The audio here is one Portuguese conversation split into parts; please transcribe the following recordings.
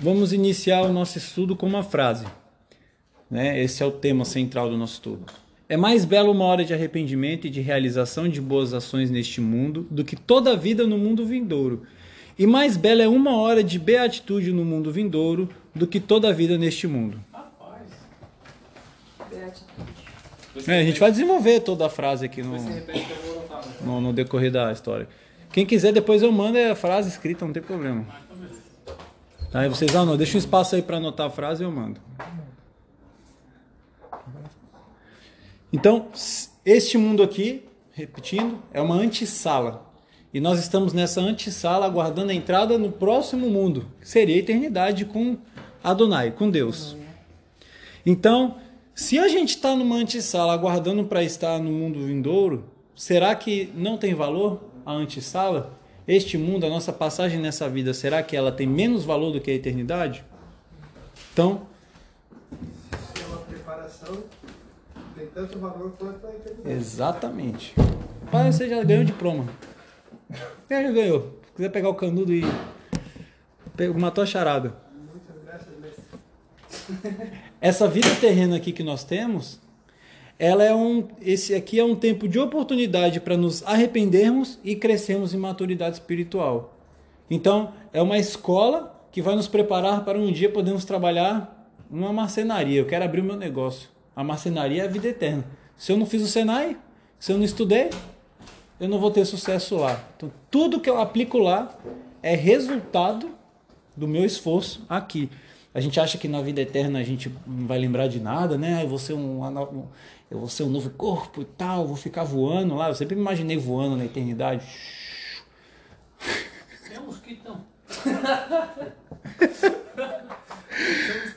Vamos iniciar o nosso estudo com uma frase. Né? Esse é o tema central do nosso estudo. É mais belo uma hora de arrependimento e de realização de boas ações neste mundo do que toda a vida no mundo vindouro. E mais bela é uma hora de beatitude no mundo vindouro do que toda a vida neste mundo. É, a gente vai desenvolver toda a frase aqui no, no, no decorrer da história. Quem quiser, depois eu mando a frase escrita, não tem problema. Aí vocês anotam, deixa um espaço aí para anotar a frase e eu mando. Então, este mundo aqui, repetindo, é uma antessala. E nós estamos nessa antessala aguardando a entrada no próximo mundo, que seria a eternidade com Adonai, com Deus. Então, se a gente está numa antessala aguardando para estar no mundo vindouro, será que não tem valor a antessala? Este mundo, a nossa passagem nessa vida, será que ela tem menos valor do que a eternidade? Então. Se é uma preparação, tem tanto valor quanto a eternidade. Exatamente. Pai, você já ganhou diploma. É, já ganhou. Se quiser pegar o canudo e. Matou a charada. Muitas graças, mestre. Essa vida terrena aqui que nós temos, ela é um, esse aqui é um tempo de oportunidade para nos arrependermos e crescermos em maturidade espiritual. Então, é uma escola que vai nos preparar para um dia podermos trabalhar numa marcenaria. Eu quero abrir o meu negócio. A marcenaria é a vida eterna. Se eu não fiz o Senai, se eu não estudei, eu não vou ter sucesso lá. Então, tudo que eu aplico lá é resultado do meu esforço aqui. A gente acha que na vida eterna a gente não vai lembrar de nada, né? Eu vou ser um, eu vou ser um novo corpo e tal, vou ficar voando lá. Eu sempre me imaginei voando na eternidade. É um mosquitão.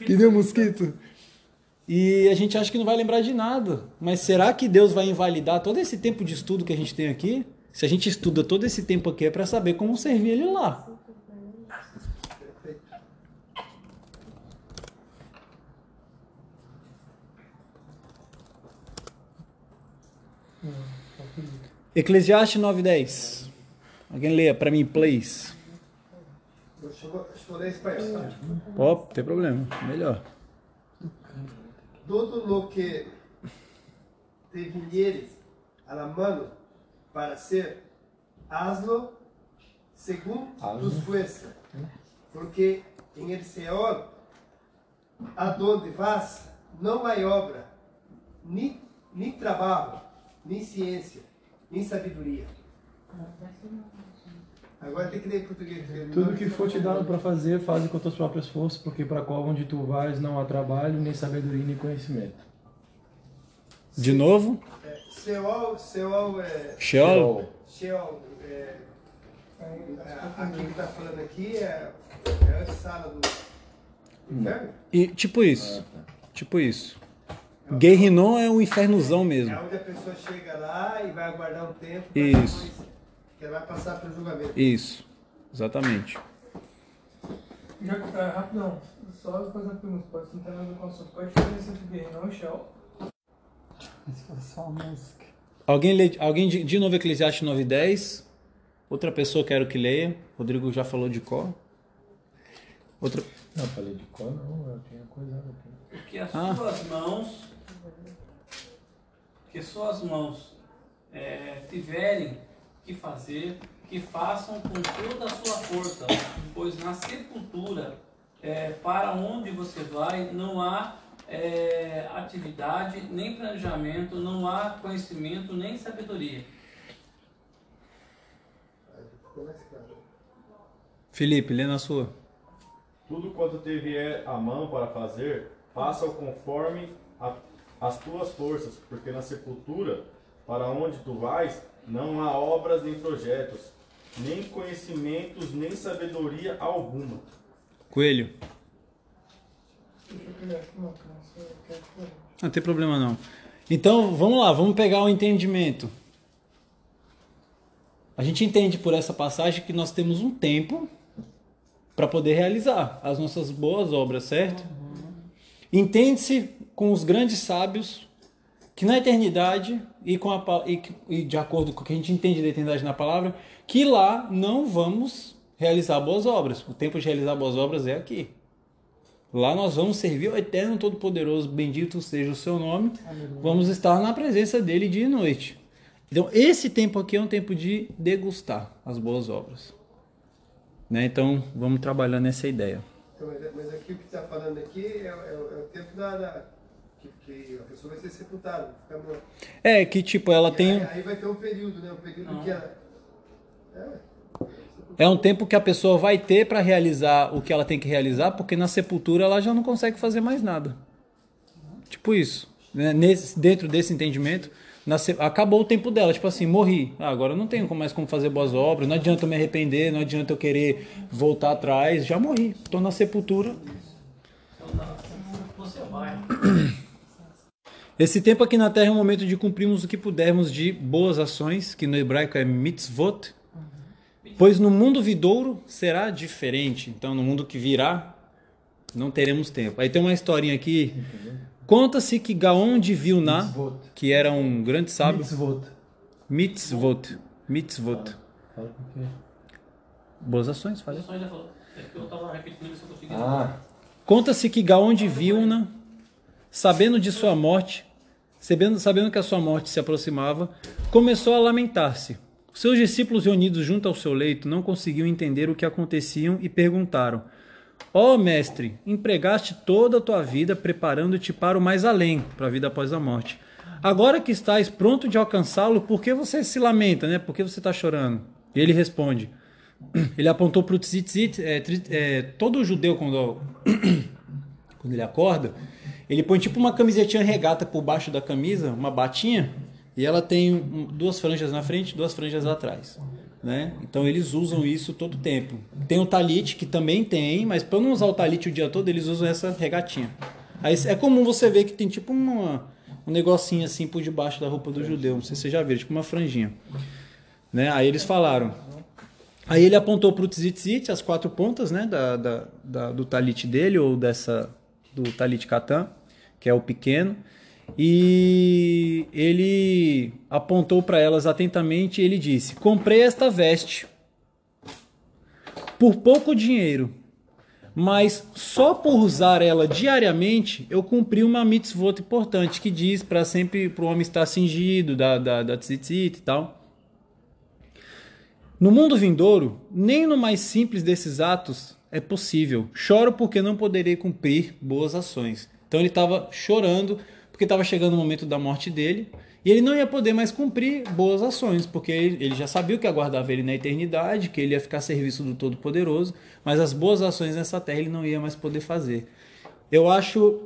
Que nem um mosquito. E a gente acha que não vai lembrar de nada. Mas será que Deus vai invalidar todo esse tempo de estudo que a gente tem aqui? Se a gente estuda todo esse tempo aqui é para saber como servir Ele lá. Eclesiastes 9:10. Alguém leia para mim, please. Eu em espanhol. Ó, oh, tem problema. Melhor. Todo lo que te vinieres a la mano para ser, hazlo según tus fuerzas. Porque en el Seol, a donde vas, não há obra, ni trabalho, ni ciência, nem sabedoria. Agora tem que ler em português. Tudo que for te dado para fazer, faz com tuas próprias forças, porque para qual onde tu vais não há trabalho, nem sabedoria, nem conhecimento. De novo. É, Seol, Seol é. Sheol. Sheol é. Aqui que está falando aqui é, é a sala do inferno. E tipo isso. Tipo isso. Guerrinon é um infernozão mesmo. É onde a pessoa chega lá e vai aguardar um tempo. Isso. Que ela vai passar pelo julgamento. Isso. Exatamente. Já que tá rapidão, só fazer uma pergunta, pode não ter nada a ver com o assunto. Qual a diferença entre Guerrinão e Shell? Alguém, lê, alguém de, de novo Eclesiastes 9 e 10. Outra pessoa quero que leia. Rodrigo já falou de cor. Outra. Não, falei de cor, não, eu tinha coisa aqui. Porque as Ah. suas mãos, que suas mãos é, tiverem que fazer, que façam com toda a sua força, pois na sepultura, é, para onde você vai, não há é, atividade, nem planejamento, não há conhecimento, nem sabedoria. Felipe, lê na sua. Tudo quanto te vier a mão para fazer, faça-o conforme a- as tuas forças, porque na sepultura, para onde tu vais, não há obras nem projetos, nem conhecimentos, nem sabedoria alguma. Coelho. Deixa eu pegar aqui, não, tem problema não. Então, vamos lá, vamos pegar o entendimento. A gente entende por essa passagem que nós temos um tempo para poder realizar as nossas boas obras, certo? Entende-se com os grandes sábios que na eternidade e, com a, e, e de acordo com o que a gente entende da eternidade na palavra, que lá não vamos realizar boas obras. O tempo de realizar boas obras é aqui. Lá nós vamos servir ao Eterno Todo-Poderoso, bendito seja o seu nome. Vamos estar na presença dele dia e noite. Então, esse tempo aqui é um tempo de degustar as boas obras. Né? Então, vamos trabalhar nessa ideia. Então, mas, mas aqui o que está falando aqui é, é- é o tempo da, da- que, que a pessoa vai ser sepultada, ficar morta. É que, tipo, ela E tem. Aí, aí vai ter um período, né? Um período que a, É um tempo que a pessoa vai ter para realizar o que ela tem que realizar, porque na sepultura ela já não consegue fazer mais nada. Tipo isso. né? Nesse, dentro desse entendimento, na se- acabou o tempo dela. Tipo assim, morri. Ah, agora eu não tenho mais como fazer boas obras, não adianta eu me arrepender, não adianta eu querer voltar atrás. Já morri. Estou na sepultura. Você vai. Esse tempo aqui na Terra é um momento de cumprirmos o que pudermos de boas ações, que no hebraico é mitzvot, pois no mundo vidouro será diferente. Então, no mundo que virá, não teremos tempo. Aí tem uma historinha aqui. Conta-se que Gaon de Vilna, Mitzvot. que era um grande sábio, Mitzvot. mitzvot, mitzvot, quê? boas ações, falei. É que eu tava repetindo isso que eu consegui. Ah, Conta-se que Gaon de Vilna, sabendo de sua morte, sabendo, sabendo que a sua morte se aproximava, começou a lamentar-se. Seus discípulos reunidos junto ao seu leito não conseguiam entender o que aconteciam e perguntaram: Ó mestre, empregaste toda a tua vida preparando-te para o mais além, para a vida após a morte. Agora que estás pronto de alcançá-lo, por que você se lamenta, né? Por que você está chorando? E ele responde: ele apontou para o tzitzit, é, é, todo judeu quando, quando ele acorda, ele põe tipo uma camisetinha regata por baixo da camisa, uma batinha, e ela tem duas franjas na frente, duas franjas atrás. Né? Então eles usam isso todo tempo. Tem o talit, que também tem, mas para não usar o talit o dia todo, eles usam essa regatinha. Aí é comum você ver que tem tipo uma, um negocinho assim por debaixo da roupa do judeu, não sei se você já viu, tipo uma franjinha. Né? Aí eles falaram, Aí ele apontou para o tzitzit, as quatro pontas né, da, da, da- do talit dele, ou dessa do talit katan, que é o pequeno, e ele apontou para elas atentamente e ele disse: Comprei esta veste por pouco dinheiro, mas só por usar ela diariamente eu cumpri uma mitzvot importante que diz para sempre para o homem estar cingido da, da, da tzitzit e tal. No mundo vindouro, nem no mais simples desses atos é possível. Choro porque não poderei cumprir boas ações. Então ele estava chorando porque estava chegando o momento da morte dele e ele não ia poder mais cumprir boas ações, porque ele, já sabia o que aguardava ele na eternidade, que ele ia ficar a serviço do Todo-Poderoso, mas as boas ações nessa terra ele não ia mais poder fazer. Eu acho,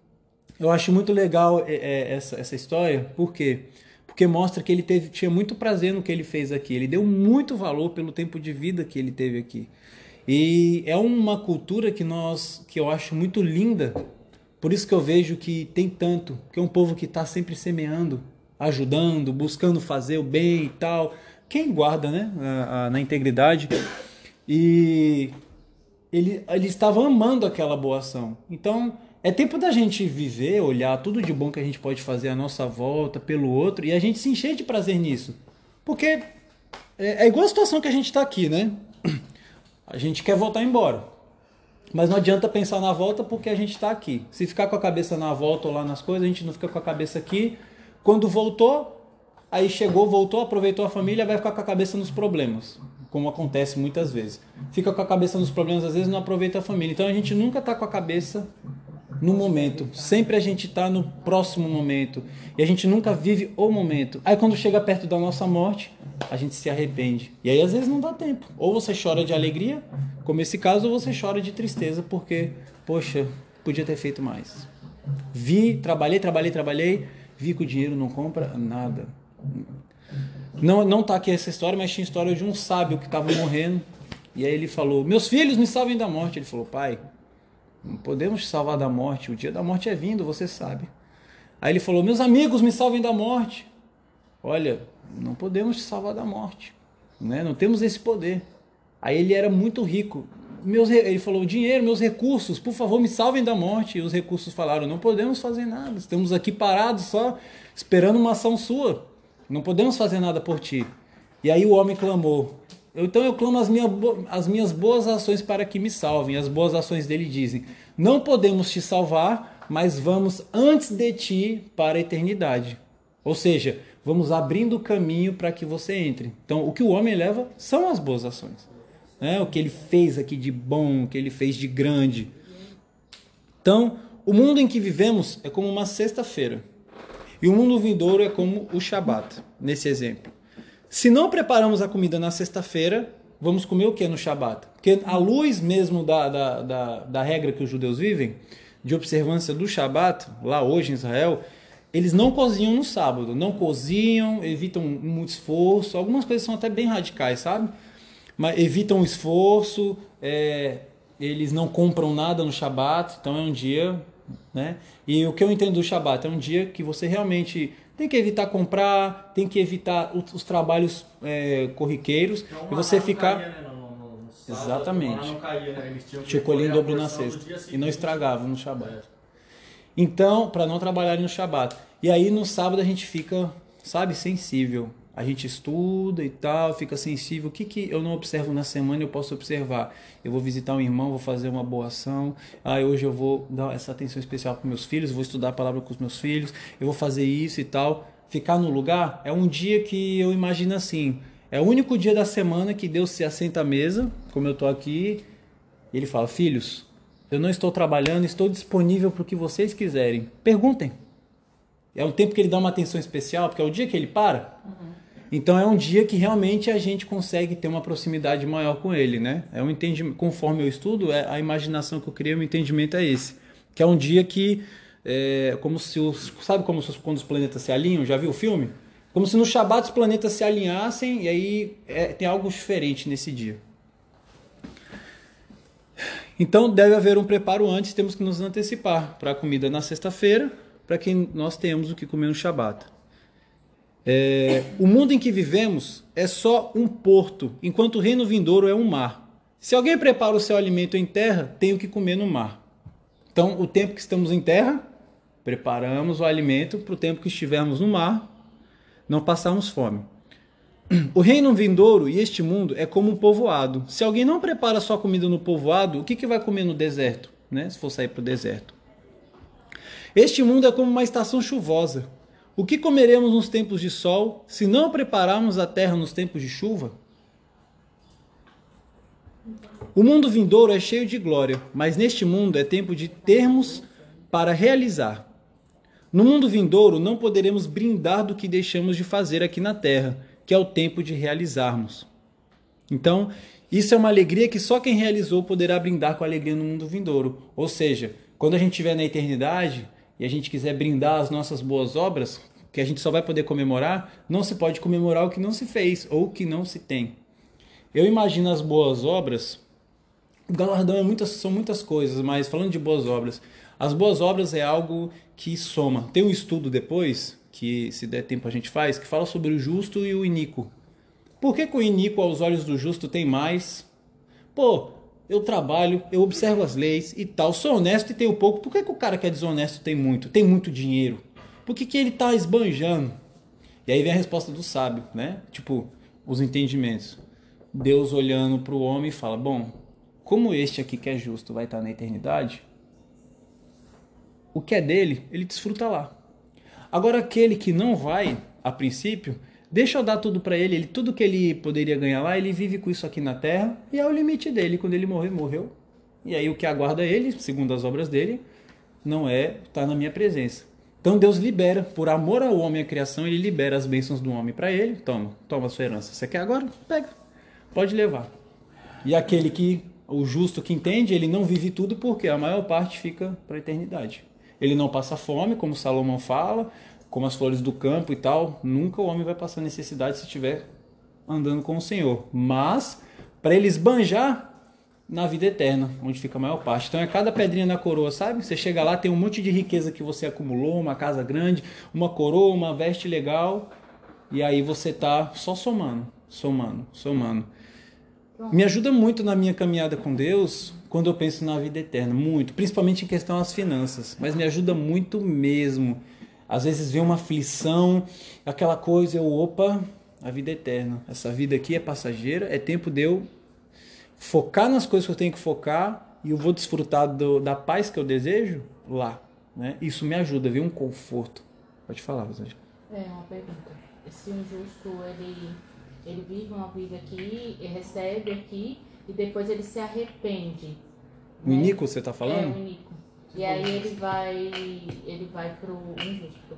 eu acho muito legal é, é, essa, essa história, por quê? Porque mostra que ele teve, tinha muito prazer no que ele fez aqui. Ele deu muito valor pelo tempo de vida que ele teve aqui. E é uma cultura que nós, que eu acho muito linda. Por isso que eu vejo que tem tanto, que é um povo que está sempre semeando, ajudando, buscando fazer o bem e tal. Quem guarda, né, a- a- na integridade. E ele, ele estava amando aquela boa ação. Então, é tempo da gente viver, olhar tudo de bom que a gente pode fazer à nossa volta, pelo outro, e a gente se encher de prazer nisso. Porque é, é igual a situação que a gente está aqui, né? A gente quer voltar embora. Mas não adianta pensar na volta porque a gente está aqui. Se ficar com a cabeça na volta ou lá nas coisas, a gente não fica com a cabeça aqui. Quando voltou, aí chegou, voltou, aproveitou a família, vai ficar com a cabeça nos problemas, como acontece muitas vezes. Fica com a cabeça nos problemas, às vezes não aproveita a família. Então a gente nunca está com a cabeça no momento. Sempre a gente está no próximo momento. E a gente nunca vive o momento. Aí quando chega perto da nossa morte, a gente se arrepende. E aí às vezes não dá tempo. Ou você chora de alegria, como esse caso, ou você chora de tristeza porque, poxa, podia ter feito mais. Vi, trabalhei, trabalhei, trabalhei, vi que o dinheiro não compra nada. Não, não tá aqui essa história, mas tinha história de um sábio que estava morrendo. E aí ele falou: Meus filhos me salvem da morte. Ele falou: Pai, não podemos salvar da morte. O dia da morte é vindo, você sabe. Aí ele falou: Meus amigos me salvem da morte. Olha, não podemos te salvar da morte. Né? Não temos esse poder. Aí ele era muito rico. Meus, ele falou: dinheiro, meus recursos, por favor, me salvem da morte. E os recursos falaram: não podemos fazer nada. Estamos aqui parados só esperando uma ação sua. Não podemos fazer nada por ti. E aí o homem clamou: Então eu clamo as, minha, as minhas boas ações para que me salvem. As boas ações dele dizem: Não podemos te salvar, mas vamos antes de ti para a eternidade. Ou seja, vamos abrindo o caminho para que você entre. Então, o que o homem leva são as boas ações. Né? O que ele fez aqui de bom, o que ele fez de grande. Então, o mundo em que vivemos é como uma sexta-feira. E o mundo vindouro é como o Shabat, nesse exemplo. Se não preparamos a comida na sexta-feira, vamos comer o que no Shabat? Porque a luz mesmo da, da, da, da regra que os judeus vivem, de observância do Shabat, lá hoje em Israel, eles não cozinham no sábado, não cozinham, evitam muito esforço. Algumas coisas são até bem radicais, sabe? Mas evitam esforço, é, eles não compram nada no Shabat, então é um dia, né? E o que eu entendo do Shabat é um dia que você realmente tem que evitar comprar, tem que evitar os, os trabalhos é, corriqueiros Então, e você ficar. caía, né, no- no- no sábado, Exatamente. Caía, né? Colher em dobro na sexta e não estragava no Shabat. Então, para não trabalhar no Shabat. E aí no sábado a gente fica, sabe, sensível. A gente estuda e tal, fica sensível. O que, que eu não observo na semana eu posso observar? Eu vou visitar um irmão, vou fazer uma boa ação. Ah, hoje eu vou dar essa atenção especial para meus filhos, vou estudar a palavra com os meus filhos, eu vou fazer isso e tal. Ficar no lugar é um dia que eu imagino assim. É o único dia da semana que Deus se assenta à mesa, como eu estou aqui, e ele fala: Filhos, eu não estou trabalhando, estou disponível para o que vocês quiserem. Perguntem. É um tempo que ele dá uma atenção especial, porque é o dia que ele para. Então é um dia que realmente a gente consegue ter uma proximidade maior com ele, né? É um entendimento, conforme eu estudo, é a imaginação que eu criei, o entendimento é esse, que é um dia que é como se os, sabe como se, quando os planetas se alinham, já viu o filme? Como se no Shabat os planetas se alinhassem e aí é, tem algo diferente nesse dia. Então deve haver um preparo antes, temos que nos antecipar para a comida na sexta-feira, para que nós tenhamos o que comer no Shabat. É, o mundo em que vivemos é só um porto, enquanto o reino vindouro é um mar. Se alguém prepara o seu alimento em terra, tem o que comer no mar. Então, o tempo que estamos em terra, preparamos o alimento para o tempo que estivermos no mar, não passarmos fome. O reino vindouro e este mundo é como um povoado. Se alguém não prepara sua comida no povoado, o que, que vai comer no deserto? Né? Se for sair para o deserto. Este mundo é como uma estação chuvosa. O que comeremos nos tempos de sol, se não prepararmos a terra nos tempos de chuva? O mundo vindouro é cheio de glória, mas neste mundo é tempo de termos para realizar. No mundo vindouro não poderemos brindar do que deixamos de fazer aqui na terra, que é o tempo de realizarmos. Então, isso é uma alegria que só quem realizou poderá brindar com alegria no mundo vindouro. Ou seja, quando a gente estiver na eternidade a gente quiser brindar as nossas boas obras, que a gente só vai poder comemorar, não se pode comemorar o que não se fez ou o que não se tem. Eu imagino as boas obras, o galardão é muitas, são muitas coisas, mas falando de boas obras, as boas obras é algo que soma. Tem um estudo depois, que se der tempo a gente faz, que fala sobre o justo e o iníquo. Por que, que o iníquo aos olhos do justo tem mais? Pô, eu trabalho, eu observo as leis e tal, sou honesto e tenho pouco. Por que, que o cara que é desonesto tem muito? Tem muito dinheiro? Por que, que ele está esbanjando? E aí vem a resposta do sábio, né? Tipo, os entendimentos. Deus olhando para o homem e fala: Bom, como este aqui que é justo vai estar na eternidade, o que é dele, ele desfruta lá. Agora, aquele que não vai, a princípio, deixa eu dar tudo para ele, ele, tudo que ele poderia ganhar lá, ele vive com isso aqui na terra e é o limite dele. Quando ele morrer, morreu. E aí o que aguarda ele, segundo as obras dele, não é estar na minha presença. Então Deus libera, por amor ao homem e à criação, ele libera as bênçãos do homem para ele. Toma, toma a sua herança. Você quer agora? Pega. Pode levar. E aquele que, o justo que entende, ele não vive tudo porque a maior parte fica para a eternidade. Ele não passa fome, como Salomão fala, como as flores do campo e tal. Nunca o homem vai passar necessidade se estiver andando com o Senhor. Mas, para ele esbanjar na vida eterna, onde fica a maior parte. Então é cada pedrinha na coroa, sabe? Você chega lá, tem um monte de riqueza que você acumulou, uma casa grande, uma coroa, uma veste legal, e aí você tá só somando, somando, somando. Me ajuda muito na minha caminhada com Deus quando eu penso na vida eterna, muito, principalmente em questão às finanças, mas me ajuda muito mesmo. Às vezes vem uma aflição, aquela coisa, eu, opa, a vida eterna. Essa vida aqui é passageira, é tempo de eu focar nas coisas que eu tenho que focar e eu vou desfrutar do, da paz que eu desejo lá. Né? Isso me ajuda, viu? Um conforto. Pode falar, Rosângela. É uma pergunta. Se um justo ele, ele vive uma vida aqui, recebe aqui e depois ele se arrepende. O Nico, você está É, falando? o Nico. E aí ele vai. Ele vai pro. Injusto.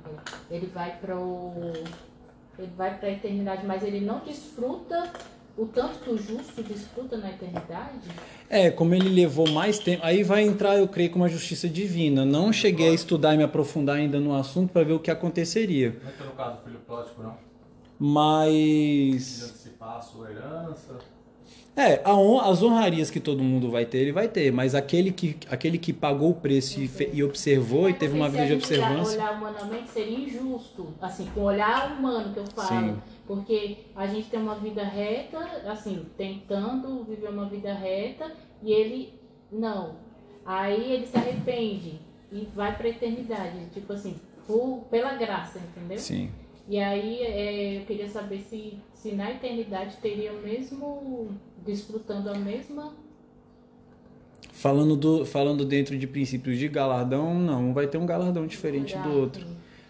Ele vai pro. Ele vai pra eternidade, mas ele não desfruta o tanto que o justo desfruta na eternidade. É, como ele levou mais tempo, aí vai entrar, eu creio, com uma justiça divina. Não cheguei a estudar e me aprofundar ainda no assunto para ver o que aconteceria. Não é que no caso do filho pródigo, não? Mas. De antecipar a sua herança. É, as honrarias que todo mundo vai ter, ele vai ter, mas aquele que, aquele que pagou o preço e, fe- e observou e teve uma vida de se olhar- observância. olhar humanamente seria injusto, assim, com o olhar humano que eu falo. Sim. Porque a gente tem uma vida reta, assim, tentando viver uma vida reta, e ele não. Aí ele se arrepende e vai pra eternidade, tipo assim, por, pela graça, entendeu? Sim. E aí é, eu queria saber se, se na eternidade teria o mesmo, desfrutando a mesma. Falando, do, falando dentro de princípios de galardão, não, vai ter um galardão diferente do outro.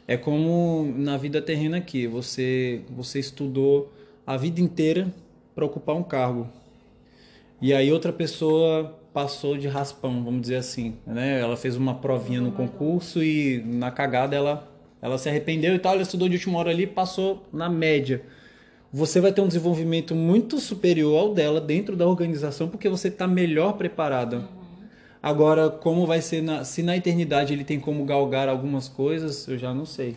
É como na vida terrena aqui, você você estudou a vida inteira para ocupar um cargo. E aí outra pessoa passou de raspão, vamos dizer assim, né? Ela fez uma provinha no concurso e na cagada ela ela se arrependeu e tal, ela estudou de última hora ali, e passou na média. Você vai ter um desenvolvimento muito superior ao dela dentro da organização porque você está melhor preparada. Agora, como vai ser na, se na eternidade ele tem como galgar algumas coisas, eu já não sei.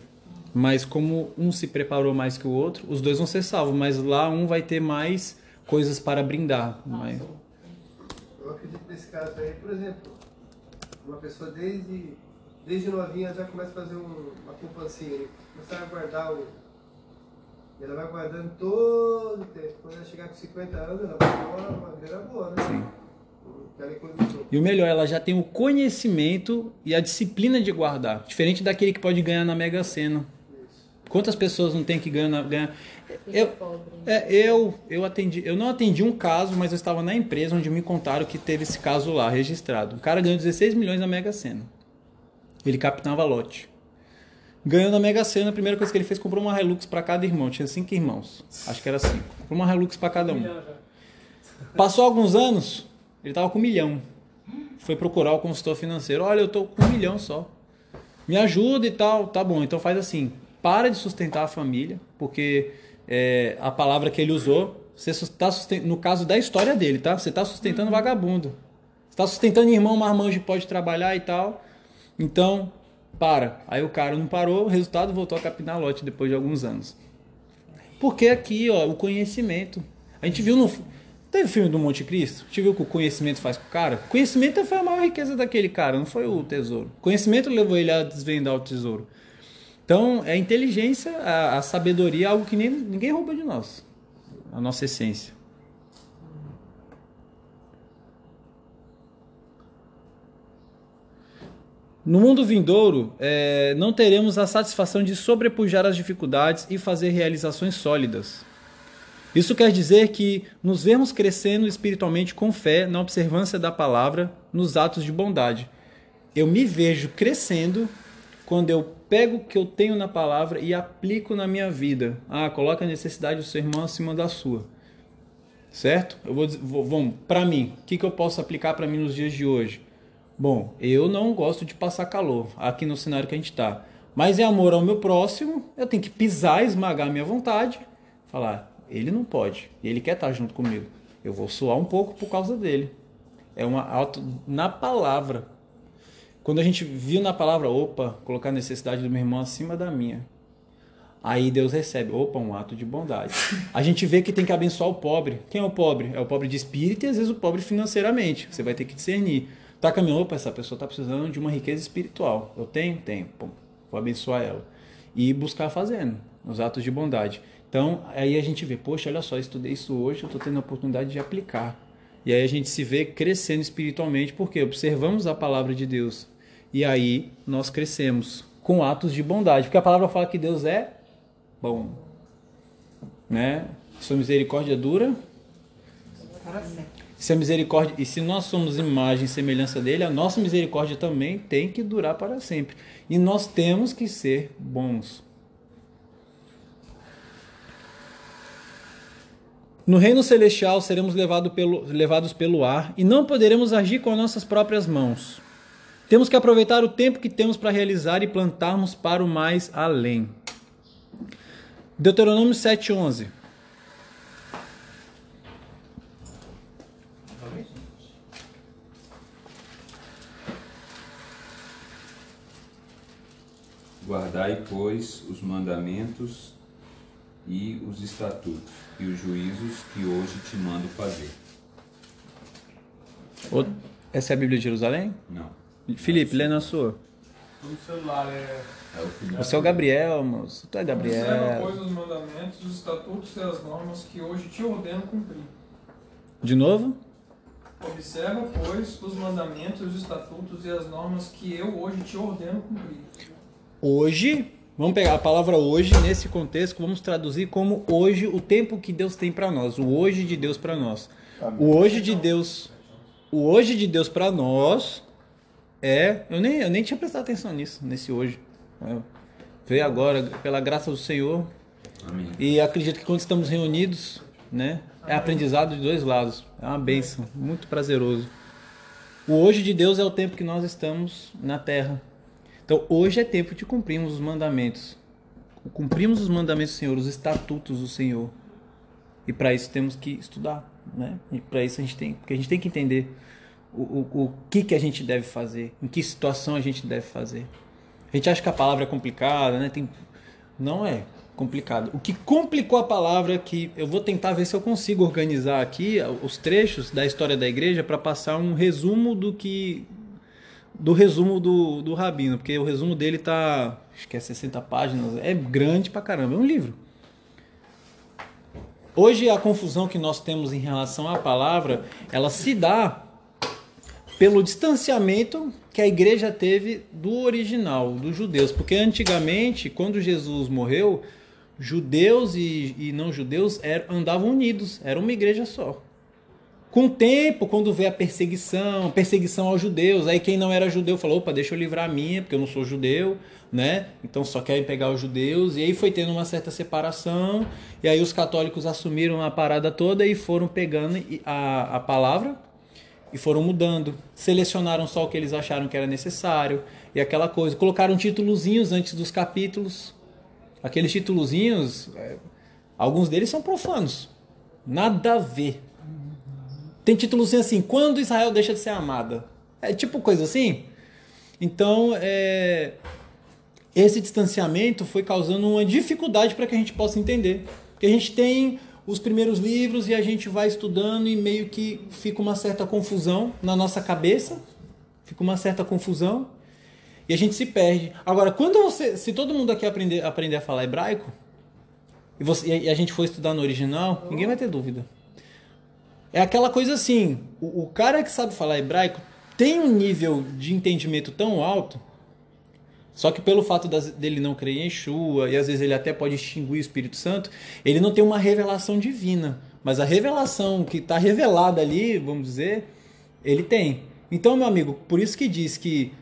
Mas como um se preparou mais que o outro, os dois vão ser salvos, mas lá um vai ter mais coisas para brindar. Mas, Eu acredito nesse caso aí, por exemplo, uma pessoa desde, desde novinha já começa a fazer um- uma poupancinha, né? começar a guardar o. e Ela vai guardando todo o tempo. Quando ela chegar com 50 anos, ela vai ter uma, grana boa, né? Sim. Economizou. e o melhor, ela já tem o conhecimento e a disciplina de guardar, diferente daquele que pode ganhar na Mega Sena. Quantas pessoas não tem que ganhar? na- ganhar? Eu. É, eu, eu atendi, eu não atendi um caso, mas eu estava na empresa onde me contaram que teve esse caso lá registrado. O cara ganhou 16 milhões na Mega Sena. Ele captava lote. Ganhou na Mega Sena, a primeira coisa que ele fez, comprou uma Hilux para cada irmão. Tinha cinco irmãos. Acho que era cinco. Comprou uma Hilux para cada um. Passou alguns anos, ele tava com um milhão. Foi procurar o consultor financeiro. Olha, eu tô com um milhão só. Me ajuda e tal. Tá bom, então faz assim. Para de sustentar a família, porque é, a palavra que ele usou, você está sustentando, no caso da história dele, tá? Você está sustentando vagabundo. Você está sustentando irmão, marmanjo pode trabalhar e tal. Então, para. Aí o cara não parou, o resultado voltou a capinar lote depois de alguns anos. Porque aqui, ó, o conhecimento. A gente viu no. Teve filme do Monte Cristo? A gente viu o que o conhecimento faz com o cara? Conhecimento foi a maior riqueza daquele cara, não foi o tesouro. Conhecimento levou ele a desvendar o tesouro. Então, é a inteligência, a, a sabedoria algo que nem, ninguém rouba de nós. A nossa essência. No mundo vindouro, é, não teremos a satisfação de sobrepujar as dificuldades e fazer realizações sólidas. Isso quer dizer que nos vemos crescendo espiritualmente com fé na observância da palavra, nos atos de bondade. Eu me vejo crescendo quando eu pego o que eu tenho na palavra e aplico na minha vida. Ah, coloca a necessidade do seu irmão acima da sua. Certo? Eu vou, vou vamos, para mim, o que, que eu posso aplicar para mim nos dias de hoje? Bom, eu não gosto de passar calor aqui no cenário que a gente está. Mas é amor ao meu próximo, eu tenho que pisar, esmagar a minha vontade, falar, ele não pode, ele quer estar junto comigo. Eu vou suar um pouco por causa dele. É uma auto na palavra. Quando a gente viu na palavra, opa, colocar a necessidade do meu irmão acima da minha. Aí Deus recebe, opa, um ato de bondade. A gente vê que tem que abençoar o pobre. Quem é o pobre? É o pobre de espírito e às vezes o pobre financeiramente. Você vai ter que discernir. Tá caminhando, opa, essa pessoa está precisando de uma riqueza espiritual. Eu tenho? Tenho. Vou abençoar ela. E buscar fazendo os atos de bondade. Então, aí a gente vê, poxa, olha só, estudei isso hoje, eu estou tendo a oportunidade de aplicar. E aí a gente se vê crescendo espiritualmente, porque observamos a palavra de Deus. E aí nós crescemos com atos de bondade. Porque a palavra fala que Deus é bom. né? Sua misericórdia dura Para sempre. Se a misericórdia e se nós somos imagem e semelhança dele, a nossa misericórdia também tem que durar para sempre. E nós temos que ser bons. No reino celestial seremos levado pelo- levados pelo ar e não poderemos agir com as nossas próprias mãos. Temos que aproveitar o tempo que temos para realizar e plantarmos para o mais além. Deuteronômio 7:11. Guardai, pois, os mandamentos e os estatutos e os juízos que hoje te mando fazer. O- Essa é a Bíblia de Jerusalém? Não. Felipe, lê na sua. No celular é. É o é o Gabriel, moço. Tu é Observa, Gabriel. pois, os mandamentos, os estatutos e as normas que hoje te ordeno cumprir. De novo? Observa, pois, os mandamentos, os estatutos e as normas que eu hoje te ordeno cumprir. Hoje, vamos pegar a palavra hoje nesse contexto, vamos traduzir como hoje, o tempo que Deus tem para nós, o hoje de Deus para nós. O hoje de Deus, o hoje de Deus para nós é, eu nem, eu nem tinha prestado atenção nisso, nesse hoje. É, veio agora pela graça do Senhor Amém. e acredito que quando estamos reunidos, né, é aprendizado de dois lados. É uma bênção, muito prazeroso. O hoje de Deus é o tempo que nós estamos na terra. Então, hoje é tempo de cumprirmos os mandamentos. Cumprimos os mandamentos do Senhor, os estatutos do Senhor. E para isso temos que estudar, né? E para isso a gente tem, porque a gente tem que entender o, o, o que que a gente deve fazer, em que situação a gente deve fazer. A gente acha que a palavra é complicada, né? Tem não é complicado. O que complicou a palavra é que eu vou tentar ver se eu consigo organizar aqui os trechos da história da igreja para passar um resumo do que do resumo do, do Rabino, porque o resumo dele tá, acho que é 60 páginas, é grande pra caramba, é um livro. Hoje a confusão que nós temos em relação à palavra, ela se dá pelo distanciamento que a igreja teve do original, dos judeus, porque antigamente, quando Jesus morreu, judeus e, e não judeus eram, andavam unidos, era uma igreja só. Com o tempo, quando veio a perseguição, perseguição aos judeus, aí quem não era judeu falou, opa, deixa eu livrar a minha, porque eu não sou judeu, né? Então só querem pegar os judeus, e aí foi tendo uma certa separação, e aí os católicos assumiram a parada toda e foram pegando a, a palavra e foram mudando. Selecionaram só o que eles acharam que era necessário, e aquela coisa. Colocaram títulozinhos antes dos capítulos. Aqueles títulozinhos, é, alguns deles são profanos. Nada a ver. Tem títulozinho assim, quando Israel deixa de ser amada. É tipo coisa assim. Então, é, esse distanciamento foi causando uma dificuldade para que a gente possa entender. Porque a gente tem os primeiros livros e a gente vai estudando e meio que fica uma certa confusão na nossa cabeça. Fica uma certa confusão e a gente se perde. Agora, quando você, se todo mundo aqui aprender, aprender a falar hebraico e, você, e a gente for estudar no original, ninguém vai ter dúvida. É aquela coisa assim, o, o cara que sabe falar hebraico tem um nível de entendimento tão alto, só que pelo fato dele não crer em Yeshua, e às vezes ele até pode extinguir o Espírito Santo, ele não tem uma revelação divina. Mas a revelação que está revelada ali, vamos dizer, ele tem. Então, meu amigo, por isso que diz que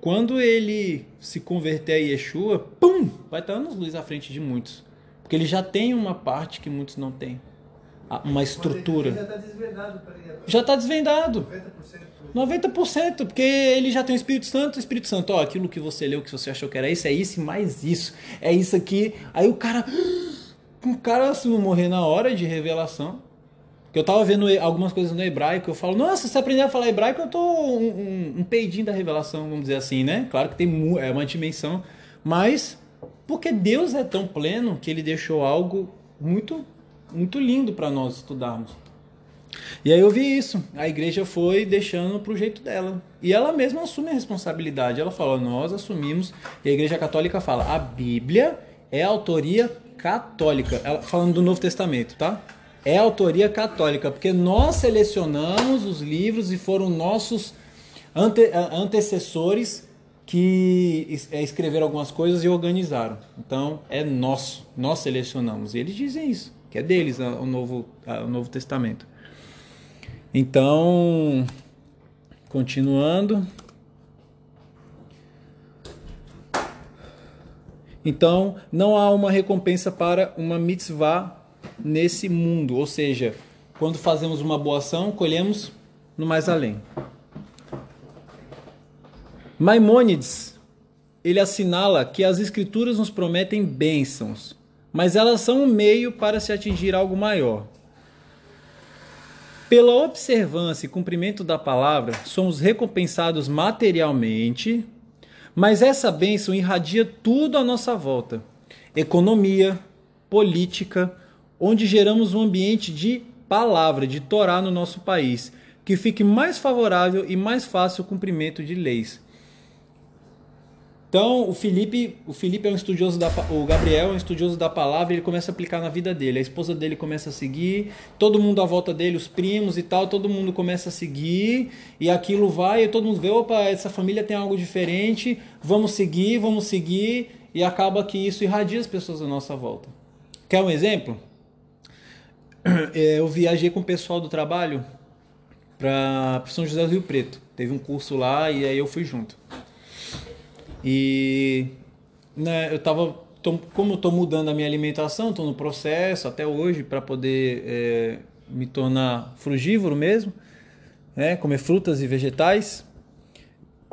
quando ele se converter a Yeshua, pum, vai estar anos luz à frente de muitos. Porque ele já tem uma parte que muitos não têm. Uma estrutura. Já está desvendado. 90%. 90%, porque ele já tem o Espírito Santo, o Espírito Santo, ó, aquilo que você leu, que você achou que era isso, é isso e mais isso. É isso aqui. Aí o cara. O cara, se morrer na hora de revelação. Que eu tava vendo algumas coisas no hebraico, eu falo, nossa, se aprender a falar hebraico, eu tô um, um, um peidinho da revelação, vamos dizer assim, né? Claro que tem é uma dimensão, mas porque Deus é tão pleno que ele deixou algo muito, muito lindo para nós estudarmos. E aí eu vi isso. A igreja foi deixando pro jeito dela. E ela mesma assume a responsabilidade. Ela fala, nós assumimos. E a igreja católica fala, a Bíblia é autoria católica. Ela, falando do Novo Testamento, tá? É autoria católica, porque nós selecionamos os livros e foram nossos ante, a- antecessores que é, escreveram algumas coisas e organizaram. Então é nosso, nós selecionamos. E eles dizem isso. Que é deles o Novo, o Novo Testamento. Então, continuando. Então, não há uma recompensa para uma mitzvah nesse mundo, ou seja, quando fazemos uma boa ação, colhemos no mais além. Maimônides, ele assinala que as escrituras nos prometem bênçãos, mas elas são um meio para se atingir algo maior. Pela observância e cumprimento da palavra, somos recompensados materialmente, mas essa bênção irradia tudo à nossa volta: economia, política, onde geramos um ambiente de palavra, de Torá no nosso país, que fique mais favorável e mais fácil o cumprimento de leis. Então, o Felipe, o Felipe é um estudioso da o Gabriel é um estudioso da palavra, ele começa a aplicar na vida dele. A esposa dele começa a seguir, todo mundo à volta dele, os primos e tal, todo mundo começa a seguir, e aquilo vai, e todo mundo vê, opa, essa família tem algo diferente, vamos seguir, vamos seguir, e acaba que isso irradia as pessoas à nossa volta. Quer um exemplo? Eu viajei com o pessoal do trabalho para São José do Rio Preto. Teve um curso lá e aí eu fui junto. E né, eu tava, tô, como eu estou mudando a minha alimentação, estou no processo até hoje para poder é, me tornar frugívoro mesmo, né, comer frutas e vegetais,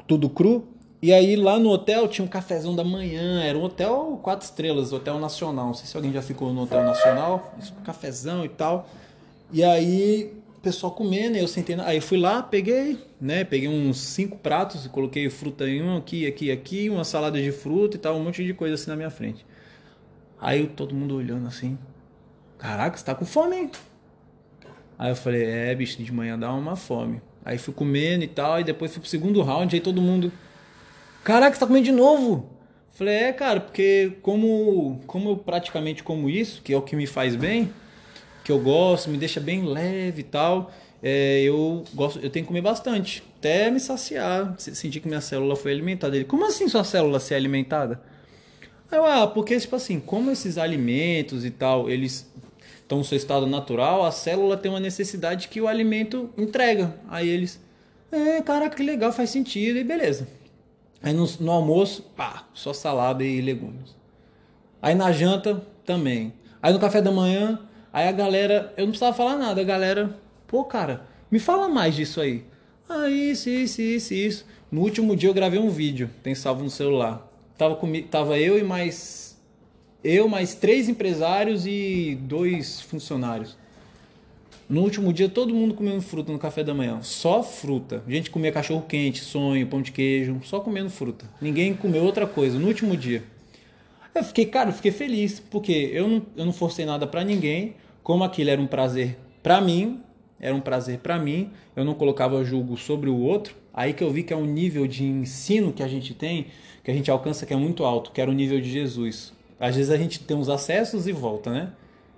tudo cru. E aí lá no hotel tinha um cafezão da manhã, era um hotel quatro estrelas, hotel nacional. Não sei se alguém já ficou no hotel nacional, cafezão e tal. E aí pessoal comendo, eu sentei, aí fui lá, peguei, né, peguei uns cinco pratos e coloquei fruta em um aqui, aqui, aqui, uma salada de fruta e tal, um monte de coisa assim na minha frente. Aí todo mundo olhando assim, caraca, você tá com fome, hein? Aí eu falei, é, bicho, de manhã dá uma fome. Aí fui comendo e tal, e depois fui pro segundo round, aí todo mundo, caraca, você tá comendo de novo? Falei, é, cara, porque como, como eu praticamente como isso, que é o que me faz bem, que eu gosto, me deixa bem leve e tal. É, eu gosto, eu tenho que comer bastante, até me saciar, sentir que minha célula foi alimentada. Ele, como assim sua célula ser alimentada? Aí eu, ah, porque tipo assim, como esses alimentos e tal, eles estão no seu estado natural, a célula tem uma necessidade que o alimento entrega. Aí eles, é, caraca, que legal, faz sentido, e beleza. Aí no, no almoço, pá, só salada e legumes. Aí na janta, também. Aí no café da manhã, Aí a galera, eu não precisava falar nada, a galera, pô, cara, me fala mais disso aí. Ah, isso, isso, isso, isso. No último dia eu gravei um vídeo, tem salvo no celular. Tava, comigo, tava eu e mais. Eu, mais três empresários e dois funcionários. No último dia, todo mundo comendo fruta no café da manhã. Só fruta. A gente comia cachorro quente, sonho, pão de queijo, só comendo fruta. Ninguém comeu outra coisa no último dia. Eu fiquei, cara, eu fiquei feliz, porque eu não, eu não forcei nada para ninguém como aquilo era um prazer para mim, era um prazer para mim, eu não colocava julgo sobre o outro. Aí que eu vi que é um nível de ensino que a gente tem, que a gente alcança que é muito alto, que era o nível de Jesus. Às vezes a gente tem uns acessos e volta, né?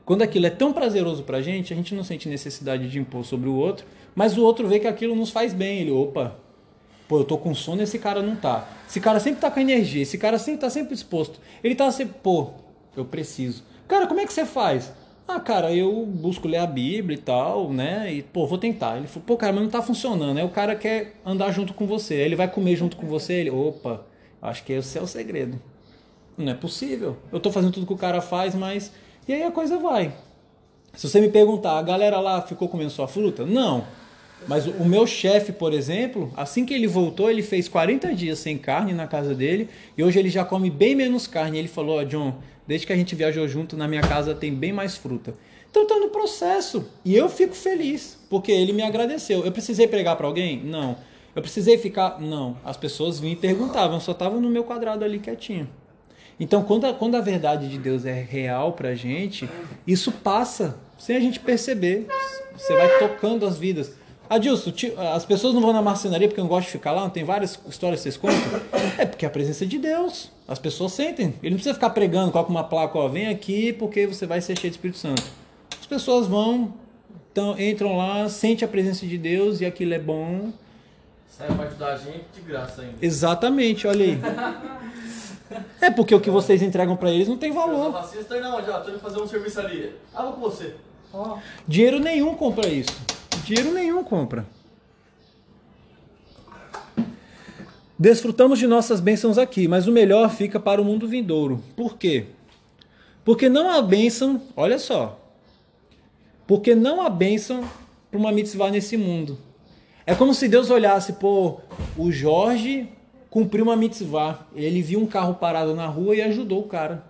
Quando aquilo é tão prazeroso pra gente, a gente não sente necessidade de impor sobre o outro, mas o outro vê que aquilo nos faz bem. Ele, opa, pô, eu tô com sono, esse cara não tá. Esse cara sempre tá com energia, esse cara sempre tá sempre disposto. Ele tá sempre, pô, eu preciso. Cara, como é que você faz? Ah, cara, eu busco ler a Bíblia e tal, né? E, pô, vou tentar. Ele falou, pô, cara, mas não tá funcionando. Aí o cara quer andar junto com você. Aí ele vai comer junto com você. Ele, opa, acho que esse é o segredo. Não é possível. Eu tô fazendo tudo que o cara faz, mas. E aí a coisa vai. Se você me perguntar, a galera lá ficou comendo sua fruta? Não. Mas o meu chefe, por exemplo, assim que ele voltou, ele fez 40 dias sem carne na casa dele e hoje ele já come bem menos carne. Ele falou: Ó, oh, John, Desde que a gente viajou junto, na minha casa tem bem mais fruta. Então tá no processo. E eu fico feliz, porque ele me agradeceu. Eu precisei pregar para alguém? Não. Eu precisei ficar? Não. As pessoas vinham e perguntavam, só tava no meu quadrado ali quietinho. Então, quando a, quando a verdade de Deus é real pra gente, isso passa sem a gente perceber. Você vai tocando as vidas. Adilson, as pessoas não vão na marcenaria porque não gostam de ficar lá, não tem várias histórias que vocês contam? É porque é a presença de Deus. As pessoas sentem. Ele não precisa ficar pregando, coloca uma placa, ó, vem aqui porque você vai ser cheio de Espírito Santo. As pessoas vão, então, entram lá, sente a presença de Deus e aquilo é bom. Sai a parte da gente de graça ainda. Exatamente, olha aí. É porque o que vocês entregam pra eles não tem Eu valor. tá indo aonde? ó? Tô indo fazer um serviço ali. Ah, vou com você. Dinheiro nenhum compra isso. Dinheiro nenhum compra. Desfrutamos de nossas bênçãos aqui, mas o melhor fica para o mundo vindouro. Por quê? Porque não há bênção, olha só. Porque não há bênção para uma mitzvah nesse mundo. É como se Deus olhasse, pô, o Jorge cumpriu uma mitzvah. Ele viu um carro parado na rua e ajudou o cara.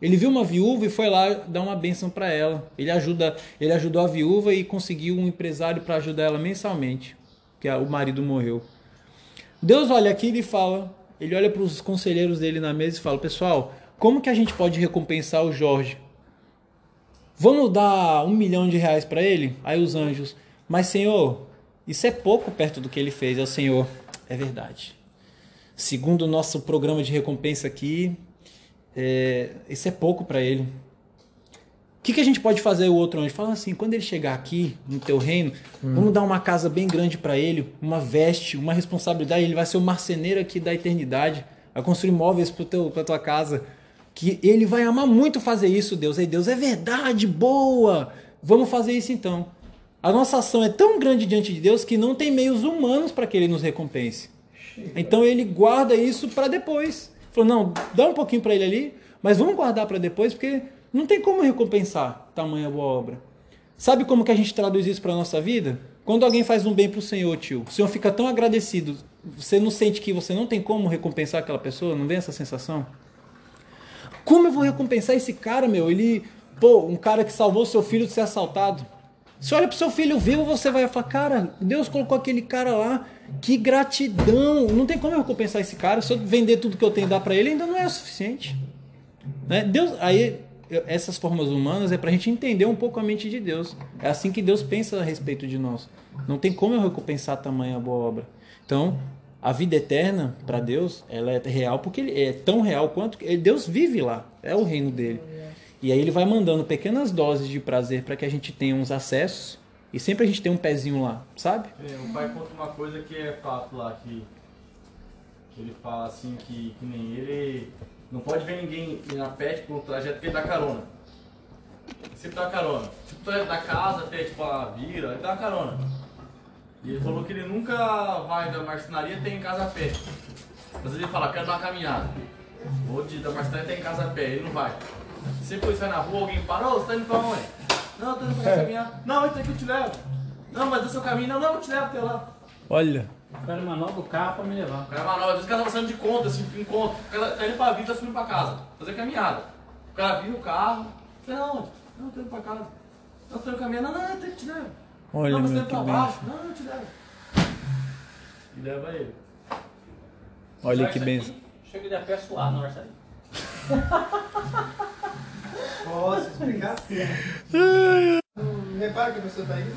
Ele viu uma viúva e foi lá dar uma bênção para ela. Ele ajuda, ele ajudou a viúva e conseguiu um empresário para ajudar ela mensalmente, que o marido morreu. Deus olha aqui e fala, ele olha para os conselheiros dele na mesa e fala: "Pessoal, como que a gente pode recompensar o Jorge? Vamos dar um milhão de reais para ele?" Aí os anjos: "Mas Senhor, isso é pouco perto do que ele fez." É o Senhor, é verdade. Segundo o nosso programa de recompensa aqui, é, isso é pouco para ele. O que, que a gente pode fazer o outro anjo? Fala assim, quando ele chegar aqui no teu reino, vamos dar uma casa bem grande para ele, uma veste, uma responsabilidade. Ele vai ser o marceneiro aqui da eternidade, vai construir móveis para tua casa. Que ele vai amar muito fazer isso, Deus. Aí Deus, é verdade, boa. Vamos fazer isso então. A nossa ação é tão grande diante de Deus que não tem meios humanos para que ele nos recompense. Então ele guarda isso para depois. Falou, não, dá um pouquinho para ele ali, mas vamos guardar para depois, porque não tem como recompensar tamanha boa obra. Sabe como que a gente traduz isso para nossa vida? Quando alguém faz um bem para o Senhor, tio, o Senhor fica tão agradecido, você não sente que você não tem como recompensar aquela pessoa? Não vem essa sensação? Como eu vou recompensar esse cara, meu? Ele, pô, um cara que salvou seu filho de ser assaltado. Você olha pro seu filho vivo, você vai falar, cara, Deus colocou aquele cara lá, que gratidão. Não tem como eu recompensar esse cara. Se eu vender tudo que eu tenho e dar para ele, ainda não é o suficiente. Né? Deus, aí essas formas humanas é para a gente entender um pouco a mente de Deus. É assim que Deus pensa a respeito de nós. Não tem como eu recompensar tamanha boa obra. Então, a vida eterna para Deus, ela é real porque ele é tão real quanto Deus vive lá. É o reino dele. E aí ele vai mandando pequenas doses de prazer para que a gente tenha uns acessos e sempre a gente tem um pezinho lá, sabe? É, o pai conta uma coisa que é fato lá, que, que ele fala assim que, que nem ele não pode ver ninguém ir na pet por um trajeto que ele dá carona. Ele sempre dá carona. Tipo, da casa até tipo a vira, ele dá carona. E ele falou que ele nunca vai da marcenaria até em casa a pé. Vezes ele fala, quero dar uma caminhada. Ou de, da marcenaria até em casa a pé, ele não vai. Sempre quando sai na rua, alguém para, ô, você tá indo pra onde? Não, tô indo pra caminhar. Não, entra aqui eu te levo. Não, mas é seu caminho. Não, não, eu te levo até lá. Olha. O cara manobra o carro pra me levar. O cara manobra, às vezes o cara tá passando de conta, assim, em conta. O cara tá indo pra vida, tá subindo pra casa. Fazer caminhada. O cara vira o carro. Você não, onde? Não, tô indo pra casa. Não, tô indo caminhando. Não, não, eu te levo. Olha, não, mas você que pra baixo. Não, não, eu te levo. E leva ele. Olha que benção. Chega de a pé suado na marcenaria. Posso explicar? Hum, Repara que a pessoa tá aí.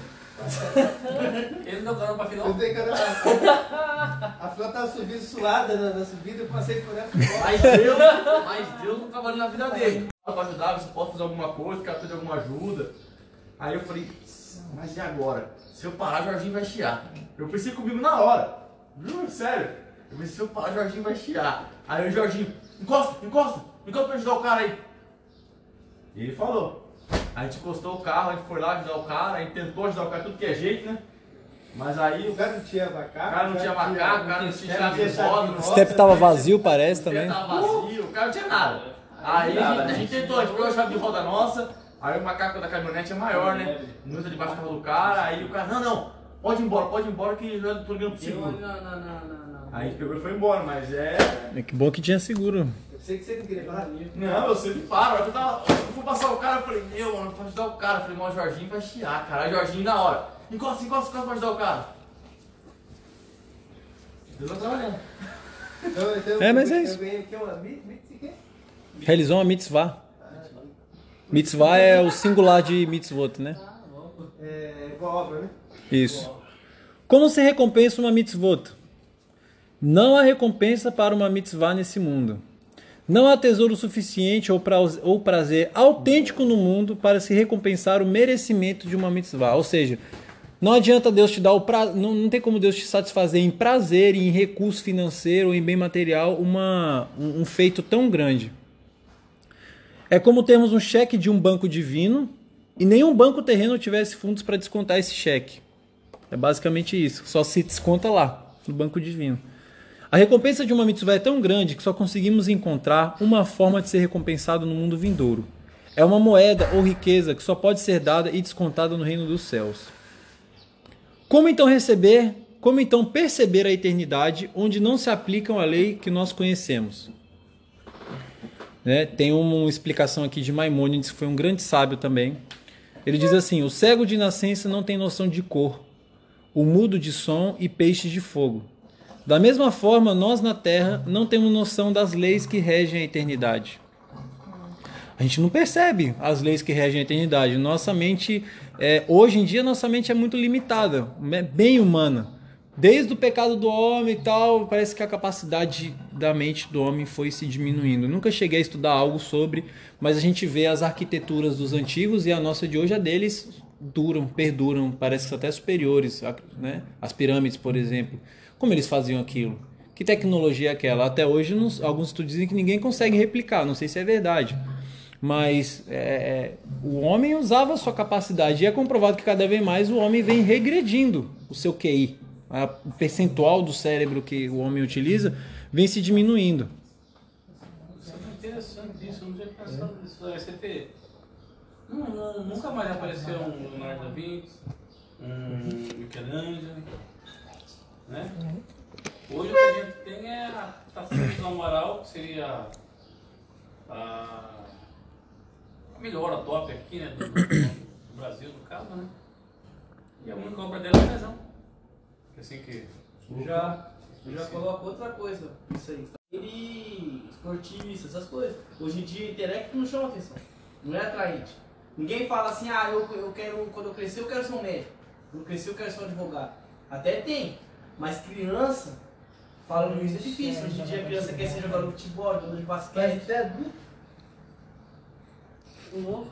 Ele não carona pra final. Eu tenho que a, a flor tava subindo suada na, na subida, eu passei por ela. Mas Deus, mas Deus não trabalhou na vida dele. Pra ajudar, você pode fazer alguma coisa, quer pedir alguma ajuda. Aí eu falei, mas e agora? Se eu parar, Jorginho vai chiar. Eu pensei comigo na hora. Juro, sério. Eu pensei, se eu parar, Jorginho vai chiar. Aí o Jorginho, encosta, encosta, encosta pra ajudar o cara aí. E ele falou. A gente encostou o carro, a gente foi lá ajudar o cara, a gente tentou ajudar o cara tudo que é jeito, né? Mas aí O cara não tinha macaco. o cara não tinha macaco, o cara não tinha chave de roda, O step tava vazio, parece o pé também. tava vazio, o cara não tinha nada. Aí a gente tentou, a gente pegou a chave de roda nossa, aí o macaco da caminhonete é maior, né? Não entra debaixo do carro do cara, aí o cara, não, não, pode ir embora, pode ir embora que já tô ligando pro seguro. Não, não, não, não, não. Aí a gente pegou e foi embora, mas é. É que bom que tinha seguro. Eu sei que você não queria falar. Não, eu sempre paro. Eu, tava, eu fui passar o cara, eu falei, meu, mano, pra ajudar o cara. Eu falei, mas o Jorginho vai chiar, cara. Aí o Jorginho na hora. Encosta, encosta, encosta pra ajudar o cara. Deus tá trabalhando. Então, então, É, mas é eu isso. ganhei o que? Uma mit, mit, o quê? Realizou uma mitzvah. Mitzvah é o singular de mitzvot, né? É, boa obra, né? Isso. Como se recompensa uma mitzvot? Não há recompensa para uma mitzvah nesse mundo. Não há tesouro suficiente ou pra- ou prazer autêntico no mundo para se recompensar o merecimento de uma mitzvah. Ou seja, Não adianta Deus te dar o pra... não, não tem como Deus te satisfazer em prazer, em recurso financeiro, em bem material, uma, um, um feito tão grande. É como termos um cheque de um banco divino e nenhum banco terreno tivesse fundos para descontar esse cheque. É basicamente isso. Só se desconta lá, no banco divino. A recompensa de uma mitzvah é tão grande que só conseguimos encontrar uma forma de ser recompensado no mundo vindouro. É uma moeda ou riqueza que só pode ser dada e descontada no reino dos céus. Como então receber, como então perceber a eternidade onde não se aplicam a lei que nós conhecemos? Né? Tem uma explicação aqui de Maimônides, que foi um grande sábio também. Ele diz assim: O cego de nascença não tem noção de cor, o mudo de som e peixe de fogo. Da mesma forma, nós na Terra não temos noção das leis que regem a eternidade. A gente não percebe as leis que regem a eternidade. Nossa mente, é, hoje em dia, nossa mente é muito limitada, é bem humana. Desde o pecado do homem e tal, parece que a capacidade da mente do homem foi se diminuindo. Nunca cheguei a estudar algo sobre, mas a gente vê as arquiteturas dos antigos e a nossa de hoje, a deles duram, perduram, parece até superiores, né? As pirâmides, por exemplo. Como eles faziam aquilo? Que tecnologia é aquela? Até hoje, alguns estudos dizem que ninguém consegue replicar, não sei se é verdade. Mas é, o homem usava a sua capacidade e é comprovado que cada vez mais o homem vem regredindo o seu QI. O percentual do cérebro que o homem utiliza vem se diminuindo. Isso é interessante isso, eu não tinha pensado nisso. Não, nunca mais apareceu um Leonardo da Vinci, um Michelangelo, né? Hoje o que a gente tem é a Taça do Amaral, que seria a, a melhor, a top aqui, né? Do, do Brasil, no caso, né? E a única obra dela é Lesão. Assim que. Já, já coloco outra coisa, isso aí. Ele, esportista, essas coisas. Hoje em dia, intelecto não chama atenção. Não é atraente. Ninguém fala assim, ah, eu, eu quero, quando eu crescer, eu quero ser um médico. Quando eu crescer, eu quero ser um advogado. Até tem. Mas criança, falando isso é difícil. Hoje em dia, a criança quer ser jogador de futebol, jogador de basquete. Até adulto. Louco.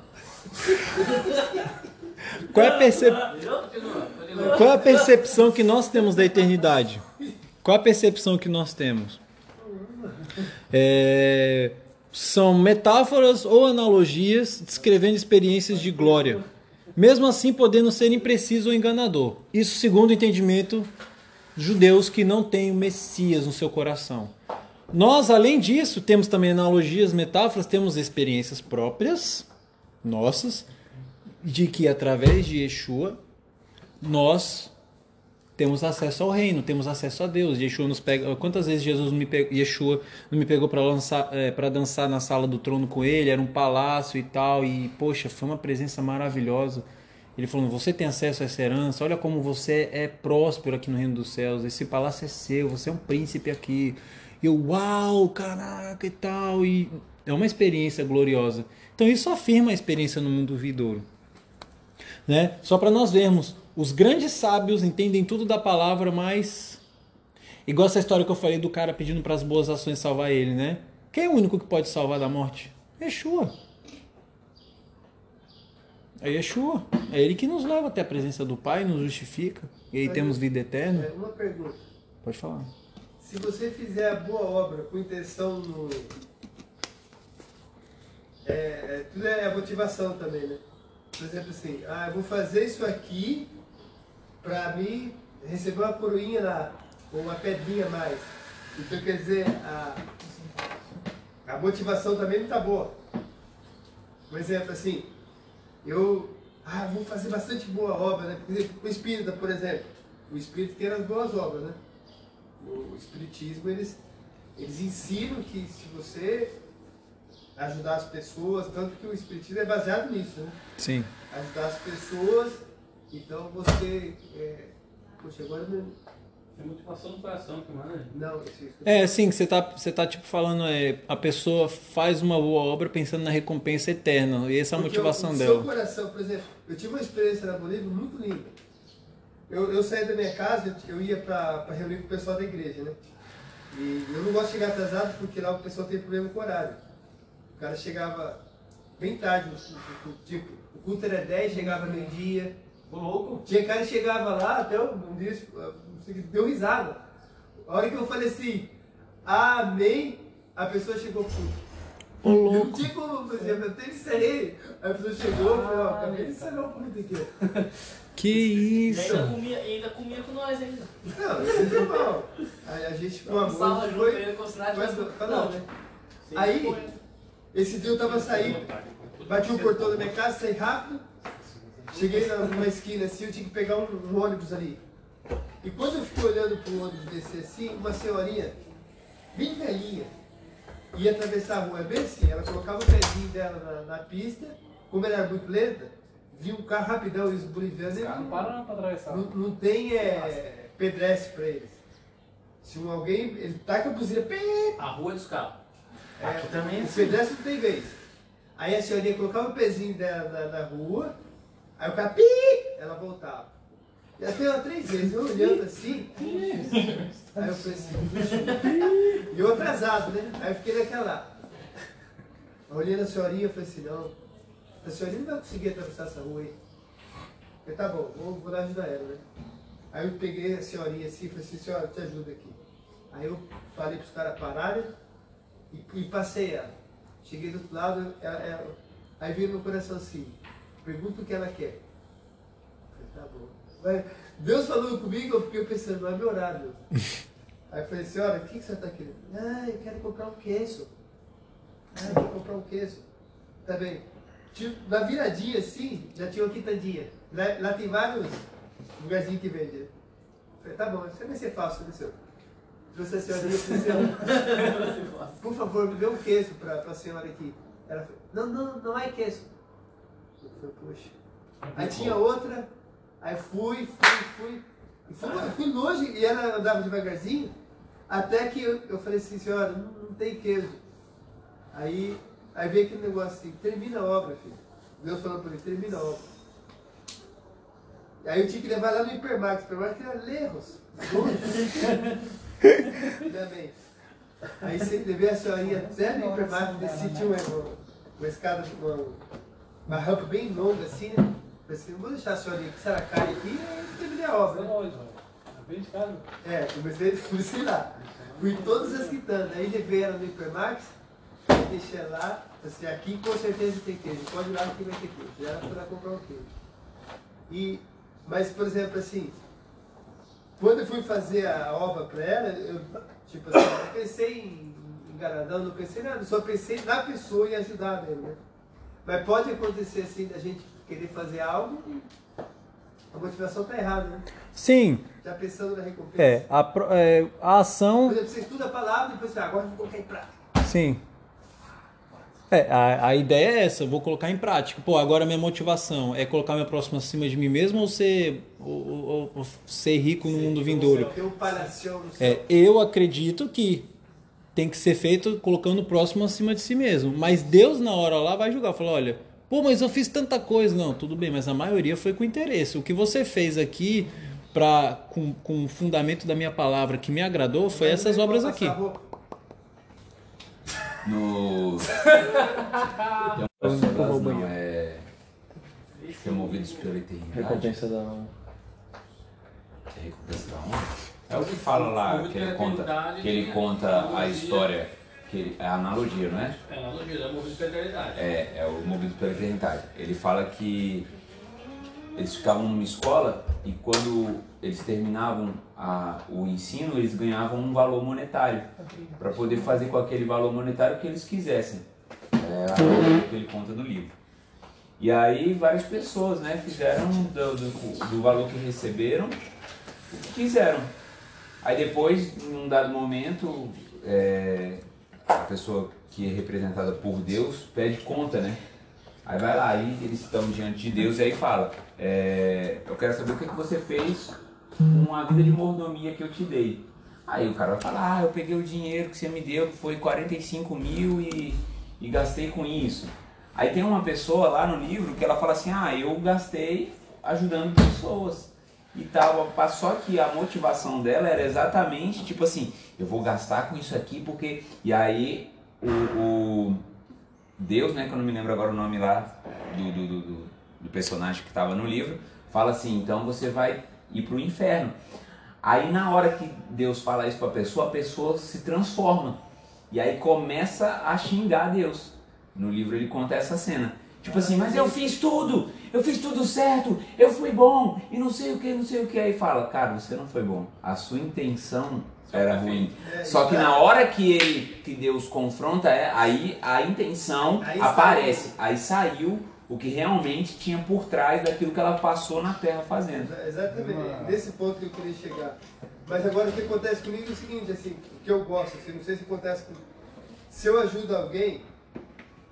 Qual é, a percep... Qual é a percepção que nós temos da eternidade? Qual é a percepção que nós temos? É... São metáforas ou analogias descrevendo experiências de glória, mesmo assim podendo ser impreciso ou enganador. Isso segundo o entendimento judeus que não têm o Messias no seu coração. Nós, além disso, temos também analogias, metáforas, temos experiências próprias, nossas, de que através de Yeshua nós temos acesso ao reino, temos acesso a Deus. Yeshua nos pega. Quantas vezes Jesus me pegou, Yeshua não me pegou para é, para dançar na sala do trono com ele? Era um palácio e tal. E poxa, foi uma presença maravilhosa. Ele falou: você tem acesso a essa herança. Olha como você é próspero aqui no reino dos céus. Esse palácio é seu. Você é um príncipe aqui. E eu, uau, caraca e tal. E é uma experiência gloriosa. Então isso afirma a experiência no mundo vidouro. Né? Só para nós vermos, os grandes sábios entendem tudo da palavra, mas igual essa história que eu falei do cara pedindo para as boas ações salvar ele, né? Quem é o único que pode salvar da morte? Yeshua. É Yeshua. É ele que nos leva até a presença do Pai, nos justifica. E aí temos vida eterna. É, uma pergunta. Pode falar. Se você fizer a boa obra com intenção no. É, é, tudo é a motivação também, né? Por exemplo, assim, ah, eu vou fazer isso aqui para mim receber uma coroinha lá, ou uma pedrinha a mais. Então, quer dizer, a, a motivação também não está boa. Por exemplo, assim, eu ah, vou fazer bastante boa obra, né? Por exemplo, o espírita, por exemplo. O espírito quer as boas obras, né? O espiritismo, eles, eles ensinam que se você ajudar as pessoas, tanto que o espiritismo é baseado nisso, né? Sim. Ajudar as pessoas, então você. É... Poxa, agora não. É motivação do coração que manda. Não. É, sim, você tá, você tá tipo falando, é, a pessoa faz uma boa obra pensando na recompensa eterna, e essa é a Porque motivação o, o dela. seu coração, por exemplo, eu tive uma experiência na Bolívia muito linda. Eu, eu saí da minha casa, eu ia para reunir com o pessoal da igreja, né? E eu não gosto de chegar atrasado porque lá o pessoal tem problema com o horário. O cara chegava bem tarde, no culto, tipo, o culto era 10, chegava meio-dia, louco. Tinha cara que chegava lá, até um dia deu risada. A hora que eu falei assim, amém, a pessoa chegou puta. Ô, louco. Não tinha como, exemplo, eu até encerrei. Aí a pessoa chegou e falou, ó, acabei de encerrar o puto aqui. Que E isso? ainda comia, e ainda comia com nós ainda. Não, isso é normal. Aí a gente, amor, Sala a junto foi... ainda com o sinal Mas, de falando, né? Aí, esse dia eu tava saindo, bati o portão da minha casa, saí rápido, cheguei numa esquina assim, eu tinha que pegar um, um ônibus ali. E quando eu fiquei olhando pro ônibus descer assim, uma senhorinha, bem velhinha, ia atravessar a rua, é bem assim, ela colocava o pezinho dela na, na pista, como ela era muito lenta, vinha um carro rapidão, e os bolivianos Os não param não pra atravessar. não, não tem é, pedestre pra eles. Se um alguém, ele taca a buzina, A rua é dos carros. é, Aqui também é o assim. pedestre não tem vez. Aí a senhorinha colocava o pezinho dela na, na rua, aí o cara, pi, ela voltava. Já fez ela três vezes, eu olhando assim. Aí eu falei assim. E eu atrasado, né? Aí eu fiquei naquela. Olhando a senhorinha, eu falei assim, não, a senhorinha não vai conseguir atravessar essa rua aí. Eu falei, tá bom, vou, vou lá ajudar ela, né? Aí eu peguei a senhorinha assim e falei assim, senhora, te ajuda aqui. Aí eu falei pros caras pararem e, e passei ela. Cheguei do outro lado, ela, ela- aí veio meu coração assim, pergunta o que ela quer. Eu falei, tá bom. Mas Deus falou comigo, eu fiquei pensando, não é meu horário. Aí eu falei, senhora, o que, que você está querendo? Ah, eu quero comprar um queijo. Ah, eu quero comprar um queijo. Tá bem. Tinha- Na viradinha assim, já tinha uma quitandinha. Lá, lá tem vários lugarzinhos que vende. Eu Falei, tá bom, isso vai ser fácil, né, senhor? Trouxe a senhorinha pra senhora. Por favor, me dê um queijo pra, pra senhora aqui. Ela falou, não, não, não é queijo. Eu falei, poxa. Aí tinha outra, aí fui, fui, fui. E fui, fui longe e ela andava devagarzinho, até que eu, eu falei assim, senhora, não, não tem queijo. Aí, aí veio aquele negócio assim, termina a obra, filho. Deus falou pra mim, termina a obra. E aí eu tinha que levar lá no Hipermax, Hipermax era Lerros, longe. Ainda bem. Aí você levei a senhorinha até no tinha uma, uma, uma escada, uma, uma rampa bem longa assim, né? Não vou deixar a senhorinha aqui, se ela cai aqui, eu terminei a obra. É né? longe, velho. É de casa. É, comecei, comecei lá. Fui todas as quitandas. Aí levei ela no Hipermax, deixei lá. Assim, aqui com certeza tem queijo. Pode ir lá que vai ter queijo. Já era para comprar um queijo. E, mas, por exemplo, assim, quando eu fui fazer a obra para ela, eu, tipo assim, eu pensei em enganadão, não pensei nada. Só pensei na pessoa e ajudar mesmo, né? Mas pode acontecer assim, da gente querer fazer algo e a motivação tá errada, né? Sim, Já pensando na recompensa. é, a, é, a ação Por exemplo, você estuda a palavra e depois você, ah, agora eu vou colocar em prática. Sim. É, a, a ideia é essa, vou colocar em prática. Pô, agora minha motivação é colocar meu próximo acima de mim mesmo ou ser, ou, ou- ou ser rico no mundo vindouro? Tem um palhação no céu. É, eu acredito que tem que ser feito colocando o próximo acima de si mesmo. Mas Deus, na hora lá, vai julgar. Falar, olha, pô, mas eu fiz tanta coisa. Não, tudo bem, mas a maioria foi com interesse. O que você fez aqui, pra, com, com o fundamento da minha palavra que me agradou, foi essas obras aqui. No. Tem um das, não, é. Acho que é movidos pela eternidade. Recompensa da alma. É recompensa da alma? É o que fala lá, que ele conta, que ele conta a história. Que é a analogia, não é? É, no Gira, é movido pela eternidade. É, é o movido pela eternidade. Ele fala que eles ficavam numa escola e quando eles terminavam a- o ensino, eles ganhavam um valor monetário para poder fazer com aquele valor monetário o que eles quisessem. É a que ele conta no livro. E aí várias pessoas né, fizeram do, do, do valor que receberam o que quiseram. Aí depois, num dado momento, é, a pessoa que é representada por Deus pede conta, né? Aí vai lá, aí eles estão diante de Deus e aí fala, é, eu quero saber o que, que você fez com a vida de mordomia que eu te dei. Aí o cara vai falar, ah, eu peguei o dinheiro que você me deu, que foi 45 mil e, e gastei com isso. Aí tem uma pessoa lá no livro que ela fala assim, ah, eu gastei ajudando pessoas e tal, só que a motivação dela era exatamente tipo assim, eu vou gastar com isso aqui porque. E aí o, o Deus, né, que eu não me lembro agora o nome lá do, do, do, do- personagem que estava no livro, Fala assim, então você vai ir para o inferno. Aí na hora que Deus fala isso para a pessoa, a pessoa se transforma. E aí começa a xingar Deus. No livro ele conta essa cena. Tipo assim, mas eu fiz tudo, eu fiz tudo certo, eu fui bom, e não sei o que, não sei o que. Aí fala, cara, você não foi bom. A sua intenção era ruim. Só que na hora que ele, que Deus confronta, é, aí a intenção Aí aparece. Aí saiu o que realmente tinha por trás daquilo que ela passou na terra fazendo. Exatamente, nesse ponto que eu queria chegar. Mas agora o que acontece comigo é o seguinte, assim, o que eu gosto, assim, não sei se acontece com... Se eu ajudo alguém,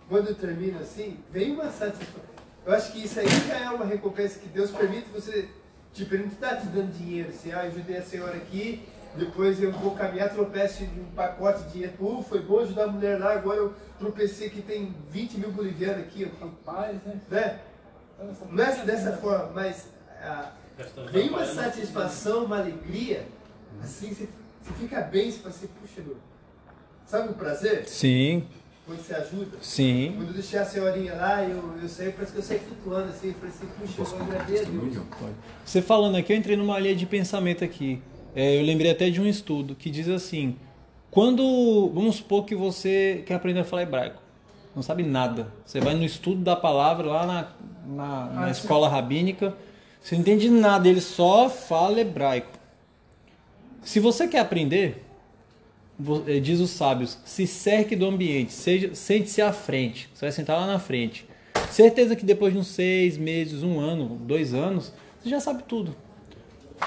quando eu termino assim, vem uma satisfação. Eu acho que isso aí já é uma recompensa que Deus permite você, tipo, Ele não está te dando dinheiro, assim, ah, eu ajudei a senhora aqui, depois eu vou caminhar, tropeço de um pacote de dinheiro, uh, foi bom ajudar a mulher lá, agora eu tropecei que tem 20 mil bolivianos aqui, eu falo, Paz, né? né? Não é dessa forma, mas ah, vem uma satisfação, uma alegria, assim, você, você fica bem, você fala assim, puxa, meu, sabe o prazer? Sim, Quando você ajuda? sim. Quando eu deixei a senhorinha lá, eu, eu saí, parece que eu saí flutuando assim, eu falei assim, puxa, eu agradeço. Você falando aqui, eu entrei numa linha de pensamento aqui. É, eu lembrei até de um estudo que diz assim: quando, vamos supor que você quer aprender a falar hebraico, não sabe nada. Você vai no estudo da palavra lá na, na, na Ah, escola rabínica, você não entende nada, ele só fala hebraico. Se você quer aprender, eh, diz os sábios, se cerque do ambiente, seja, sente-se à frente. Você vai sentar lá na frente. Certeza que depois de uns seis meses, um ano, dois anos, você já sabe tudo.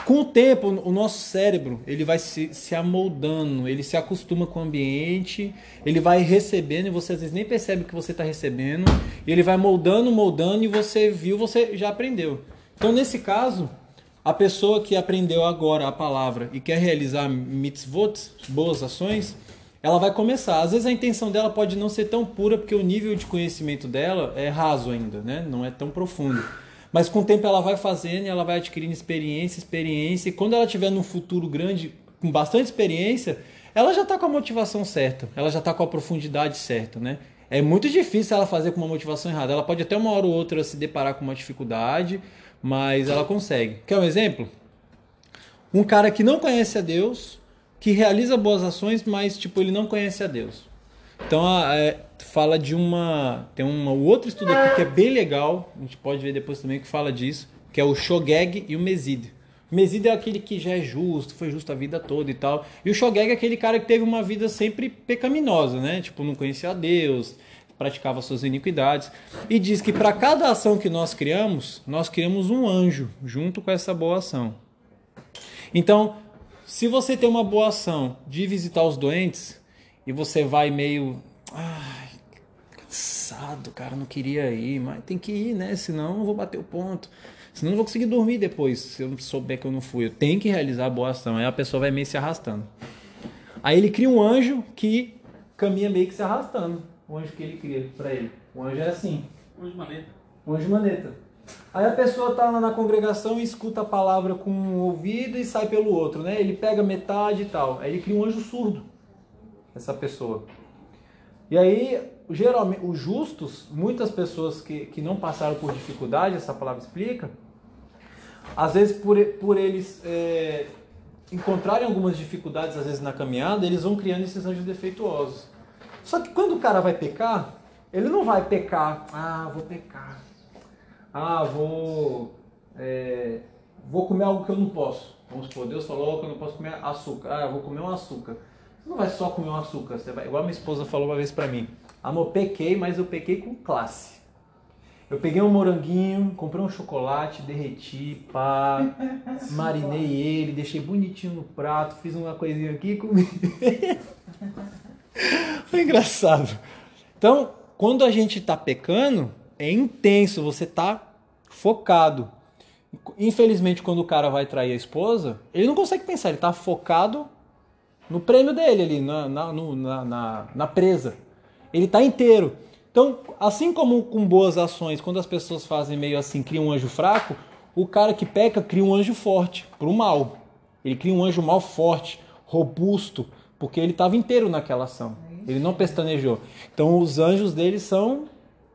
Com o tempo, o nosso cérebro ele vai se, se amoldando, ele se acostuma com o ambiente, ele vai recebendo e você às vezes nem percebe que você está recebendo, e ele vai moldando, moldando e você viu, você já aprendeu. Então, nesse caso, a pessoa que aprendeu agora a palavra e quer realizar mitzvot, boas ações, ela vai começar. Às vezes a intenção dela pode não ser tão pura porque o nível de conhecimento dela é raso ainda, né? não é tão profundo. Mas com o tempo ela vai fazendo e ela vai adquirindo experiência, experiência. E quando ela tiver num futuro grande, com bastante experiência, ela já está com a motivação certa, ela já está com a profundidade certa, né? É muito difícil ela fazer com uma motivação errada. Ela pode até uma hora ou outra se deparar com uma dificuldade, mas ela consegue. Quer um exemplo? Um cara que não conhece a Deus, que realiza boas ações, mas tipo ele não conhece a Deus. Então é, fala de uma tem um outro estudo aqui que é bem legal, a gente pode ver depois também que fala disso, que é o Shogeg e o Mesid. O é aquele que já é justo, foi justo a vida toda e tal. E o Shogeg é aquele cara que teve uma vida sempre pecaminosa, né? Tipo, não conhecia a Deus, praticava suas iniquidades. E diz que para cada ação que nós criamos, nós criamos um anjo junto com essa boa ação. Então, se você tem uma boa ação de visitar os doentes e você vai meio. Ai, cansado, cara, não queria ir, mas tem que ir, né? Senão eu não vou bater o ponto. Senão eu não vou conseguir dormir depois, se eu souber que eu não fui. Eu tenho que realizar a boa ação. Aí a pessoa vai meio se arrastando. Aí ele cria um anjo que caminha meio que se arrastando. O anjo que ele cria pra ele. O anjo é assim. Onde maneta? Um anjo maneta. Aí a pessoa tá lá na congregação e escuta a palavra com um ouvido e sai pelo outro, né? Ele pega metade e tal. Aí ele cria um anjo surdo, essa pessoa. E aí, geralmente, os justos, muitas pessoas que, que não passaram por dificuldade, essa palavra explica, às vezes por, por eles é, encontrarem algumas dificuldades, às vezes na caminhada, eles vão criando esses anjos defeituosos. Só que quando o cara vai pecar, ele não vai pecar, ah, vou pecar. Ah, vou, é, vou comer algo que eu não posso. Vamos supor, Deus falou que eu não posso comer açúcar. Ah, eu vou comer um açúcar. Você não vai só comer um açúcar, você vai, igual a minha esposa falou uma vez pra mim. Amor, pequei, mas eu pequei com classe. Eu peguei um moranguinho, comprei um chocolate, derreti, pá, marinei ele, deixei bonitinho no prato, fiz uma coisinha aqui e comi. Foi engraçado. Então, quando a gente tá pecando, é intenso, você tá focado. Infelizmente, quando o cara vai trair a esposa, ele não consegue pensar, ele tá focado no prêmio dele ali, na, na, no- na, na, na presa. Ele tá inteiro. Então, assim como com boas ações, quando as pessoas fazem meio assim, criam um anjo fraco, o cara que peca cria um anjo forte pro mal. Ele cria um anjo mal forte, robusto, porque ele estava inteiro naquela ação. Ele não pestanejou. Então, os anjos dele são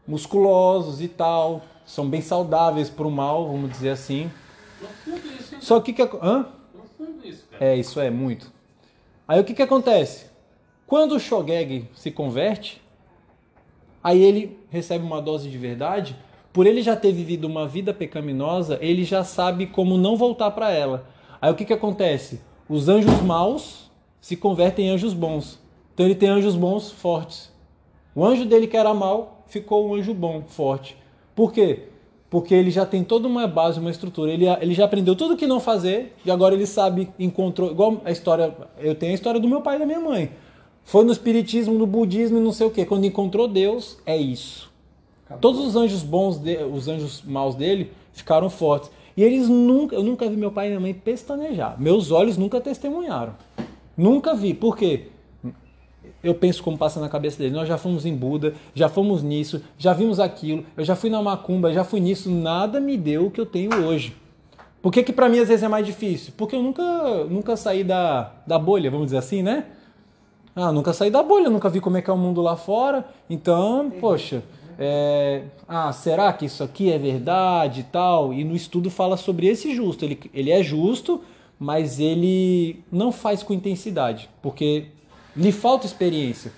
musculosos e tal, são bem saudáveis para o mal, vamos dizer assim. Profundo isso, hein? Só que que hã? Profundo isso, cara. É, isso é muito. Aí o que que acontece? Quando o Shogeg se converte, aí ele recebe uma dose de verdade, por ele já ter vivido uma vida pecaminosa, ele já sabe como não voltar para ela. Aí o que que acontece? Os anjos maus se convertem em anjos bons. Então ele tem anjos bons fortes. O anjo dele que era mau ficou um anjo bom, forte. Por quê? Porque ele já tem toda uma base, uma estrutura. Ele, ele já aprendeu tudo o que não fazer e agora ele sabe, encontrou. Igual a história. Eu tenho a história do meu pai e da minha mãe. Foi no espiritismo, no budismo e não sei o quê. Quando encontrou Deus, é isso. Todos os anjos bons, de- os anjos maus dele, ficaram fortes. E eles nunca, eu nunca vi meu pai e minha mãe pestanejar. Meus olhos nunca testemunharam. Nunca vi. Por quê? Eu penso como passa na cabeça dele. Nós já fomos em Buda, já fomos nisso, já vimos aquilo, eu já fui na Macumba, já fui nisso, nada me deu o que eu tenho hoje. Por que, que para mim às vezes é mais difícil? Porque eu nunca, nunca saí da, da bolha, vamos dizer assim, né? Ah, nunca saí da bolha, nunca vi como é que é o mundo lá fora. Então, poxa, é, ah, será que isso aqui é verdade e tal? E no estudo fala sobre esse justo. Ele, ele é justo, mas ele não faz com intensidade, porque lhe falta experiência.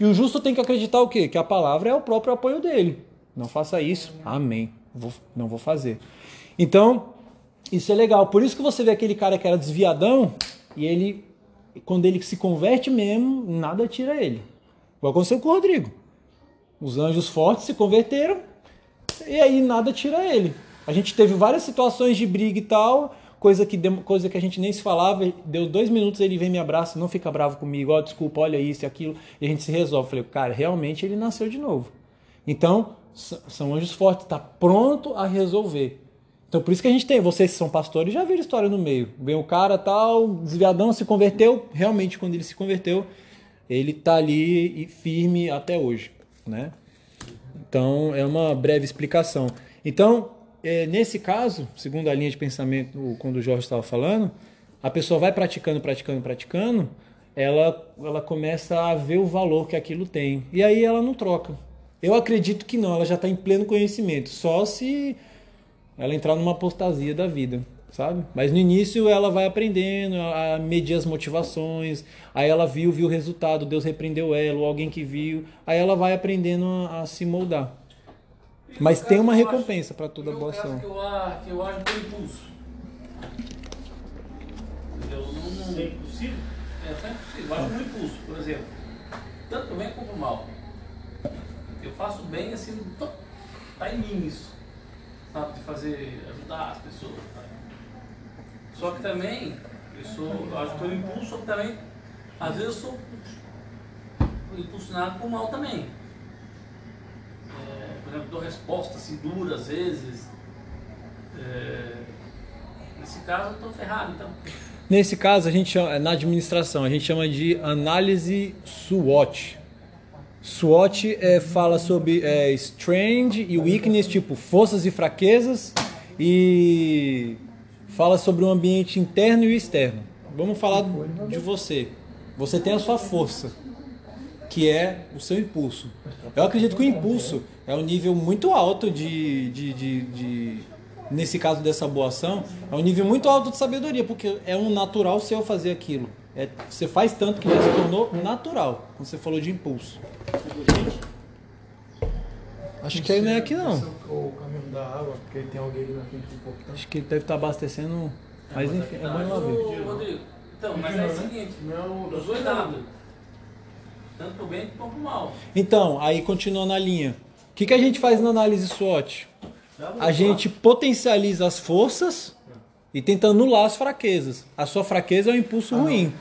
E o justo tem que acreditar o quê? Que a palavra é o próprio apoio dele. Não faça isso. Amém. Vou- não vou fazer. Então, isso é legal. Por isso que você vê aquele cara que era desviadão e ele, quando ele se converte mesmo, nada tira ele. Igual aconteceu com o Rodrigo. Os anjos fortes se converteram e aí nada tira ele. A gente teve várias situações de briga e tal, coisa que, coisa que a gente nem se falava. Deu dois minutos, ele vem me abraça, não fica bravo comigo, ó, desculpa, olha isso e aquilo, e a gente se resolve. Falei, cara, realmente ele nasceu de novo. Então, são anjos fortes, está pronto a resolver. Então, por isso que a gente tem, vocês que são pastores já viram história no meio. Vem o cara tal, desviadão, se converteu, realmente quando ele se converteu, ele tá ali e firme até hoje, né? Então, é uma breve explicação. Então, é, nesse caso, segundo a linha de pensamento, quando o Jorge estava falando, a pessoa vai praticando, praticando, praticando, ela, ela começa a ver o valor que aquilo tem. E aí ela não troca. Eu acredito que não, ela já está em pleno conhecimento. Só se ela entrar numa apostasia da vida, sabe? Mas no início ela vai aprendendo a medir as motivações, aí ela viu, viu o resultado, Deus repreendeu ela, ou alguém que viu, aí ela vai aprendendo a, a se moldar. Mas tem uma recompensa para toda boa ação. que eu, que eu ajo por impulso. Entendeu? Não, É impossível? É, só é impossível. Eu ajo por impulso, por exemplo. Tanto bem como mal. Eu faço bem assim, tá em mim isso. Sabe? De fazer, ajudar as pessoas. tá? Só que também, eu sou, eu acho pelo impulso, só que também, às vezes eu sou impulsionado por mal também. É, por exemplo, dou resposta assim dura às vezes. É, nesse caso eu tô ferrado, então. Nesse caso, a gente chama, na administração, a gente chama de análise SWOT. SWOT é, fala sobre é, strength e weakness, tipo forças e fraquezas, e fala sobre o ambiente interno e externo. Vamos falar de você. Você tem a sua força, que é o seu impulso. Eu acredito que o impulso é um nível muito alto de, de, de, de- nesse caso dessa boa ação, é um nível muito alto de sabedoria, porque é um natural seu fazer aquilo. É, você faz tanto que já se tornou natural, quando você falou de impulso. Acho que aí não é aqui não. O caminho da água, porque tem alguém ali na frente do portão. Acho que ele deve estar abastecendo. Mas enfim, é lá ver. Ô, Rodrigo, então, mas é o seguinte, Não, os dois lados. Tanto pro bem quanto pro mal. Então, aí continuando na linha. O que, que a gente faz na análise SWOT? A gente potencializa as forças e tenta anular as fraquezas. A sua fraqueza é um impulso ruim.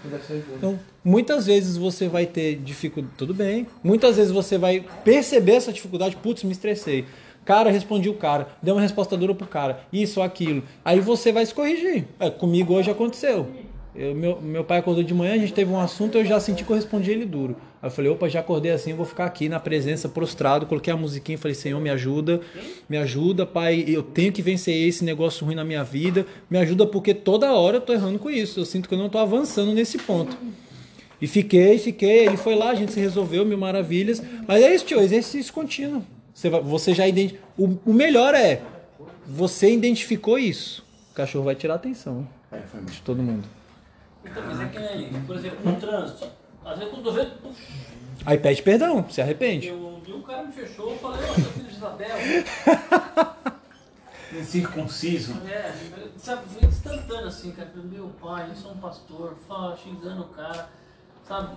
Então, muitas vezes você vai ter dificuldade. Tudo bem. Muitas vezes você vai perceber essa dificuldade. Putz, me estressei. Cara, respondi o cara. Deu uma resposta dura pro cara. Isso, aquilo. Aí você vai se corrigir. É, comigo hoje aconteceu. Eu- meu, meu pai acordou de manhã, a gente teve um assunto, eu já senti que eu respondi ele duro. Aí eu falei, opa, já acordei assim, eu vou ficar aqui na presença, prostrado, coloquei a musiquinha, falei, Senhor, me ajuda, me ajuda, pai, eu tenho que vencer esse negócio ruim na minha vida, me ajuda porque toda hora eu tô errando com isso, eu sinto que eu não tô avançando nesse ponto. E fiquei, fiquei, ele foi lá, a gente se resolveu, mil maravilhas. Mas é isso, tio, exercício contínuo. Você, vai- você já. O, o melhor é. Você identificou isso. O cachorro vai tirar atenção de todo mundo. Então, mas é que nem, por exemplo, no trânsito. Às vezes quando eu vejo, puf, Aí pede perdão, se arrepende. eu um cara me fechou, eu falei, ó, seu filho de Isabel. Circunciso. É, sabe, foi instantâneo assim, cara. Meu pai, eu sou um pastor, fala, xingando o cara, sabe?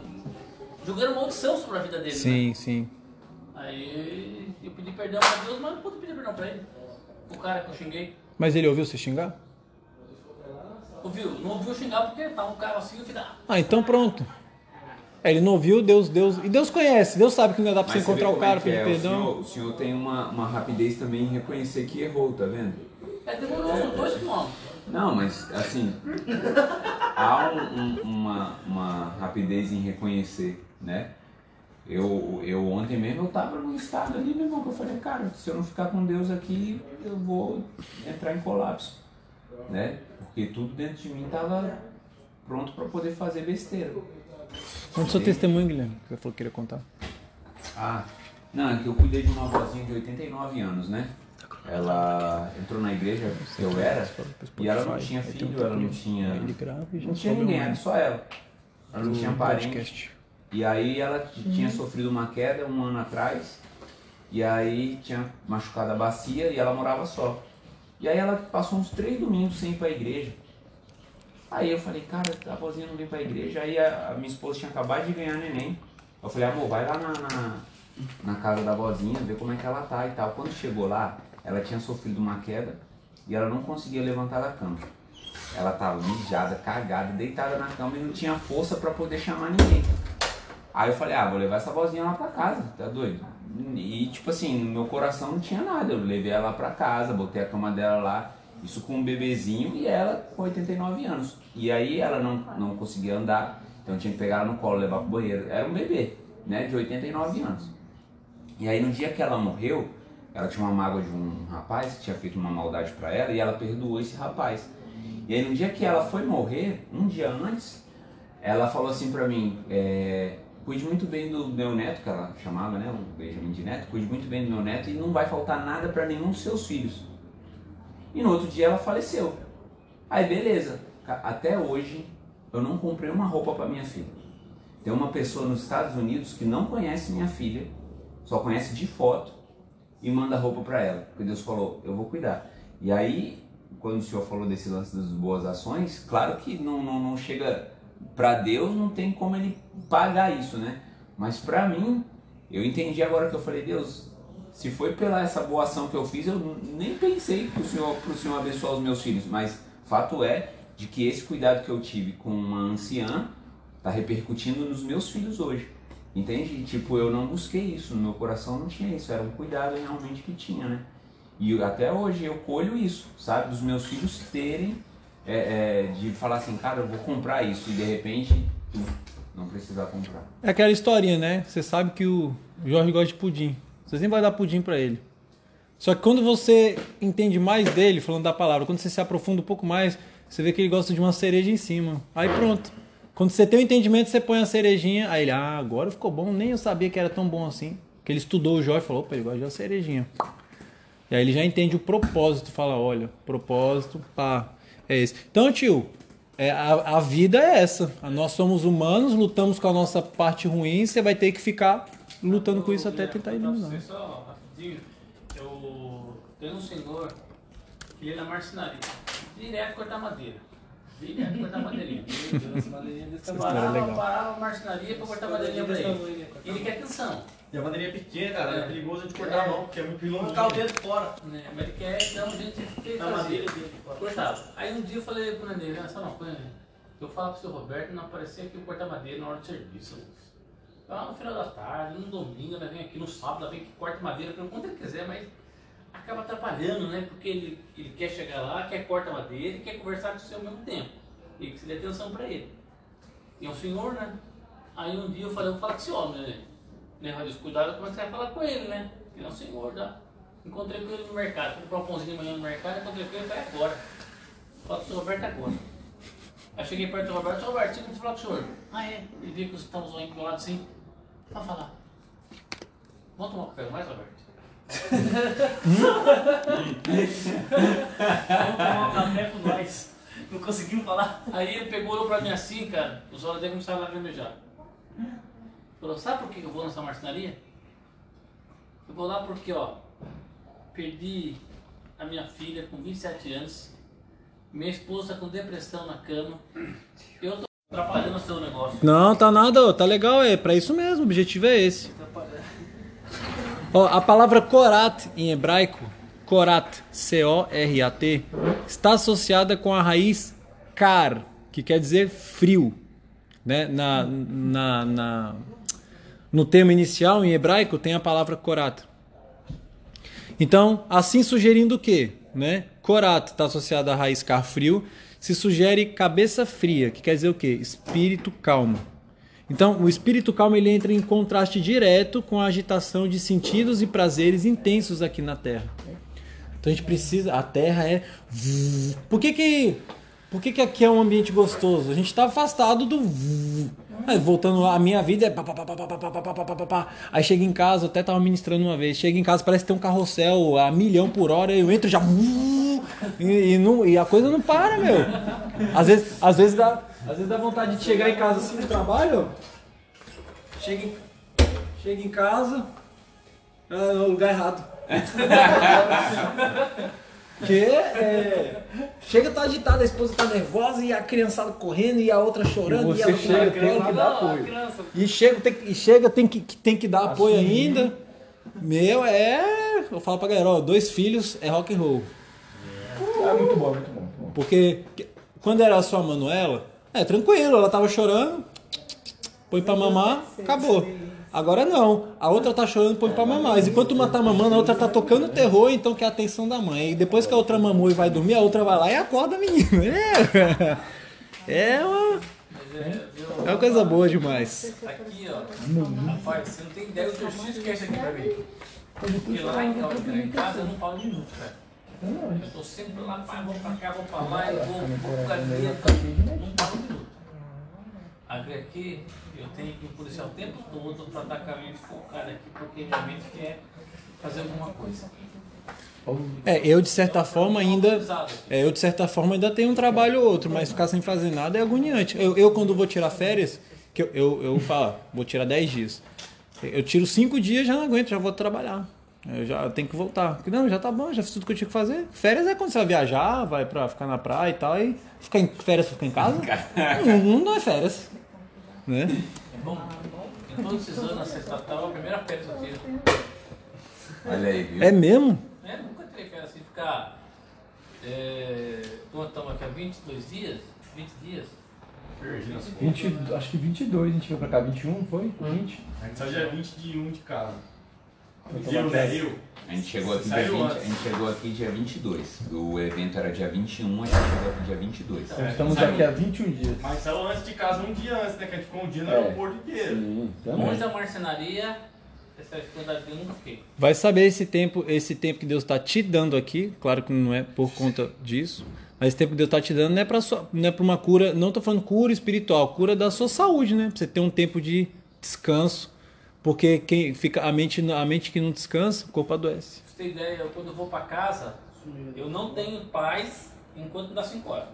Jogando maldição sobre a vida dele. né? Sim, sim. Aí eu pedi perdão pra Deus, mas não pude pedir perdão pra ele. O cara que eu xinguei. Mas ele ouviu você xingar? Ouviu? Não ouviu xingar porque tava um cara assim, eu falei, ah, Ah, então pronto. É, ele não ouviu, Deus, Deus. E Deus conhece, Deus sabe que não dá pra você Mas você vê encontrar o é cara, pedir é, perdão. O senhor, o senhor tem uma, uma rapidez também em reconhecer que errou, tá vendo? é, demorou dois quilômetros. Não, mas assim, há um- um- uma, uma rapidez em reconhecer, né? Eu, eu ontem mesmo eu tava num estado ali, meu irmão, que eu falei, cara, se eu não ficar com Deus aqui, eu vou entrar em colapso, né? Porque tudo dentro de mim tava pronto para poder fazer besteira. Conta o seu testemunho, Guilherme, que você falou que queria contar. Ah, não, é que eu cuidei de uma vozinha de 89 anos, né? Ela entrou na igreja que eu era e ela não tinha filho, ela não tinha. Não tinha ninguém, era só ela. Ela não tinha parente. E aí ela tinha sofrido uma queda um ano atrás. E aí tinha machucado a bacia e ela morava só. E aí ela passou uns três domingos sem ir pra igreja. Aí eu falei, cara, a vozinha não vem pra igreja. Aí a, a minha esposa tinha acabado de ganhar neném. Eu falei, amor, vai lá na, na, na casa da vozinha, ver como é que ela tá e tal. Quando chegou lá, ela tinha sofrido uma queda e ela não conseguia levantar da cama. Ela tava mijada, cagada, deitada na cama e não tinha força pra poder chamar ninguém. Aí eu falei, ah, vou levar essa vozinha lá pra casa, tá doido? E tipo assim, no meu coração não tinha nada. Eu levei ela pra casa, botei a cama dela lá, isso com um bebezinho e ela com 89 anos. E aí ela não, não conseguia andar, então eu tinha que pegar ela no colo, levar pro banheiro. Era um bebê, né, de 89 anos. E aí no dia que ela morreu, ela tinha uma mágoa de um rapaz que tinha feito uma maldade pra ela e ela perdoou esse rapaz. E aí no dia que ela foi morrer, um dia antes, ela falou assim pra mim, é, cuide muito bem do meu neto, que ela chamava, né, o Benjamin de neto, cuide muito bem do meu neto e não vai faltar nada pra nenhum dos seus filhos. E no outro dia ela faleceu. Aí beleza, até hoje eu não comprei uma roupa pra minha filha. Tem uma pessoa nos Estados Unidos que não conhece minha filha, só conhece de foto e manda roupa pra ela, porque Deus falou, eu vou cuidar. E aí, quando o senhor falou desse lance das boas ações, claro que não, não, não chega pra Deus, não tem como ele pagar isso, né? Mas pra mim, eu entendi agora que eu falei, Deus, se foi pela essa boa ação que eu fiz, eu nem pensei pro senhor, pro senhor abençoar os meus filhos, mas fato é de que esse cuidado que eu tive com uma anciã tá repercutindo nos meus filhos hoje. Entende? Tipo, eu não busquei isso, no meu coração não tinha isso, era um cuidado realmente que tinha, né? E até hoje eu colho isso, sabe? Dos meus filhos terem, é, é, de falar assim, cara, eu vou comprar isso, e de repente, não precisar comprar. É aquela historinha, né? Você sabe que o Jorge gosta de pudim. Você sempre vai dar pudim pra ele. Só que quando você entende mais dele, falando da palavra, quando você se aprofunda um pouco mais, você vê que ele gosta de uma cereja em cima. Aí pronto. Quando você tem o entendimento, você põe a cerejinha, aí ele, ah, agora ficou bom, nem eu sabia que era tão bom assim. Que ele estudou o Jorge e falou, opa, ele gosta de uma cerejinha. E aí ele já entende o propósito, fala, olha, propósito, pá, é esse. Então, tio, é, a, a vida é essa. Nós somos humanos, lutamos com a nossa parte ruim, você vai ter que ficar lutando com isso até tentar eliminar. Só rapidinho, eu tenho um senhor que ele é na marcenaria, direto cortar madeira. Direto cortar madeirinha. Meu Deus, essa madeirinha desse tamanho. é Parava, legal. parava a marcenaria pra cortar madeirinha pra ele. E ele quer atenção. E a madeirinha é pequena, cara, é, É. perigoso a gente cortar a mão, porque é muito Colocar o dedo fora. Né? Mas ele quer dar um jeito de Na fazer. madeira dele fora. Cortava. Aí um dia eu falei pro Nenê, olha só uma coisa, né? eu falo pro seu Roberto não aparecer aqui cortar madeira na hora de serviço. Lá no final da tarde, no domingo, ela vem aqui no sábado, ela vem aqui corta madeira, pelo quanto ele quiser, mas acaba atrapalhando, né? Porque ele, ele quer chegar lá, quer cortar madeira e quer conversar com você ao mesmo tempo. E que você dê atenção pra ele. E é um senhor, né? Aí um dia eu falei, vou falar com esse homem, né? Né? Mas cuidado como é que você vai falar com ele, né? Ele é um senhor, tá? Encontrei com ele no mercado, fui comprar um pãozinho de manhã no mercado, encontrei com ele, vai agora. Fala com o seu Roberto agora. Aí cheguei perto do Roberto, seu Roberto, você falar com o senhor? Ah, é? Ele viu que você estava zoando do meu lado assim. Pode falar. Vamos tomar um café mais, Roberto? Vamos tomar um café com nós. Não conseguimos falar. Aí ele pegou, olhou pra mim assim, cara, os olhos dele começaram a lacrimejar. Falou, sabe por que eu vou nessa marcenaria? Eu vou lá porque, ó, perdi a minha filha com 27 anos, minha esposa com depressão na cama, eu tô atrapalhando o seu negócio. Não, tá nada, ó, tá legal, é pra isso mesmo, o objetivo é esse. Ó, a palavra korat em hebraico, korat, C-O-R-A-T, está associada com a raiz kar, que quer dizer frio. Né? Na, na, na- no termo inicial, em hebraico, tem a palavra korat. Então, assim sugerindo o quê? Né? Korat está associado à raiz kar frio, se sugere cabeça fria, que quer dizer o quê? Espírito calmo. Então, o espírito calmo ele entra em contraste direto com a agitação de sentidos e prazeres intensos aqui na Terra. Então a gente precisa, a Terra é Por que que por que, que aqui é um ambiente gostoso? A gente está afastado do voltando a minha vida é pá, pá, pá, pá, pá, pá, pá, pá, pá. Aí chega em casa, até tava ministrando uma vez, chega em casa parece que tem um carrossel a milhão por hora, eu entro já e, e, não, e a coisa não para, meu. Às vezes, às vezes dá, às vezes dá vontade de chegar em casa assim no trabalho, chega em, chega em casa, ah, no lugar errado. Que é, chega tá agitada, a esposa tá nervosa e a criançada correndo e a outra chorando E e, a você chega, tem que dar apoio. E chega, tem, que- e chega, tem que, tem que dar apoio Assumir. ainda. Meu, é. Eu falo pra galera, ó, dois filhos é rock and roll. É muito bom, muito bom. muito bom. Porque que- quando era só a Manuela, é tranquilo, ela tava chorando, põe pra mamar, acabou. Agora não, a outra tá chorando, põe pra mamar. Mas enquanto uma tá mamando, a outra tá tocando terror, então quer a atenção da mãe. E depois que a outra mamou e vai dormir, a outra vai lá e acorda a menina. É, é uma, é, viu? é uma coisa boa demais. Aqui, ó, rapaz, você não tem ideia do que é isso aqui pra mim. Porque lá em casa, eu não falo um minuto, cara. Eu tô sempre lá, pá, vou pra cá, vou pra lá, eu vou, vou pro gabinete, não falo um minuto. Aqui, eu tenho que policiar o tempo todo pra estar com a mente focada aqui, porque realmente quer fazer alguma coisa. É, eu de certa forma ainda. É, eu de certa forma ainda tenho um trabalho ou outro, mas ficar sem fazer nada é agoniante. Eu, eu quando vou tirar férias, que eu, eu, eu falo, vou tirar 10 dias. Eu tiro 5 dias já não aguento, já vou trabalhar. Eu já tenho que voltar. Porque, Não, já tá bom, já fiz tudo que eu tinha que fazer. Férias é quando você vai viajar, vai pra ficar na praia e tal, e ficar em férias pra ficar em casa. não, não é férias. Né? É bom? Em todos esses anos, estatal é a primeira férias que eu tiro. Olha aí, viu? É mesmo? É, nunca tirei férias assim, ficar. É, quanto estamos aqui há 22 dias? 20 dias? Perdi nas contas. 20, acho que 22, a gente veio pra cá, 21, não foi? 20? A gente saiu dia 20 de 1 de casa. Né. Rio? A gente chegou aqui dia Saiu 20, a gente chegou aqui dia 22. O evento era dia 21, a gente chegou aqui dia 22. Então estamos Saiu. aqui há 21 dias. Mas saiu antes de casa um dia antes, né? Que a gente ficou um dia no É. aeroporto inteiro. Sim, Longe também. da marcenaria, essa atividade eu nunca fiquei. Vai saber esse tempo, esse tempo que Deus está te dando aqui, claro que não é por conta disso, mas esse tempo que Deus está te dando não é para não é para uma cura, não estou falando cura espiritual, cura da sua saúde, né? Pra você ter um tempo de descanso, porque quem fica a mente, a mente que não descansa, o corpo adoece. Pra você ter ideia, eu, quando eu vou pra casa, eu não tenho paz enquanto dá 5 horas.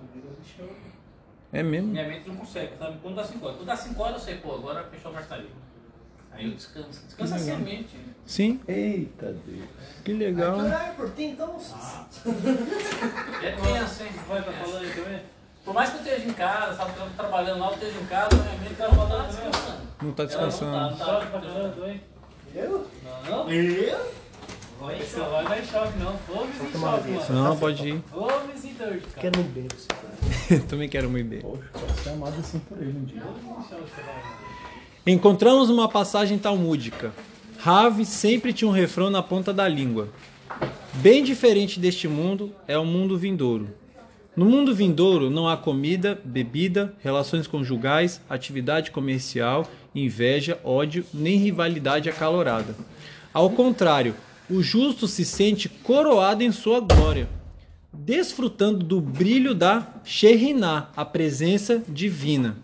É mesmo? Minha mente não consegue, sabe? Quando dá 5 horas. Quando dá 5 horas eu sei, pô, agora fechou a marcenaria. Aí eu descanso. Descansa assim a mente. Sim, Eita Deus. que legal. Chorar por ti, então. É tenso, hein? Vai, falando aí também? Por mais que eu esteja em casa, sabe? Eu tô trabalhando lá, eu esteja em casa, minha mente tá falando descansando. Não está Ela descansando. Não tá, não tá trabalhando, hein? Eu? Não, não. Eu? Vai, você vai dar em choque, não. Vamos em choque, mano. Não, pode ir. Vamos em dor, cara. Quero um beijo. Também quero muito bem. Poxa, pode ser amado assim por ele um dia. Encontramos uma passagem talmúdica. Rave sempre tinha um refrão na ponta da língua. Bem diferente deste mundo é o mundo vindouro. No mundo vindouro não há comida, bebida, relações conjugais, atividade comercial, inveja, ódio, nem rivalidade acalorada. Ao contrário, o justo se sente coroado em sua glória, desfrutando do brilho da Sheriná, a presença divina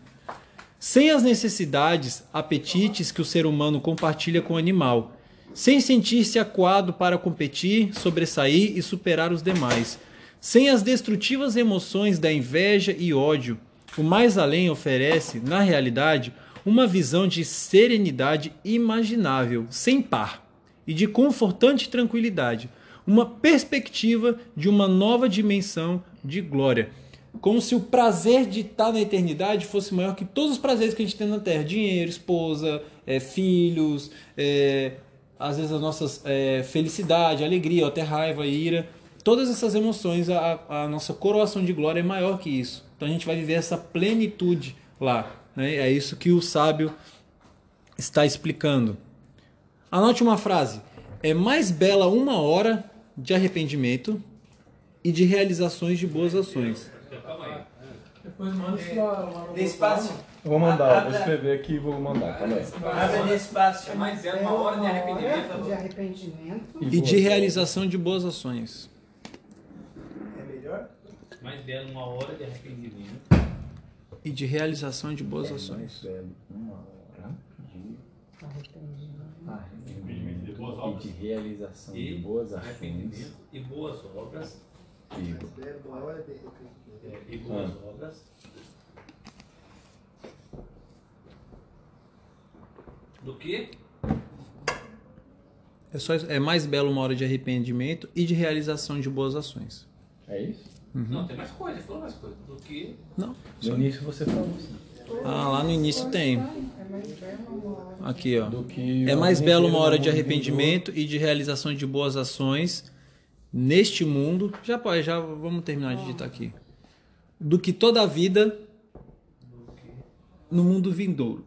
sem as necessidades, apetites que o ser humano compartilha com o animal, sem sentir-se acuado para competir, sobressair e superar os demais. Sem as destrutivas emoções da inveja e ódio, o mais além oferece, na realidade, uma visão de serenidade imaginável, sem par, e de confortante tranquilidade, uma perspectiva de uma nova dimensão de glória. Como se o prazer de estar na eternidade fosse maior que todos os prazeres que a gente tem na Terra: dinheiro, esposa, é, filhos, é, às vezes a nossa é, felicidade, alegria, até raiva, ira. Todas essas emoções, a, a nossa coroação de glória é maior que isso. Então a gente vai viver essa plenitude lá. Né? É isso que o sábio está explicando. Anote uma frase. É mais bela uma hora de arrependimento e de realizações de boas ações. Depois manda isso lá, Despacio. Eu vou mandar, vou escrever aqui e vou mandar. Calma aí. Abre despacio. Mas é uma hora de Hora arrependimento. de arrependimento. E de realização de boas ações. É? Mais belo uma hora de arrependimento. E de realização de boas ações. Uma hora de Arrependimento de boas e de realização de E boas ações. e boas obras. É de é, e boas obras. Do que? É, só, é mais belo uma hora de arrependimento e de realização de boas ações. É isso? Não, tem mais coisa, falou mais coisa. Do que? Não. No início você falou assim. Ah, lá no início tem. É mais bela uma hora. Aqui, ó. Do que É mais belo uma hora de arrependimento e de realização de boas ações neste mundo. Já pode, já vamos terminar de digitar aqui. Do que toda a vida no mundo vindouro.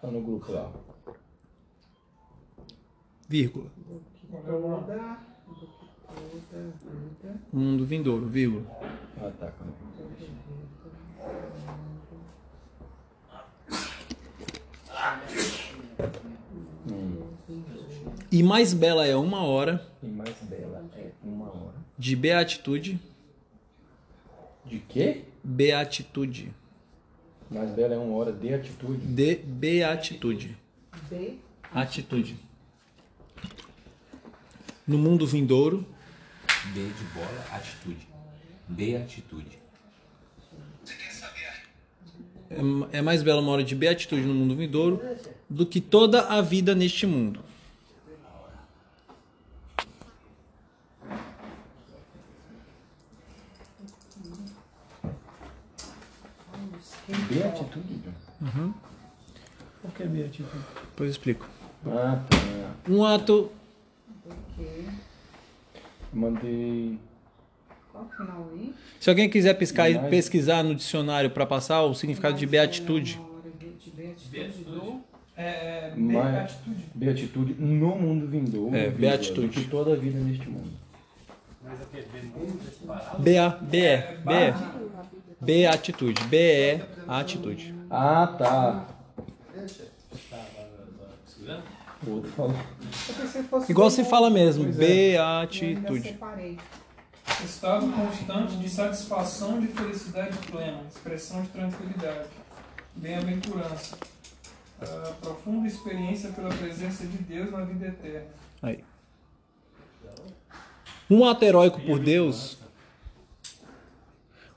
Tá no grupo lá. Vírgula. Mundo vindouro, vírgula. Ah, tá. E mais bela é uma hora E mais bela é uma hora. de beatitude. De quê? Beatitude. Mais bela é uma hora de atitude. De beatitude. B. Atitude. No mundo vindouro, B de bola, atitude. B atitude. é é mais bela uma hora de beatitude no mundo vindouro do que toda a vida neste mundo. De atitude? John? Por que beatitude? Depois eu explico. Ah, tá. Um ato. Que. Mandei. Qual o final aí? Se alguém quiser pescar, Mais- pesquisar no dicionário para passar o significado de beatitude. de- de beatitude Beatitude. É, é Mas- beatitude. Beatitude no mundo vindouro. É, beatitude. Que toda a vida neste mundo. B-A, B-E, B-E. Beatitude. B-E, atitude. Ah, tá. Segurando? O outro falou. Eu pensei que fosse Igual se fala mesmo. Pois é. Beatitude. separei. Estado constante de satisfação de felicidade plena, expressão de tranquilidade, bem-aventurança, ah, profunda experiência pela presença de Deus na vida eterna. Aí. Um ato heróico por Deus.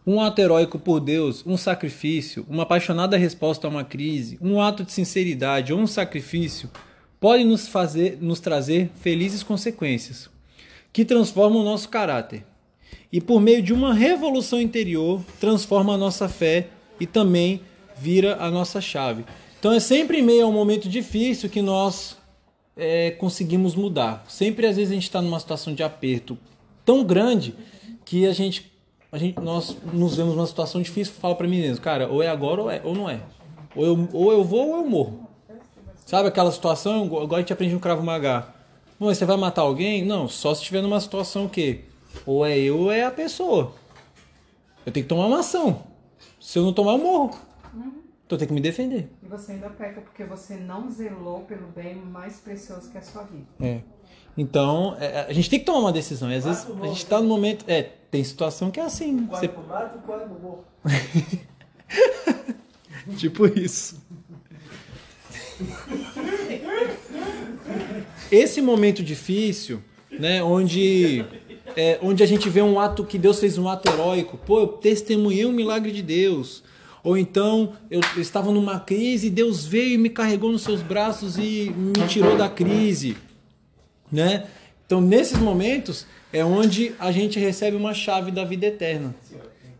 Um ato heróico por Deus, um sacrifício, uma apaixonada resposta a uma crise, um ato de sinceridade ou um sacrifício pode nos fazer, nos trazer felizes consequências que transformam o nosso caráter. E por meio de uma revolução interior, transforma a nossa fé e também vira a nossa chave. Então é sempre em meio a um momento difícil que nós é, conseguimos mudar. Sempre às vezes a gente está numa situação de aperto tão grande que a gente, a gente nós nos vemos numa situação difícil fala para mim mesmo, cara, ou é agora ou, é, ou não é. Ou eu, ou eu vou ou eu morro. Sabe aquela situação, igual a gente aprende no Cravo Magá. Bom, você vai matar alguém? Não, só se estiver numa situação que ou é eu ou é a pessoa. Eu tenho que tomar uma ação. Se eu não tomar, eu morro. Então eu tenho que me defender. E você ainda peca porque você não zelou pelo bem mais precioso que é a sua vida. É. Então, é, a gente tem que tomar uma decisão. E às vezes a gente tá no momento. É, tem situação que é assim. Você, Quando mato, quando morro. tipo isso. Esse momento difícil, né, onde é, onde a gente vê um ato que Deus fez um ato heróico, pô, eu testemunhei um milagre de Deus. Ou então eu estava numa crise e Deus veio e me carregou nos seus braços e me tirou da crise, né? Então, nesses momentos é onde a gente recebe uma chave da vida eterna.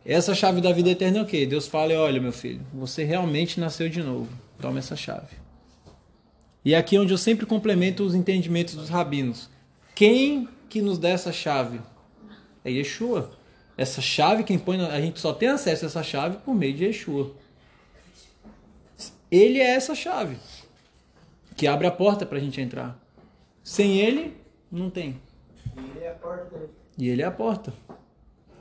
Essa chave da vida eterna é o quê? Deus fala: "Olha, meu filho, você realmente nasceu de novo. Toma essa chave." E é aqui onde eu sempre complemento os entendimentos dos rabinos. Quem que nos dá essa chave? É Yeshua. Essa chave, quem põe, a gente só tem acesso a essa chave por meio de Yeshua. Ele é essa chave que abre a porta para a gente entrar. Sem ele, não tem. Ele é a porta. E ele é a porta.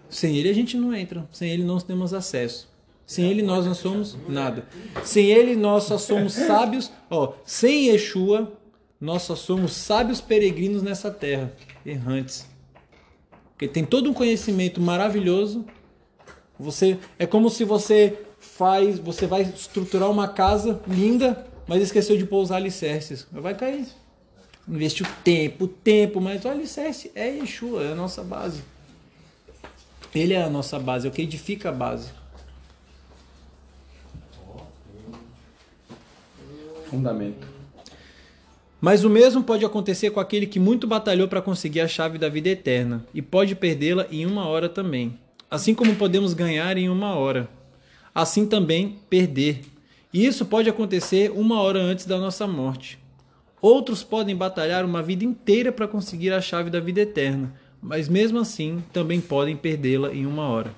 Sem ele a gente não entra. Sem ele nós temos acesso. Sem ele nós não somos nada. Sem ele nós só somos sábios. Ó, sem Yeshua nós só somos sábios peregrinos nessa terra, errantes. Porque tem todo um conhecimento maravilhoso. Você é como se você faz, você vai estruturar uma casa linda, mas esqueceu de os alicerces. Vai cair. Investiu tempo, tempo, mas o alicerce é Yeshua, é a nossa base. Ele é a nossa base, é o que edifica a base. Fundamento. Mas o mesmo pode acontecer com aquele que muito batalhou para conseguir a chave da vida eterna e pode perdê-la em uma hora também. Assim como podemos ganhar em uma hora, assim também perder. E isso pode acontecer uma hora antes da nossa morte. Outros podem batalhar uma vida inteira para conseguir a chave da vida eterna, mas mesmo assim também podem perdê-la em uma hora.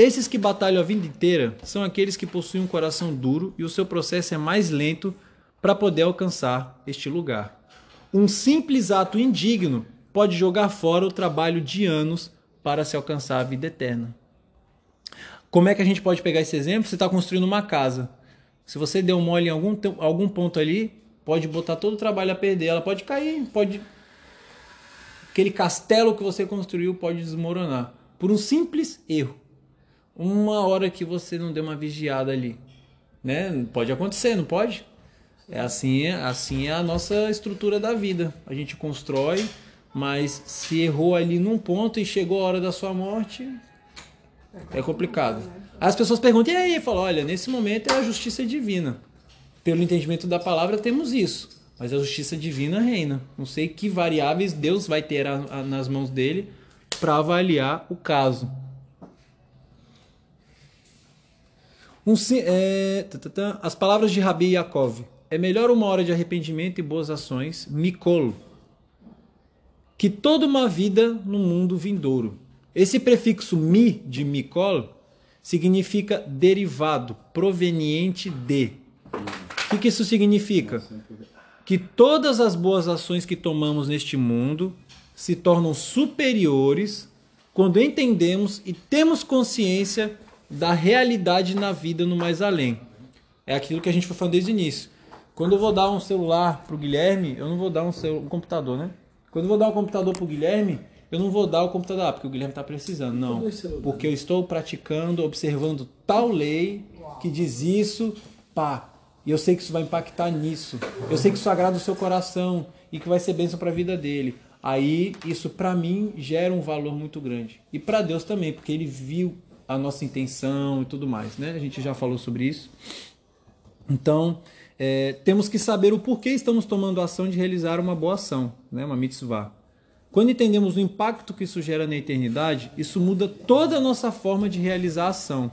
Esses que batalham a vida inteira são aqueles que possuem um coração duro e o seu processo é mais lento para poder alcançar este lugar. Um simples ato indigno pode jogar fora o trabalho de anos para se alcançar a vida eterna. Como é que a gente pode pegar esse exemplo? Você está construindo uma casa. Se você deu mole em algum, algum ponto ali, pode botar todo o trabalho a perder. Ela pode cair, pode. Aquele castelo que você construiu pode desmoronar. Por um simples erro. Uma hora que você não deu uma vigiada ali. Né? Pode acontecer, não pode? É assim, assim é a nossa estrutura da vida. A gente constrói, mas se errou ali num ponto e chegou a hora da sua morte, é complicado. As pessoas perguntam, e aí? Falo, olha, nesse momento é a justiça divina. Pelo entendimento da palavra temos isso, mas a justiça divina reina. Não sei que variáveis Deus vai ter a, a, nas mãos dele para avaliar o caso. Um, é, as palavras de Rabi Yaakov. É melhor uma hora de arrependimento e boas ações, Mikolo, que toda uma vida no mundo vindouro. Esse prefixo mi de Mikol significa derivado, proveniente de. O que, que isso significa? Que todas as boas ações que tomamos neste mundo se tornam superiores quando entendemos e temos consciência da realidade na vida no mais além. É aquilo que a gente foi falando desde o início. Quando eu vou dar um celular pro Guilherme, eu não vou dar um, um computador, né? Quando eu vou dar um computador pro Guilherme, eu não vou dar o computador ah, porque o Guilherme está precisando, não. Porque eu estou praticando, observando tal lei que diz isso, pá. E eu sei que isso vai impactar nisso. Eu sei que isso agrada o seu coração e que vai ser bênção para a vida dele. Aí isso para mim gera um valor muito grande. E para Deus também, porque ele viu a nossa intenção e tudo mais, né? A gente já falou sobre isso. Então, é, temos que saber o porquê estamos tomando a ação de realizar uma boa ação, né, uma mitzvah. Quando entendemos o impacto que isso gera na eternidade, isso muda toda a nossa forma de realizar a ação.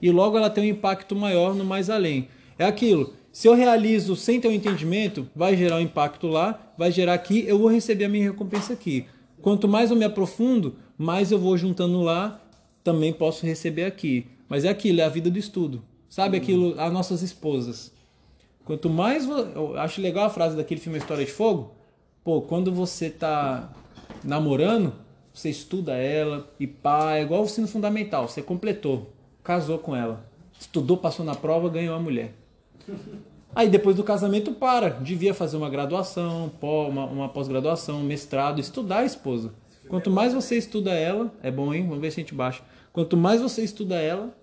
E logo ela tem um impacto maior no mais além. É aquilo, se eu realizo sem ter um entendimento, vai gerar um impacto lá, vai gerar aqui, eu vou receber a minha recompensa aqui. Quanto mais eu me aprofundo, mais eu vou juntando lá, também posso receber aqui. Mas é aquilo, é a vida do estudo. Sabe aquilo, as nossas esposas. Quanto mais. Eu acho legal a frase daquele filme História de Fogo. Pô, quando você tá namorando, você estuda ela e pá, é igual o ensino fundamental. Você completou, casou com ela, estudou, passou na prova, ganhou a mulher. Aí depois do casamento para, devia fazer uma graduação, uma, uma pós-graduação, um mestrado, estudar a esposa. Quanto mais você estuda ela, é bom, hein? Vamos ver se a gente baixa. Quanto mais você estuda ela,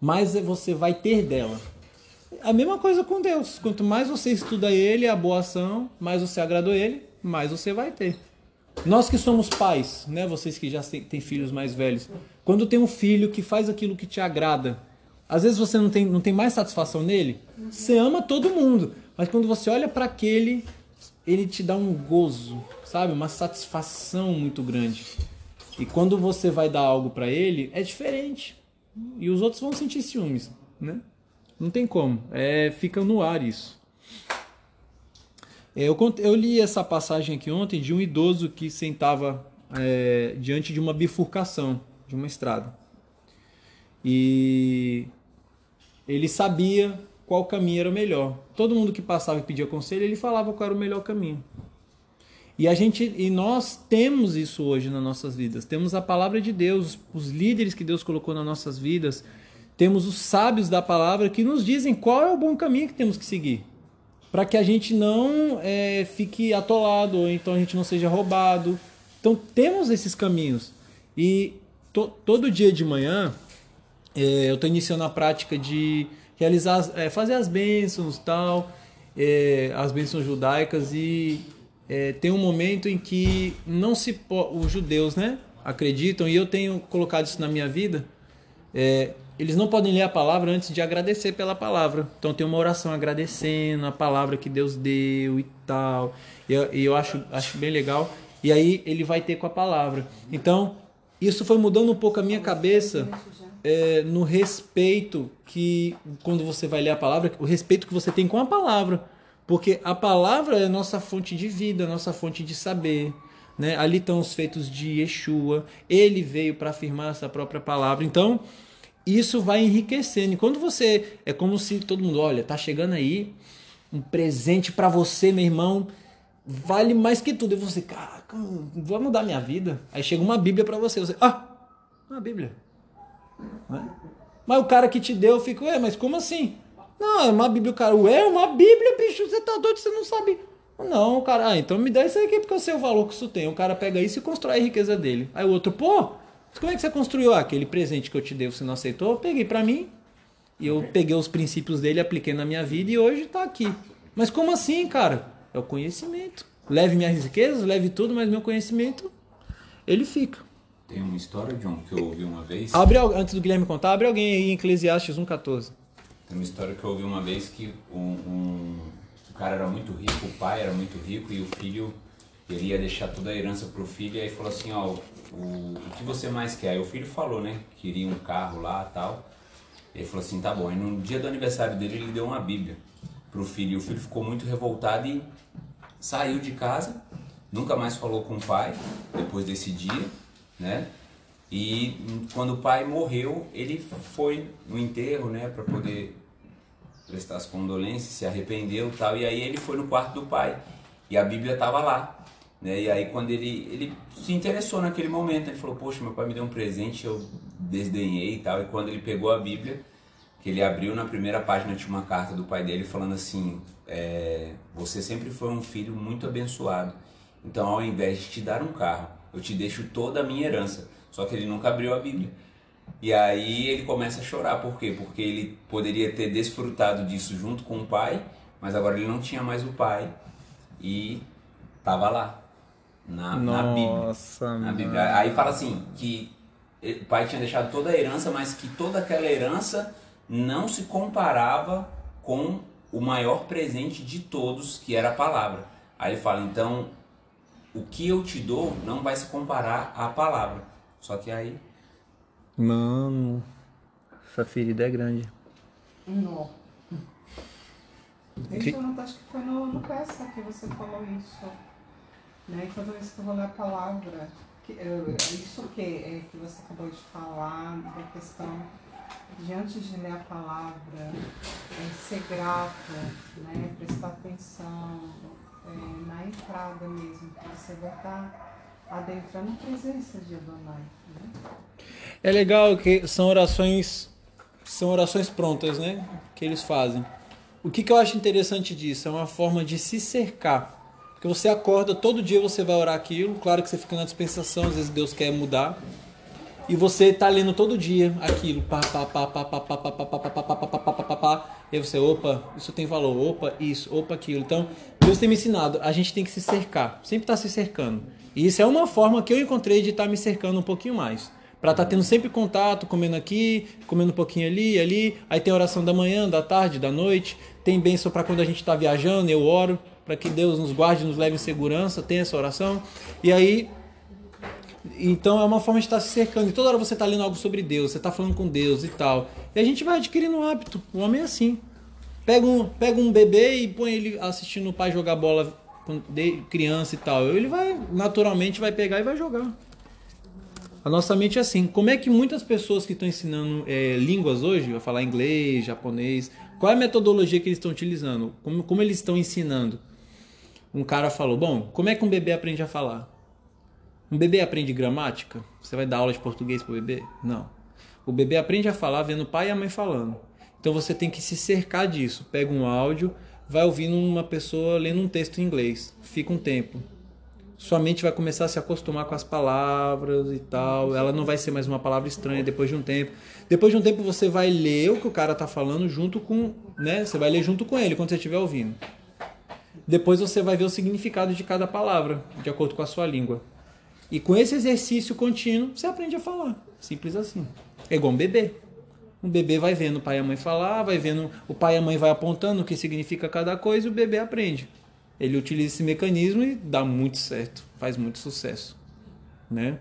mais você vai ter dela a mesma coisa com Deus. Quanto mais você estuda Ele, a boa ação, mais você agradou Ele, mais você vai ter. Nós que somos pais, né? Vocês que já têm filhos mais velhos, quando tem um filho que faz aquilo que te agrada, às vezes você não tem, não tem mais satisfação nele. Você ama todo mundo, mas quando você olha para aquele, ele te dá um gozo, sabe? Uma satisfação muito grande. E quando você vai dar algo para ele, é diferente. E os outros vão sentir ciúmes, né? Não tem como. É, fica no ar isso. É, eu, eu li essa passagem aqui ontem de um idoso que sentava é, diante de uma bifurcação de uma estrada. E ele sabia qual caminho era o melhor. Todo mundo que passava e pedia conselho, ele falava qual era o melhor caminho. E a gente e nós temos isso hoje nas nossas vidas. Temos a palavra de Deus, os líderes que Deus colocou nas nossas vidas. Temos os sábios da palavra que nos dizem qual é o bom caminho que temos que seguir. Para que a gente não é, fique atolado, ou então a gente não seja roubado. Então temos esses caminhos. E to, todo dia de manhã é, eu estou iniciando a prática de realizar, é, fazer as bênçãos tal, é, as bênçãos judaicas e é, tem um momento em que não se os judeus, né, acreditam e eu tenho colocado isso na minha vida. é, eles não podem ler a palavra antes de agradecer pela palavra. Então tem uma oração agradecendo a palavra que Deus deu e tal. E eu, e eu acho, acho bem legal. E aí ele vai ter com a palavra. Então isso foi mudando um pouco a minha cabeça é, no respeito que quando você vai ler a palavra, o respeito que você tem com a palavra, porque a palavra é nossa fonte de vida, nossa fonte de saber. Né? Ali estão os feitos de Yeshua, ele veio para afirmar essa própria palavra. Então, isso vai enriquecendo. E quando você. É como se todo mundo, olha, tá chegando aí um presente para você, meu irmão, vale mais que tudo. E você, caraca, vai mudar minha vida. Aí chega uma Bíblia para você, você, ah, uma Bíblia. Né? Mas o cara que te deu fica, ué, mas como assim? Não, é uma Bíblia, o cara, ué, é uma Bíblia, bicho, você tá doido, você não sabe. Não, cara, ah, então me dá isso aqui porque eu sei o valor que isso tem. O cara pega isso e constrói a riqueza dele. Aí o outro, pô, como é que você construiu ah, aquele presente que eu te dei, você não aceitou? Eu peguei pra mim. E eu peguei os princípios dele, apliquei na minha vida e hoje tá aqui. Mas como assim, cara? É o conhecimento. Leve minhas riquezas, leve tudo, mas meu conhecimento, ele fica. Tem uma história, John, que eu ouvi uma vez. Abre, antes do Guilherme contar, abre alguém aí em Eclesiastes 1,14. Tem uma história que eu ouvi uma vez que um, um, o cara era muito rico, o pai era muito rico e o filho ele ia deixar toda a herança pro filho e aí falou assim, ó, o, o que você mais quer? Aí o filho falou, né, queria um carro lá tal. Ele falou assim, tá bom. E no dia do aniversário dele ele deu uma bíblia pro filho e o filho ficou muito revoltado e saiu de casa, nunca mais falou com o pai depois desse dia, né? E quando o pai morreu, ele foi no enterro, né, para poder prestar as condolências, se arrependeu, tal, e aí ele foi no quarto do pai e a Bíblia estava lá, né? E aí quando ele ele se interessou naquele momento, ele falou: "Poxa, meu pai me deu um presente, eu desdenhei" e tal. E quando ele pegou a Bíblia, que ele abriu na primeira página tinha uma carta do pai dele falando assim: é, você sempre foi um filho muito abençoado. Então, ao invés de te dar um carro, eu te deixo toda a minha herança. Só que ele nunca abriu a Bíblia. E aí ele começa a chorar, por quê? Porque ele poderia ter desfrutado disso junto com o pai, mas agora ele não tinha mais o pai e tava lá na, na Bíblia. Nossa, Na Bíblia. Aí fala assim que o pai tinha deixado toda a herança, mas que toda aquela herança não se comparava com o maior presente de todos, que era a palavra. Aí ele fala, então o que eu te dou não vai se comparar à palavra. Só que aí Mano, essa ferida é grande. Não. Que- Jonathan, acho que foi no, no peça que você falou isso. Né? Toda vez que eu vou ler a palavra, que, eu- isso que, é, que você acabou de falar, da questão de antes de ler a palavra, é, ser grato, né? prestar atenção é, na entrada mesmo, que você vai estar adentrando a presença de Adonai. Né? É legal que são orações são orações prontas, né? Que eles fazem. O que, que eu acho interessante disso? É uma forma de se cercar. Porque você acorda, todo dia você vai orar aquilo. Claro que você fica na dispensação, às vezes Deus quer mudar. E você tá lendo todo dia aquilo. Pá, pá, pá, pá, pá, pá, pá, pá, pá, pá, pá, pá, pá, pá, pá. E aí você, opa, isso tem valor, opa, isso, opa, aquilo. Então, Deus tem me ensinado, a gente tem que se cercar, sempre estar se cercando. E isso é uma forma que eu encontrei de estar me cercando um pouquinho mais. Para estar tendo sempre contato, comendo aqui, comendo um pouquinho ali, ali. Aí tem oração da manhã, da tarde, da noite. Tem bênção para quando a gente está viajando, eu oro para que Deus nos guarde, nos leve em segurança. Tem essa oração. E aí então é uma forma de estar se cercando. E toda hora você está lendo algo sobre Deus, você está falando com Deus e tal. E a gente vai adquirindo um hábito. O homem é assim. Pega um, pega um bebê e põe ele assistindo o pai jogar bola de criança e tal. Ele vai, naturalmente, vai pegar e vai jogar. A nossa mente é assim. Como é que muitas pessoas que estão ensinando é, línguas hoje, vai falar inglês, japonês, qual é a metodologia que eles estão utilizando? Como, como eles estão ensinando? Um cara falou: Bom, como é que um bebê aprende a falar? Um bebê aprende gramática? Você vai dar aula de português para o bebê? Não. O bebê aprende a falar vendo o pai e a mãe falando. Então você tem que se cercar disso. Pega um áudio, vai ouvindo uma pessoa lendo um texto em inglês. Fica um tempo. Sua mente vai começar a se acostumar com as palavras e tal. Ela não vai ser mais uma palavra estranha depois de um tempo. Depois de um tempo você vai ler o que o cara está falando junto com, né? Você vai ler junto com ele quando você estiver ouvindo. Depois você vai ver o significado de cada palavra, de acordo com a sua língua. E com esse exercício contínuo, você aprende a falar. Simples assim. É igual um bebê. Um bebê vai vendo o pai e a mãe falar, vai vendo o pai e a mãe vai apontando o que significa cada coisa e o bebê aprende. Ele utiliza esse mecanismo e dá muito certo, faz muito sucesso, né?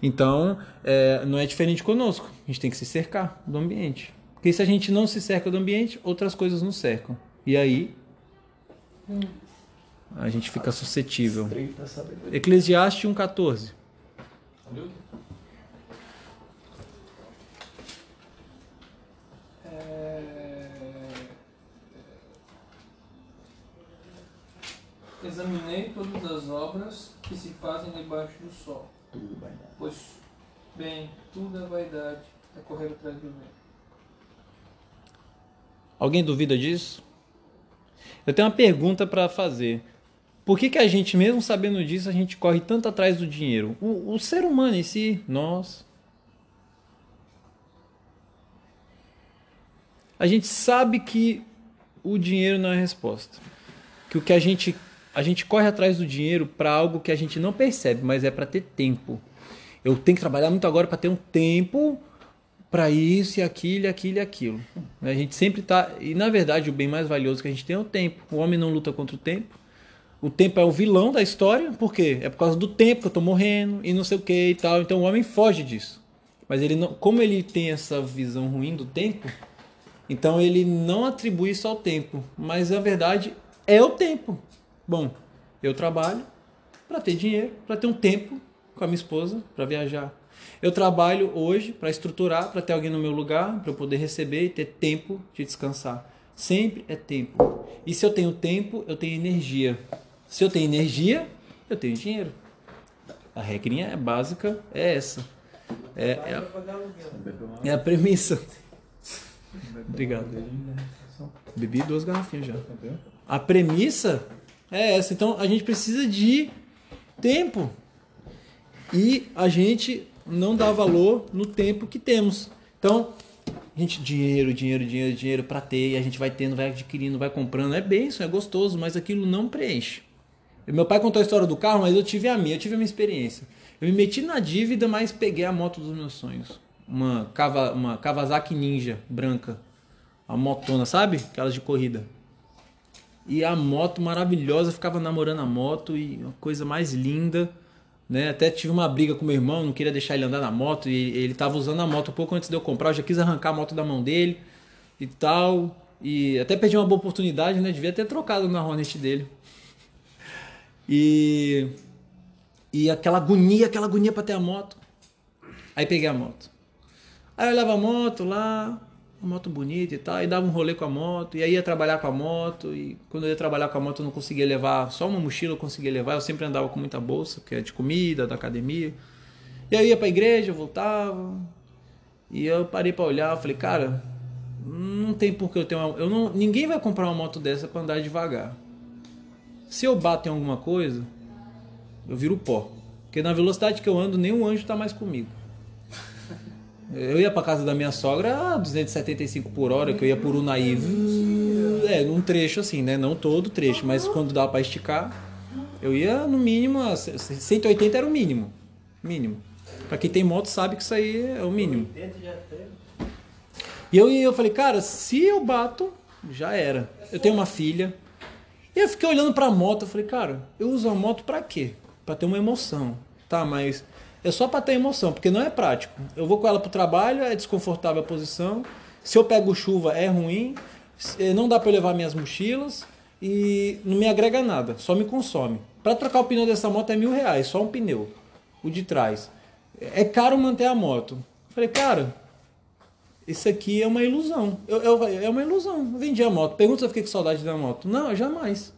Então, é, não é diferente conosco. A gente tem que se cercar do ambiente. Porque se a gente não se cerca do ambiente, outras coisas nos cercam. E aí, a gente fica suscetível. Eclesiastes 1,14. Examinei todas as obras que se fazem debaixo do sol. Tudo vai dar. Pois, bem, tudo é vaidade, é correr atrás do vento. Alguém duvida disso? Eu tenho uma pergunta para fazer. Por que, que a gente, mesmo sabendo disso, a gente corre tanto atrás do dinheiro? O, o ser humano em si, nós. A gente sabe que o dinheiro não é a resposta. Que o que a gente a gente corre atrás do dinheiro para algo que a gente não percebe, mas é para ter tempo. Eu tenho que trabalhar muito agora para ter um tempo para isso e aquilo, e aquilo e aquilo. A gente sempre tá. E na verdade, o bem mais valioso que a gente tem é o tempo. O homem não luta contra o tempo. O tempo é o vilão da história, por quê? É por causa do tempo que eu tô morrendo e não sei o que e tal. Então o homem foge disso. Mas ele não, como ele tem essa visão ruim do tempo, então ele não atribui isso ao tempo. Mas na verdade é o tempo. Bom, eu trabalho para ter dinheiro, para ter um tempo com a minha esposa, para viajar. Eu trabalho hoje para estruturar, para ter alguém no meu lugar, para eu poder receber e ter tempo de descansar. Sempre é tempo. E se eu tenho tempo, eu tenho energia. Se eu tenho energia, eu tenho dinheiro. A regrinha básica é essa. É, é, a, é a premissa. Obrigado. Bebi duas garrafinhas já. A premissa é essa. Então a gente precisa de tempo. E a gente não dá valor no tempo que temos. Então, a gente, dinheiro, dinheiro, dinheiro, dinheiro para ter, e a gente vai tendo, vai adquirindo, vai comprando. É bem isso, é gostoso, mas aquilo não preenche. Meu pai contou a história do carro, mas eu tive a minha, eu tive a minha experiência. Eu me meti na dívida, mas peguei a moto dos meus sonhos. Uma Kawasaki Ninja branca. A motona, sabe? Aquelas de corrida. E a moto maravilhosa, ficava namorando a moto e uma coisa mais linda. Né? Até tive uma briga com meu irmão, não queria deixar ele andar na moto e ele estava usando a moto um pouco antes de eu comprar, eu já quis arrancar a moto da mão dele e tal. E até perdi uma boa oportunidade, né? Devia ter trocado na Hornet dele. E e aquela agonia, aquela agonia para ter a moto. Aí peguei a moto. Aí eu levava a moto lá, uma moto bonita e tal, aí dava um rolê com a moto, e aí ia trabalhar com a moto, e quando eu ia trabalhar com a moto eu não conseguia levar, só uma mochila eu conseguia levar, eu sempre andava com muita bolsa, que é de comida, da academia. E aí eu ia pra igreja, eu voltava, e eu parei para olhar, falei, cara, não tem por que eu ter uma, eu não, ninguém vai comprar uma moto dessa para andar devagar. Se eu bato em alguma coisa, eu viro pó. Porque na velocidade que eu ando, nenhum anjo tá mais comigo. Eu ia pra casa da minha sogra a 275 por hora, que eu ia por Unai. é, num trecho assim, né? Não todo trecho, mas quando dá pra esticar, eu ia no mínimo, a 180 era o mínimo. Mínimo. Pra quem tem moto sabe que isso aí é o mínimo. E eu, eu falei, cara, se eu bato, já era. Eu tenho uma filha. E eu fiquei olhando pra moto, eu falei, cara, eu uso a moto pra quê? Pra ter uma emoção. Tá, mas é só pra ter emoção, porque não é prático. Eu vou com ela pro trabalho, é desconfortável a posição. Se eu pego chuva, é ruim. Se- Não dá eu levar minhas mochilas. E não me agrega nada, só me consome. Pra trocar o pneu dessa moto é mil reais, só um pneu. O de trás. É caro manter a moto. Falei, cara, isso aqui é uma ilusão. Eu, eu- é uma ilusão. Eu vendi a moto. Pergunta se eu fiquei com saudade da moto. Não, jamais.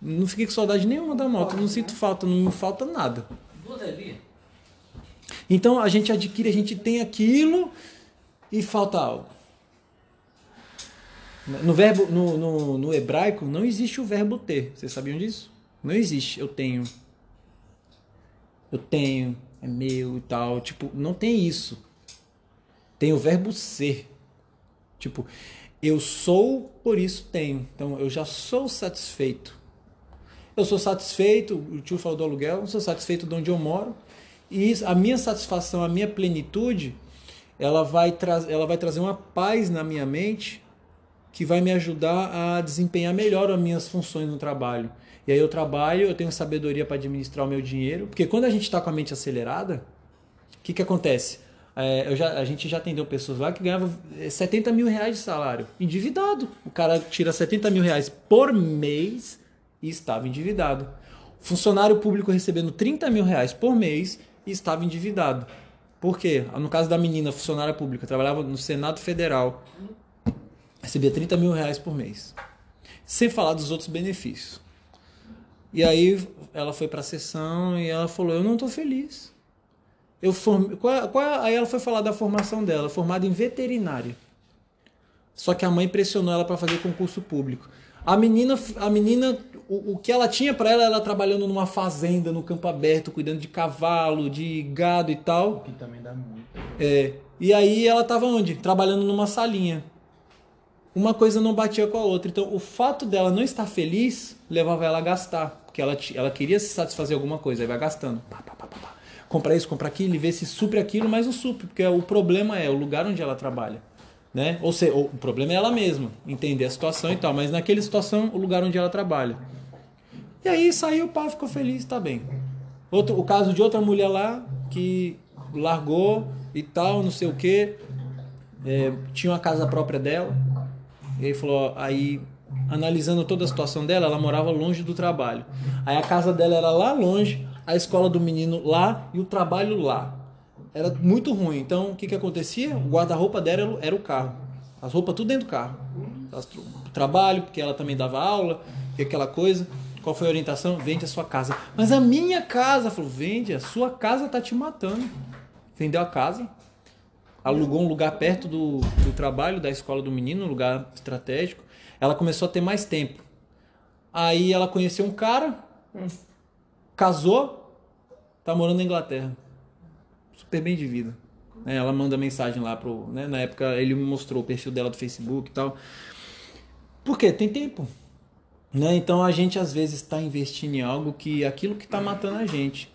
Não fiquei com saudade nenhuma da moto. Não sinto falta, não me falta nada. Duas. Então a gente adquire, a gente tem aquilo e falta algo. No verbo, no, no, no hebraico não existe o verbo ter. Vocês sabiam disso? Não existe. Eu tenho. Eu tenho. É meu e tal. Tipo, não tem isso. Tem o verbo ser. Tipo, eu sou, por isso tenho. Então eu já sou satisfeito. Eu sou satisfeito, o tio falou do aluguel, eu sou satisfeito de onde eu moro. E a minha satisfação, a minha plenitude, ela vai, ela vai trazer uma paz na minha mente que vai me ajudar a desempenhar melhor as minhas funções no trabalho. E aí eu trabalho, eu tenho sabedoria para administrar o meu dinheiro, porque quando a gente está com a mente acelerada, o que, que acontece? É, já, a gente já atendeu pessoas lá que ganhavam eh, 70 mil reais de salário, endividado. O cara tira 70 mil reais por mês e estava endividado. Funcionário público recebendo 30 mil reais por mês estava endividado. Por quê? No caso da menina, funcionária pública, trabalhava no Senado Federal, recebia 30 mil reais por mês. Sem falar dos outros benefícios. E aí ela foi para a sessão e ela falou: Eu não estou feliz. Eu form... qual, qual Aí ela foi falar da formação dela, formada em veterinária. Só que a mãe pressionou ela para fazer concurso público. A menina, a menina, o, o que ela tinha para ela, ela trabalhando numa fazenda, no campo aberto, cuidando de cavalo, de gado e tal. Que também dá muito. É, e aí ela estava onde? Trabalhando numa salinha. Uma coisa não batia com a outra. Então, o fato dela não estar feliz levava ela a gastar. Porque ela, ela queria se satisfazer alguma coisa, aí vai gastando. Pá, pá, pá, pá, pá. Compra isso, compra aquilo, e vê se supre aquilo, mas não supre. Porque o problema é o lugar onde ela trabalha. Né? Ou seja, o problema é ela mesma, entender a situação e tal. Mas naquela situação, o lugar onde ela trabalha. E aí saiu, pá, ficou feliz, tá bem. Outro, o caso de outra mulher lá que largou e tal, não sei o que. tinha uma casa própria dela. E aí falou, aí analisando toda a situação dela, ela morava longe do trabalho. Aí a casa dela era lá longe, a escola do menino lá e o trabalho lá. Era muito ruim. Então o que que acontecia? O guarda-roupa dela era o- o carro. As roupas tudo dentro do carro. Tro- trabalho, porque ela também dava aula, e aquela coisa. Qual foi a orientação? Vende a sua casa. Mas a minha casa, falou, vende, a sua casa tá te matando. Vendeu a casa, alugou um lugar perto do, do trabalho, da escola do menino, um lugar estratégico. Ela começou a ter mais tempo. Aí ela conheceu um cara, casou, tá morando na Inglaterra. Super bem de vida. né? Ela manda mensagem lá pro. né, Na época ele me mostrou o perfil dela do Facebook e tal. Por quê? Tem tempo. Né? Então a gente às vezes está investindo em algo que aquilo que está matando a gente.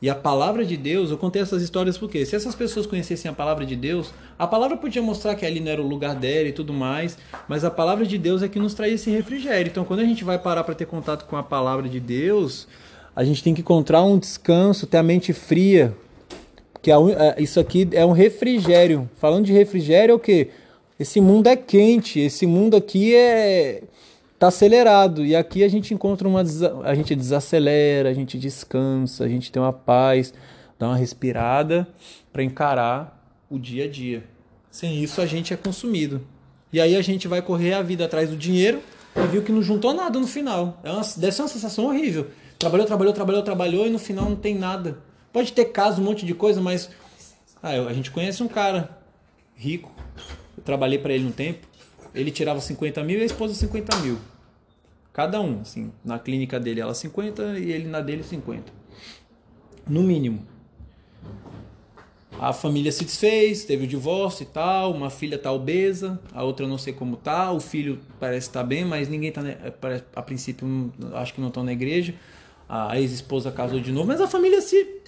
E a palavra de Deus, eu contei essas histórias porque se essas pessoas conhecessem a palavra de Deus, a palavra podia mostrar que ali não era o lugar dela e tudo mais, mas a palavra de Deus é que nos traz esse refrigério. Então quando a gente vai parar para ter contato com a palavra de Deus, a gente tem que encontrar um descanso, ter a mente fria, que un- é, isso aqui é um refrigério. Falando de refrigério, é o quê? Esse mundo é quente, esse mundo aqui é tá acelerado e aqui a gente encontra uma a gente desacelera, a gente descansa, a gente tem uma paz, dá uma respirada para encarar o dia a dia. Sem isso a gente é consumido. E aí a gente vai correr a vida atrás do dinheiro e viu que não juntou nada no final. É uma, deve ser uma sensação horrível. Trabalhou, trabalhou, trabalhou, trabalhou e no final não tem nada. Pode ter caso, um monte de coisa, mas ah, a gente conhece um cara rico. Eu trabalhei para ele um tempo. Ele tirava 50 mil e a esposa 50 mil. Cada um, assim. Na clínica dele ela 50 e ele na dele 50. No mínimo. A família se desfez, teve o divórcio e tal, uma filha tá obesa, a outra eu não sei como tá, o filho parece estar bem, mas ninguém tá, parece- a princípio, não- acho que não estão na igreja. A ex-esposa casou de novo, mas a família se,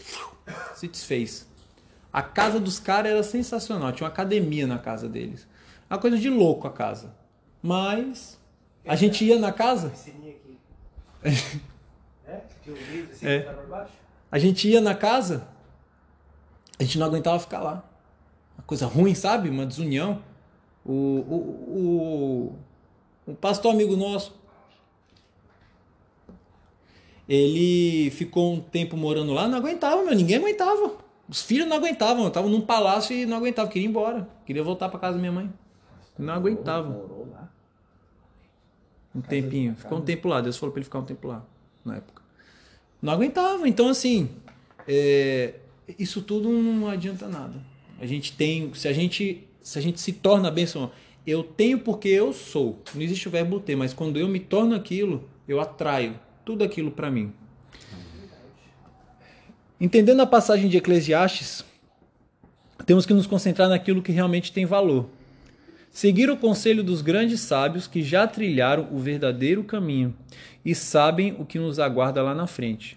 se desfez. A casa dos caras era sensacional, tinha uma academia na casa deles. Uma coisa de louco a casa. Mas a gente ia na casa, é? Assim, É. a gente ia na casa, a gente não aguentava ficar lá. Uma coisa ruim, sabe? Uma desunião. O, o, o, o pastor amigo nosso, ele ficou um tempo morando lá, não aguentava, meu, ninguém aguentava. Os filhos não aguentavam, estavam num palácio e não aguentavam, queria ir embora. Queria voltar para casa da minha mãe. Não. Morou lá. Um tempinho. Ficou um tempo lá. Deus falou para ele ficar um tempo lá, na época. Não aguentava. Então, assim, é, isso tudo não adianta nada. A gente tem, se a gente, se a gente se torna a bênção, eu tenho porque eu sou. Não existe o verbo ter, mas quando eu me torno aquilo, eu atraio tudo aquilo para mim. Entendendo a passagem de Eclesiastes, temos que nos concentrar naquilo que realmente tem valor. Seguir o conselho dos grandes sábios que já trilharam o verdadeiro caminho e sabem o que nos aguarda lá na frente.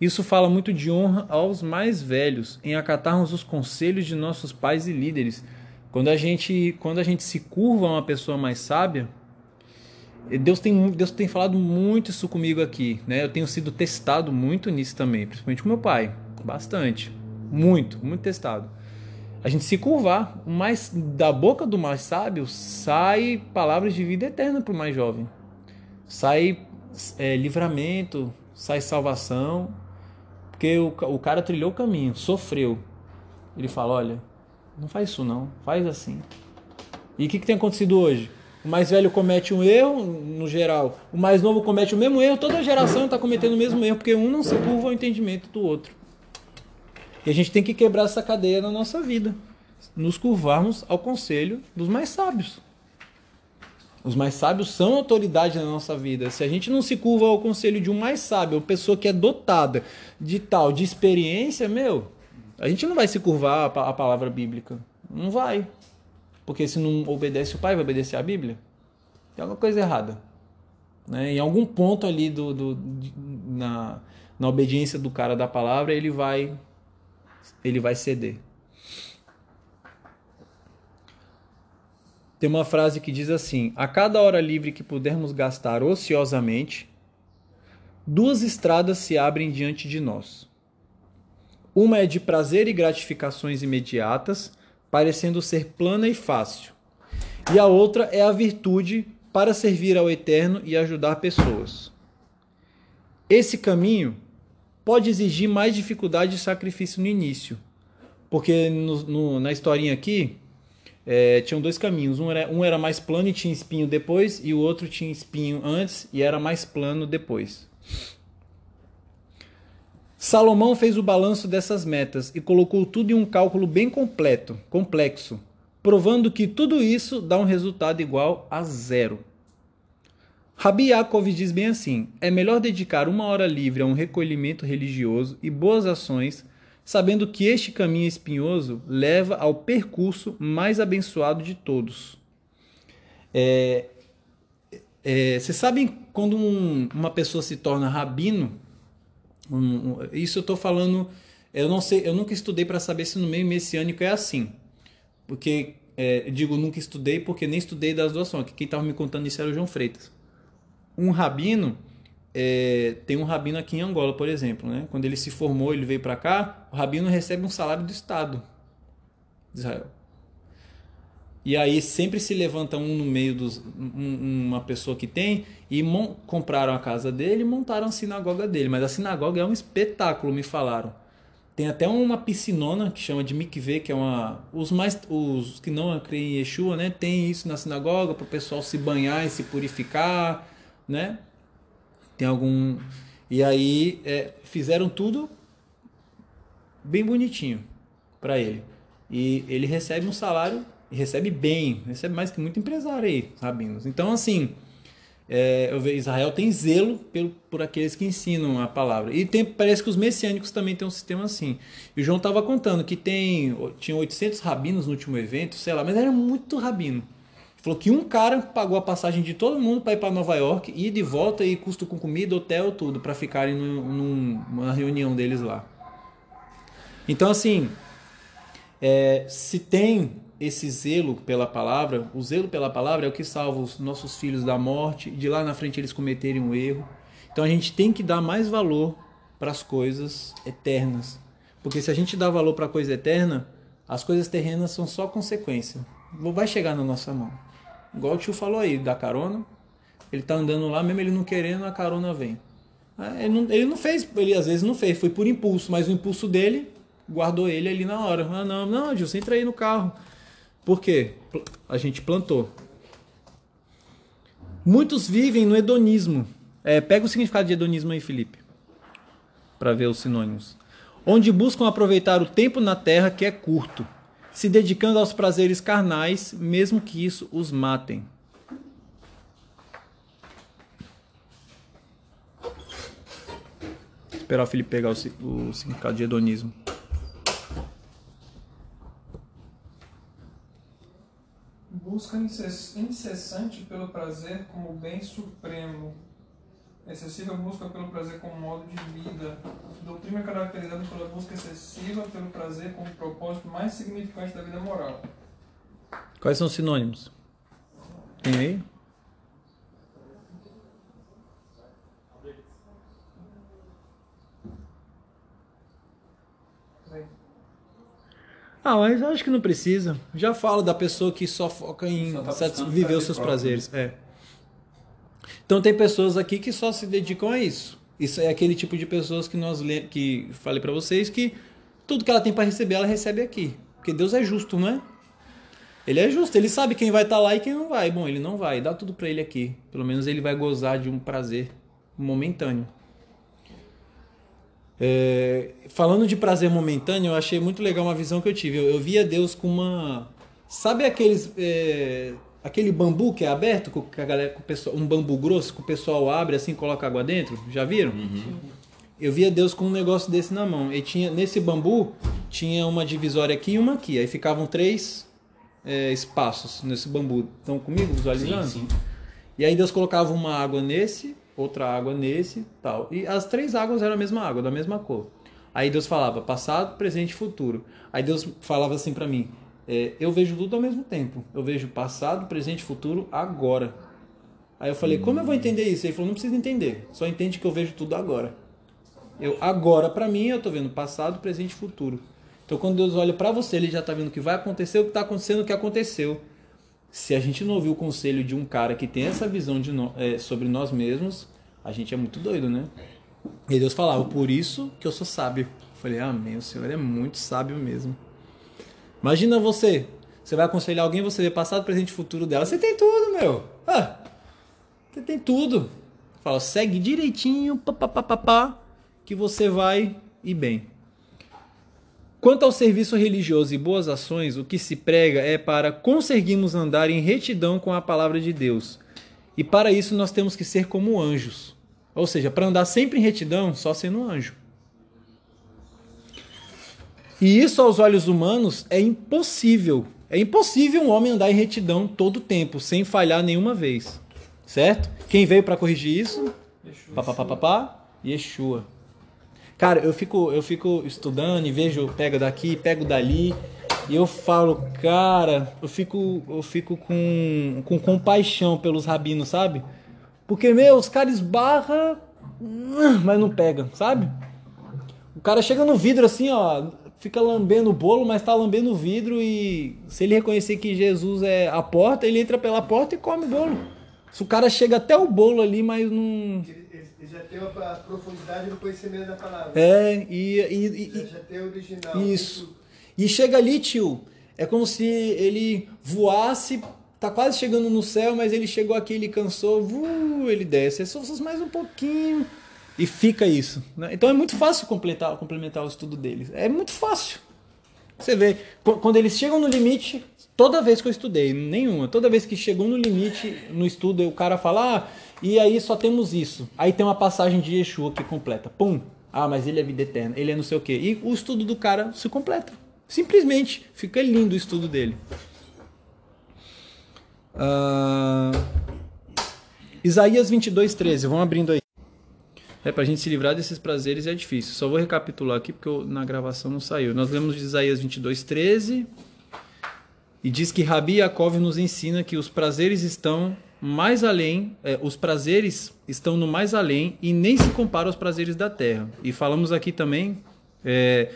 Isso fala muito de honra aos mais velhos, em acatarmos os conselhos de nossos pais e líderes. Quando a gente, quando a gente se curva a uma pessoa mais sábia, Deus tem, Deus tem falado muito isso comigo aqui, né? Eu tenho sido testado muito nisso também, principalmente com meu pai, bastante, muito, muito testado. A gente se curvar, mas da boca do mais sábio sai palavras de vida eterna para o mais jovem, sai é, livramento, sai salvação, porque o, o cara trilhou o caminho, sofreu. Ele fala: olha, não faz isso não, faz assim. E o que, que tem acontecido hoje? O mais velho comete um erro, no geral. O mais novo comete o mesmo erro. Toda geração está cometendo o mesmo erro, porque um não se curva ao entendimento do outro. E a gente tem que quebrar essa cadeia na nossa vida. Nos curvarmos ao conselho dos mais sábios. Os mais sábios são autoridade na nossa vida. Se a gente não se curva ao conselho de um mais sábio, uma pessoa que é dotada de tal, de experiência, meu, a gente não vai se curvar à pa- à palavra bíblica. Não vai. Porque se não obedece o pai, vai obedecer a Bíblia? Tem alguma coisa errada. Né? Em algum ponto ali do, do, de- na, na obediência do cara da palavra, ele vai, ele vai ceder. Tem uma frase que diz assim: A cada hora livre que pudermos gastar ociosamente, duas estradas se abrem diante de nós. Uma é de prazer e gratificações imediatas, parecendo ser plana e fácil. E a outra é a virtude para servir ao eterno e ajudar pessoas. Esse caminho pode exigir mais dificuldade e sacrifício no início, porque no- no- na historinha aqui é, tinham dois caminhos. Um era, um era mais plano e tinha espinho depois, e o outro tinha espinho antes e era mais plano depois. Salomão fez o balanço dessas metas e colocou tudo em um cálculo bem completo, complexo, provando que tudo isso dá um resultado igual a zero. Rabi Yaakov diz bem assim: é melhor dedicar uma hora livre a um recolhimento religioso e boas ações, sabendo que este caminho espinhoso leva ao percurso mais abençoado de todos. É, é, Vocês sabem quando um- uma pessoa se torna rabino? Um- um- isso eu estou falando. Eu não sei, eu nunca estudei para saber se no meio messiânico é assim. Porque, é, digo nunca estudei porque nem estudei das duas Quem estava me contando isso era o João Freitas. Um rabino, é, tem um rabino aqui em Angola, por exemplo. Né? Quando ele se formou, ele veio para cá, o rabino recebe um salário do Estado de Israel. E aí sempre se levanta um no meio dos um- uma pessoa que tem e compraram a casa dele e montaram a sinagoga dele. Mas a sinagoga é um espetáculo, me falaram. Tem até uma piscinona que chama de mikveh, que é uma os mais os que não creem em Yeshua, né, tem isso na sinagoga para o pessoal se banhar e se purificar, né? Tem algum e aí é, fizeram tudo bem bonitinho para ele. E ele recebe um salário, e recebe bem, recebe mais que muito empresário aí, rabinos. Então, assim, é, eu vejo, Israel tem zelo pelo, por aqueles que ensinam a palavra. E tem, parece que os messiânicos também têm um sistema assim. E o João estava contando que tem, tinha 800 rabinos no último evento, sei lá, mas era muito rabino. Falou que um cara pagou a passagem de todo mundo para ir para Nova York, ir de volta e custo com comida, hotel, tudo, para ficarem num- numa reunião deles lá. Então, assim, é, se tem esse zelo pela palavra, o zelo pela palavra é o que salva os nossos filhos da morte, de lá na frente eles cometerem um erro. Então a gente tem que dar mais valor para as coisas eternas. Porque se a gente dá valor para a coisa eterna, as coisas terrenas são só consequência. Vai chegar na nossa mão. Igual o tio falou aí, da carona. Ele tá andando lá, mesmo ele não querendo, a carona vem. Ah, Ele não, ele não fez, ele às vezes não fez, foi por impulso, mas o impulso dele guardou ele ali na hora. Ah, não, não, Gilson, entra aí no carro. Por quê? A gente plantou. Muitos vivem no hedonismo. É, pega o significado de hedonismo aí, Felipe, para ver os sinônimos. Onde buscam aproveitar o tempo na terra que é curto, se dedicando aos prazeres carnais, mesmo que isso os matem. Esperar o Felipe pegar o, o significado de hedonismo. Busca incess- incessante pelo prazer como bem supremo. Excessiva busca pelo prazer como modo de vida. Doutrina caracterizada pela busca excessiva pelo prazer como propósito mais significante da vida moral. Quais são os sinônimos? Tem aí? Ah, mas eu acho que não precisa. Já falo da pessoa que só foca em Só tá viver os seus próprio, prazeres. É. Então tem pessoas aqui que só se dedicam a isso. Isso é aquele tipo de pessoas que nós que falei pra vocês que tudo que ela tem pra receber ela recebe aqui, porque Deus é justo, não é? Ele é justo, ele sabe quem vai estar lá e quem não vai. Bom, ele não vai, dá tudo pra ele aqui. Pelo menos ele vai gozar de um prazer momentâneo. É, falando de prazer momentâneo, eu achei muito legal uma visão que eu tive. Eu, eu via Deus com uma. Sabe aqueles. é, aquele bambu que é aberto, com- que a galera, com o pessoal, um bambu grosso que o pessoal abre assim e coloca água dentro? Já viram? Eu via Deus com um negócio desse na mão. E tinha, nesse bambu tinha uma divisória aqui e uma aqui. Aí ficavam três é, espaços nesse bambu. Estão comigo visualizando? Sim, sim. E aí Deus colocava uma água nesse, outra água nesse, tal. E as três águas eram a mesma água, da mesma cor. Aí Deus falava passado, presente e futuro. Aí Deus falava assim pra mim: é, eu vejo tudo ao mesmo tempo. Eu vejo passado, presente futuro agora. Aí eu falei: como eu vou entender isso? Ele falou: não precisa entender. Só entende que eu vejo tudo agora. Eu agora pra mim eu tô vendo passado, presente futuro. Então quando Deus olha pra você, ele já tá vendo o que vai acontecer, o que tá acontecendo, o que aconteceu. Se a gente não ouvir o conselho de um cara que tem essa visão de no- é, sobre nós mesmos, a gente é muito doido, né? E Deus falava, por isso que eu sou sábio. Eu falei, amém, o Senhor é muito sábio mesmo. Imagina você, você vai aconselhar alguém, você vê passado, presente e futuro dela. Você tem tudo, meu. Ah, você tem tudo. Fala, segue direitinho, papapá, que você vai ir bem. Quanto ao serviço religioso e boas ações, o que se prega é para conseguirmos andar em retidão com a palavra de Deus. E para isso nós temos que ser como anjos. Ou seja, para andar sempre em retidão, só sendo um anjo. E isso aos olhos humanos é impossível. É impossível um homem andar em retidão todo o tempo, sem falhar nenhuma vez. Certo? Quem veio para corrigir isso? Papapá, Yeshua. Cara, eu fico, eu fico estudando e vejo, pega daqui, pego dali, e eu falo, cara, eu fico, eu fico com, com compaixão pelos rabinos, sabe? Porque, meu, os caras esbarram, mas não pega, sabe? O cara chega no vidro assim, ó, fica lambendo o bolo, mas tá lambendo o vidro e se ele reconhecer que Jesus é a porta, ele entra pela porta e come o bolo. Se o cara chega até o bolo ali, mas não. Ele, já tem a profundidade no conhecimento da palavra. É, e, e, e- Ele já tem o original. Isso. E chega ali, tio, é como se ele voasse, tá quase chegando no céu, mas ele chegou aqui, ele cansou, vu, ele desce. É só mais um pouquinho. E fica isso. né? Então é muito fácil completar, complementar o estudo deles. É muito fácil. Você vê, qu- quando eles chegam no limite, Toda vez que eu estudei, nenhuma. Toda vez que chegou no limite no estudo, o cara fala, ah, e aí só temos isso. Aí tem uma passagem de Yeshua que completa. Pum! Ah, mas ele é vida eterna, ele é não sei o quê. E o estudo do cara se completa. Simplesmente. Fica lindo o estudo dele. Ah, Isaías 22, 13. Vamos abrindo aí. É, pra gente se livrar desses prazeres é difícil. Só vou recapitular aqui porque eu- na gravação não saiu. Nós lemos de Isaías 22, 13. E diz que Rabi Yaakov nos ensina que os prazeres estão mais além, é, os prazeres estão no mais além e nem se compara aos prazeres da terra. E falamos aqui também é,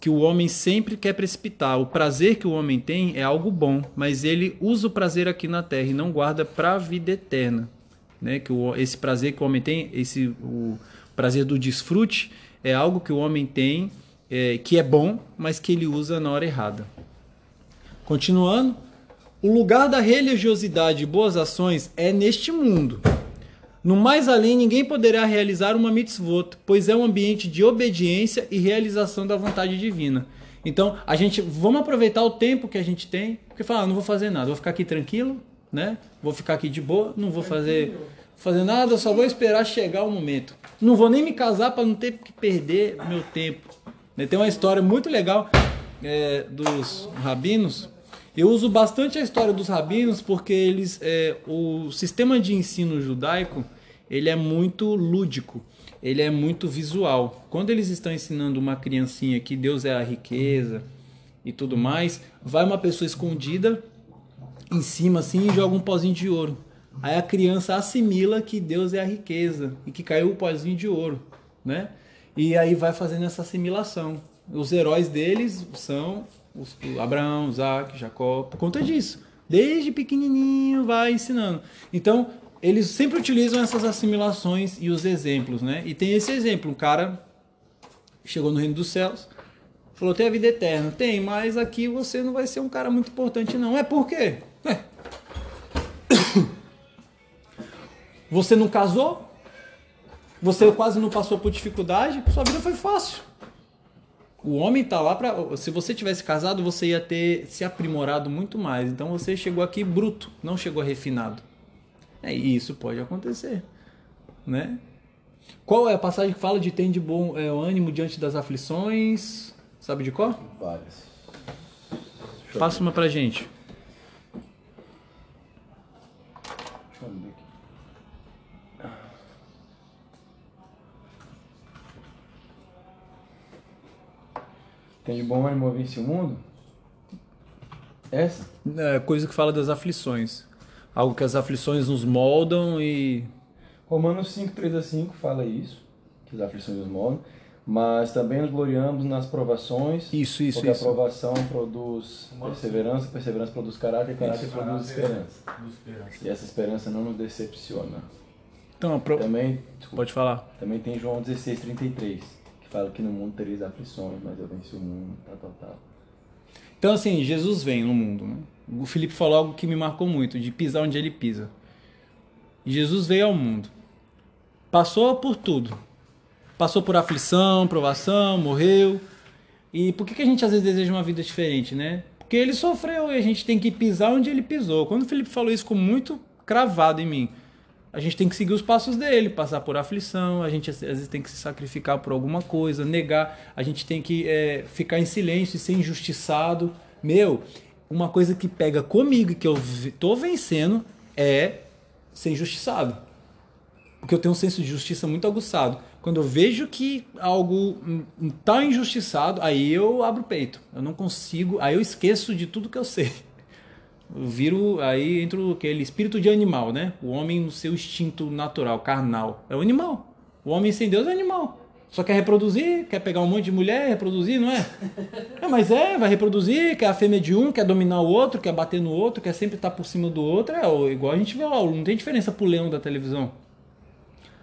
que o homem sempre quer precipitar. O prazer que o homem tem é algo bom, mas ele usa o prazer aqui na terra e não guarda para a vida eterna. Né? Que o, esse prazer que o homem tem, esse o prazer do desfrute, é algo que o homem tem é, que é bom, mas que ele usa na hora errada. Continuando, o lugar da religiosidade e boas ações é neste mundo. No mais além, ninguém poderá realizar uma mitzvot, pois é um ambiente de obediência e realização da vontade divina. Então, a gente vamos aproveitar o tempo que a gente tem, porque falar, ah, não vou fazer nada, vou ficar aqui tranquilo, né? Vou ficar aqui de boa, não vou fazer fazer nada, só vou esperar chegar o momento. Não vou nem me casar para não ter que perder meu tempo. Né? Tem uma história muito legal é, dos rabinos. Eu uso bastante a história dos rabinos porque eles, é, o sistema de ensino judaico ele é muito lúdico, ele é muito visual. Quando eles estão ensinando uma criancinha que Deus é a riqueza e tudo mais, vai uma pessoa escondida em cima assim e joga um pozinho de ouro. Aí a criança assimila que Deus é a riqueza e que caiu o pozinho de ouro, né? E aí vai fazendo essa assimilação. Os heróis deles são os, Abraão, Isaac, Jacó, por conta disso. Desde pequenininho vai ensinando. Então, eles sempre utilizam essas assimilações e os exemplos, né? E tem esse exemplo, um cara chegou no reino dos céus, falou, tem a vida eterna. Tem, mas aqui você não vai ser um cara muito importante não. É por quê? É. Você não casou? Você quase não passou por dificuldade? Sua vida foi fácil. O homem tá lá para. Se você tivesse casado, você ia ter se aprimorado muito mais. Então você chegou aqui bruto, não chegou refinado. É, e isso pode acontecer, né? Qual é a passagem que fala de tem de bom é, ânimo diante das aflições? Sabe de qual? Várias. Passa uma pra gente. Tem de bom ânimo vence o mundo? Essa? É, coisa que fala das aflições. Algo que as aflições nos moldam e. Romanos 5, 3 a 5 fala isso, que as aflições nos moldam, mas também nos gloriamos nas provações, Isso, isso, porque isso. a provação produz perseverança, perseverança produz caráter, caráter produz esperança. E essa esperança não nos decepciona. Então, a pro- Também, pode falar. também tem João 16, 33, que fala que no mundo tereis aflições, mas eu venci o mundo, tal, tal, tal. Então, assim, Jesus vem no mundo. Né? O Felipe falou algo que me marcou muito, de pisar onde ele pisa. Jesus veio ao mundo. Passou por tudo. Passou por aflição, provação, morreu. E por que, que a gente às vezes deseja uma vida diferente, né? Porque ele sofreu e a gente tem que pisar onde ele pisou. Quando o Felipe falou isso, ficou muito cravado em mim. A gente tem que seguir os passos dele, passar por aflição, a gente às vezes tem que se sacrificar por alguma coisa, negar, a gente tem que é, ficar em silêncio e ser injustiçado. Meu, uma coisa que pega comigo e que eu tô vencendo é ser injustiçado. Porque eu tenho um senso de justiça muito aguçado. Quando eu vejo que algo tá injustiçado, aí eu abro o peito. Eu não consigo, aí eu esqueço de tudo que eu sei. Viro, aí entra aquele espírito de animal, né? O homem no seu instinto natural, carnal. É o animal. O homem sem Deus é animal. Só quer reproduzir, quer pegar um monte de mulher, reproduzir, não é? É, mas é, vai reproduzir, quer a fêmea de um, quer dominar o outro, quer bater no outro, quer sempre estar por cima do outro. É o- igual a gente vê lá, não tem diferença pro leão da televisão.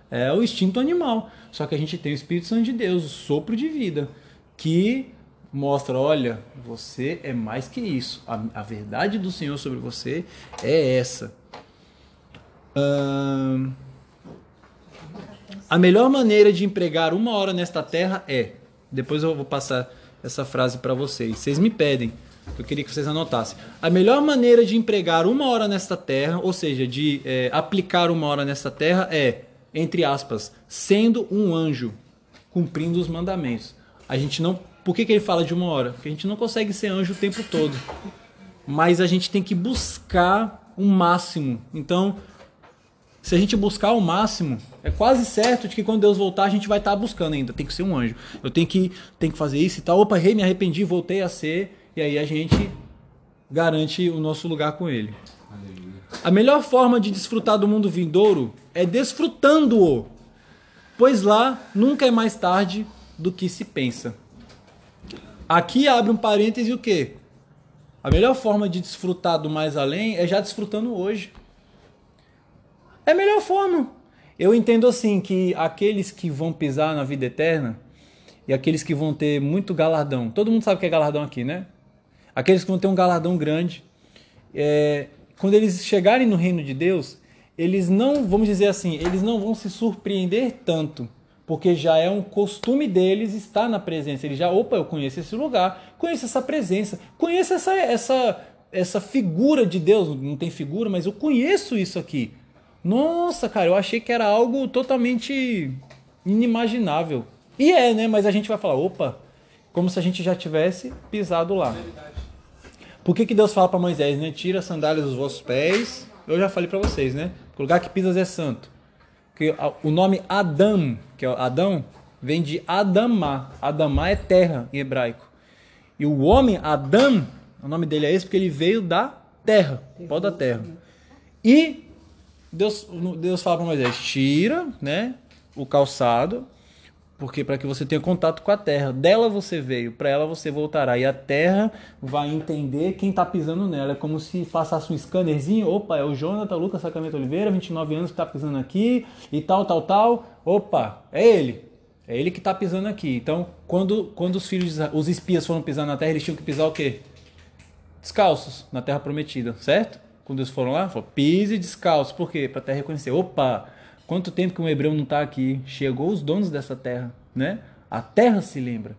É o instinto animal. Só que a gente tem o Espírito Santo de Deus, o sopro de vida, que mostra, olha, você é mais que isso. A, a verdade do Senhor sobre você é essa. Ahn, a melhor maneira de empregar uma hora nesta terra é. Depois eu vou passar essa frase para vocês. Vocês me pedem, eu queria que vocês anotassem. A melhor maneira de empregar uma hora nesta terra, ou seja, de é, aplicar uma hora nesta terra, é, entre aspas, sendo um anjo, cumprindo os mandamentos. A gente não. Por que, que ele fala de uma hora? Porque a gente não consegue ser anjo o tempo todo. Mas a gente tem que buscar o máximo. Então, se a gente buscar o máximo, é quase certo de que quando Deus voltar a gente vai estar buscando ainda. Tem que ser um anjo. Eu tenho que, tenho que fazer isso e tal. Opa, errei, me arrependi, voltei a ser. E aí a gente garante o nosso lugar com Ele. A melhor forma de desfrutar do mundo vindouro é desfrutando-o, pois lá nunca é mais tarde do que se pensa. Aqui abre um parêntese o quê? A melhor forma de desfrutar do mais além é já desfrutando hoje. É a melhor forma. Eu entendo assim que aqueles que vão pisar na vida eterna e aqueles que vão ter muito galardão. Todo mundo sabe o que é galardão aqui, né? Aqueles que vão ter um galardão grande. É, quando eles chegarem no reino de Deus, eles não, vamos dizer assim, eles não vão se surpreender tanto, porque já é um costume deles estar na presença. Eles já, opa, eu conheço esse lugar, conheço essa presença, conheço essa, essa, essa figura de Deus. Não tem figura, mas eu conheço isso aqui. Nossa, cara, eu achei que era algo totalmente inimaginável. E é, né? Mas a gente vai falar, opa, como se a gente já tivesse pisado lá. Por que, que Deus fala para Moisés, né? Tira as sandálias dos vossos pés. Eu já falei para vocês, né? O lugar que pisas é santo. Porque o nome Adam, que é Adão, vem de Adamá. Adamá é terra em hebraico. E o homem Adam, o nome dele é esse porque ele veio da terra, pó da terra. E Deus, Deus fala para Moisés: tira, né, o calçado, porque para que você tenha contato com a terra. Dela você veio, para ela você voltará. E a terra vai entender quem está pisando nela. É como se passasse um scannerzinho. Opa, é o Jonathan Lucas Sacramento Oliveira, 29 anos, que está pisando aqui e tal, tal, tal. Opa, é ele. É ele que está pisando aqui. Então, quando, quando os filhos, os espias foram pisar na terra, eles tinham que pisar o quê? Descalços, na terra prometida, certo? Quando eles foram lá, falou, pise descalço. Por quê? Para até reconhecer. Opa, quanto tempo que um hebreu não está aqui? Chegou os donos dessa terra, né? A terra se lembra.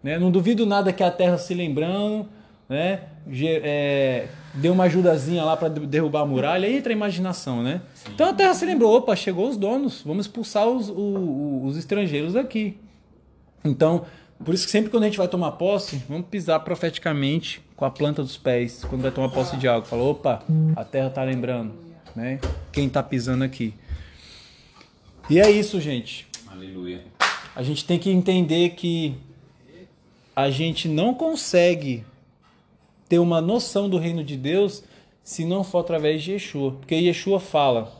Né? Não duvido nada que a terra se lembrando, né? É, deu uma ajudazinha lá para derrubar a muralha, entra a imaginação, né? Sim. Então a terra se lembrou, opa, chegou os donos, vamos expulsar os, os, os estrangeiros daqui. Então, por isso que sempre quando a gente vai tomar posse, vamos pisar profeticamente com a planta dos pés, quando vai tomar posse de algo. Fala, opa, a terra está lembrando, né? Quem está pisando aqui. E é isso, gente. Aleluia. A gente tem que entender que a gente não consegue ter uma noção do reino de Deus se não for através de Yeshua. Porque Yeshua fala,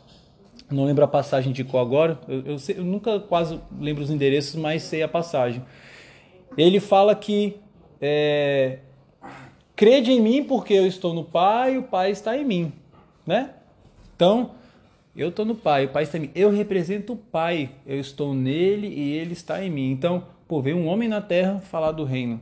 não lembro a passagem de qual agora, eu, eu, sei, eu nunca quase lembro os endereços, mas sei a passagem. Ele fala que é, crede em mim porque eu estou no Pai e o Pai está em mim, né? Então, eu estou no Pai, o Pai está em mim. Eu represento o Pai, eu estou nele e ele está em mim. Então, pô, veio um homem na terra falar do reino.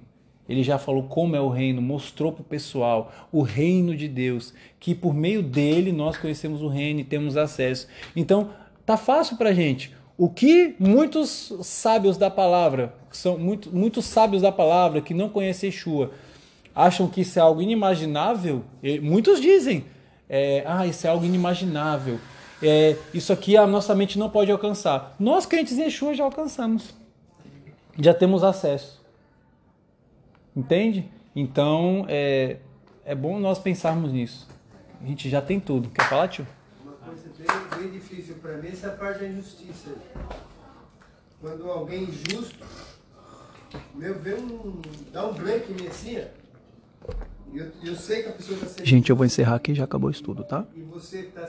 Ele já falou como é o reino, mostrou para o pessoal o reino de Deus, que por meio dele nós conhecemos o reino e temos acesso. Então, tá fácil para gente. O que muitos sábios da palavra, são muito, muitos sábios da palavra que não conhecem Yeshua, acham que isso é algo inimaginável, muitos dizem, é, ah, isso é algo inimaginável, é, isso aqui a nossa mente não pode alcançar. Nós crentes em Yeshua já alcançamos, já temos acesso. Entende? Então é, é bom nós pensarmos nisso. A gente já tem tudo. Quer falar, tio? bem, bem difícil para mim essa parte da injustiça. Quando alguém injusto, meu, vê um. dá um break em mim assim, eu, eu sei que a pessoa está sendo. Gente, eu vou encerrar aqui, já acabou o estudo, tá? E você tá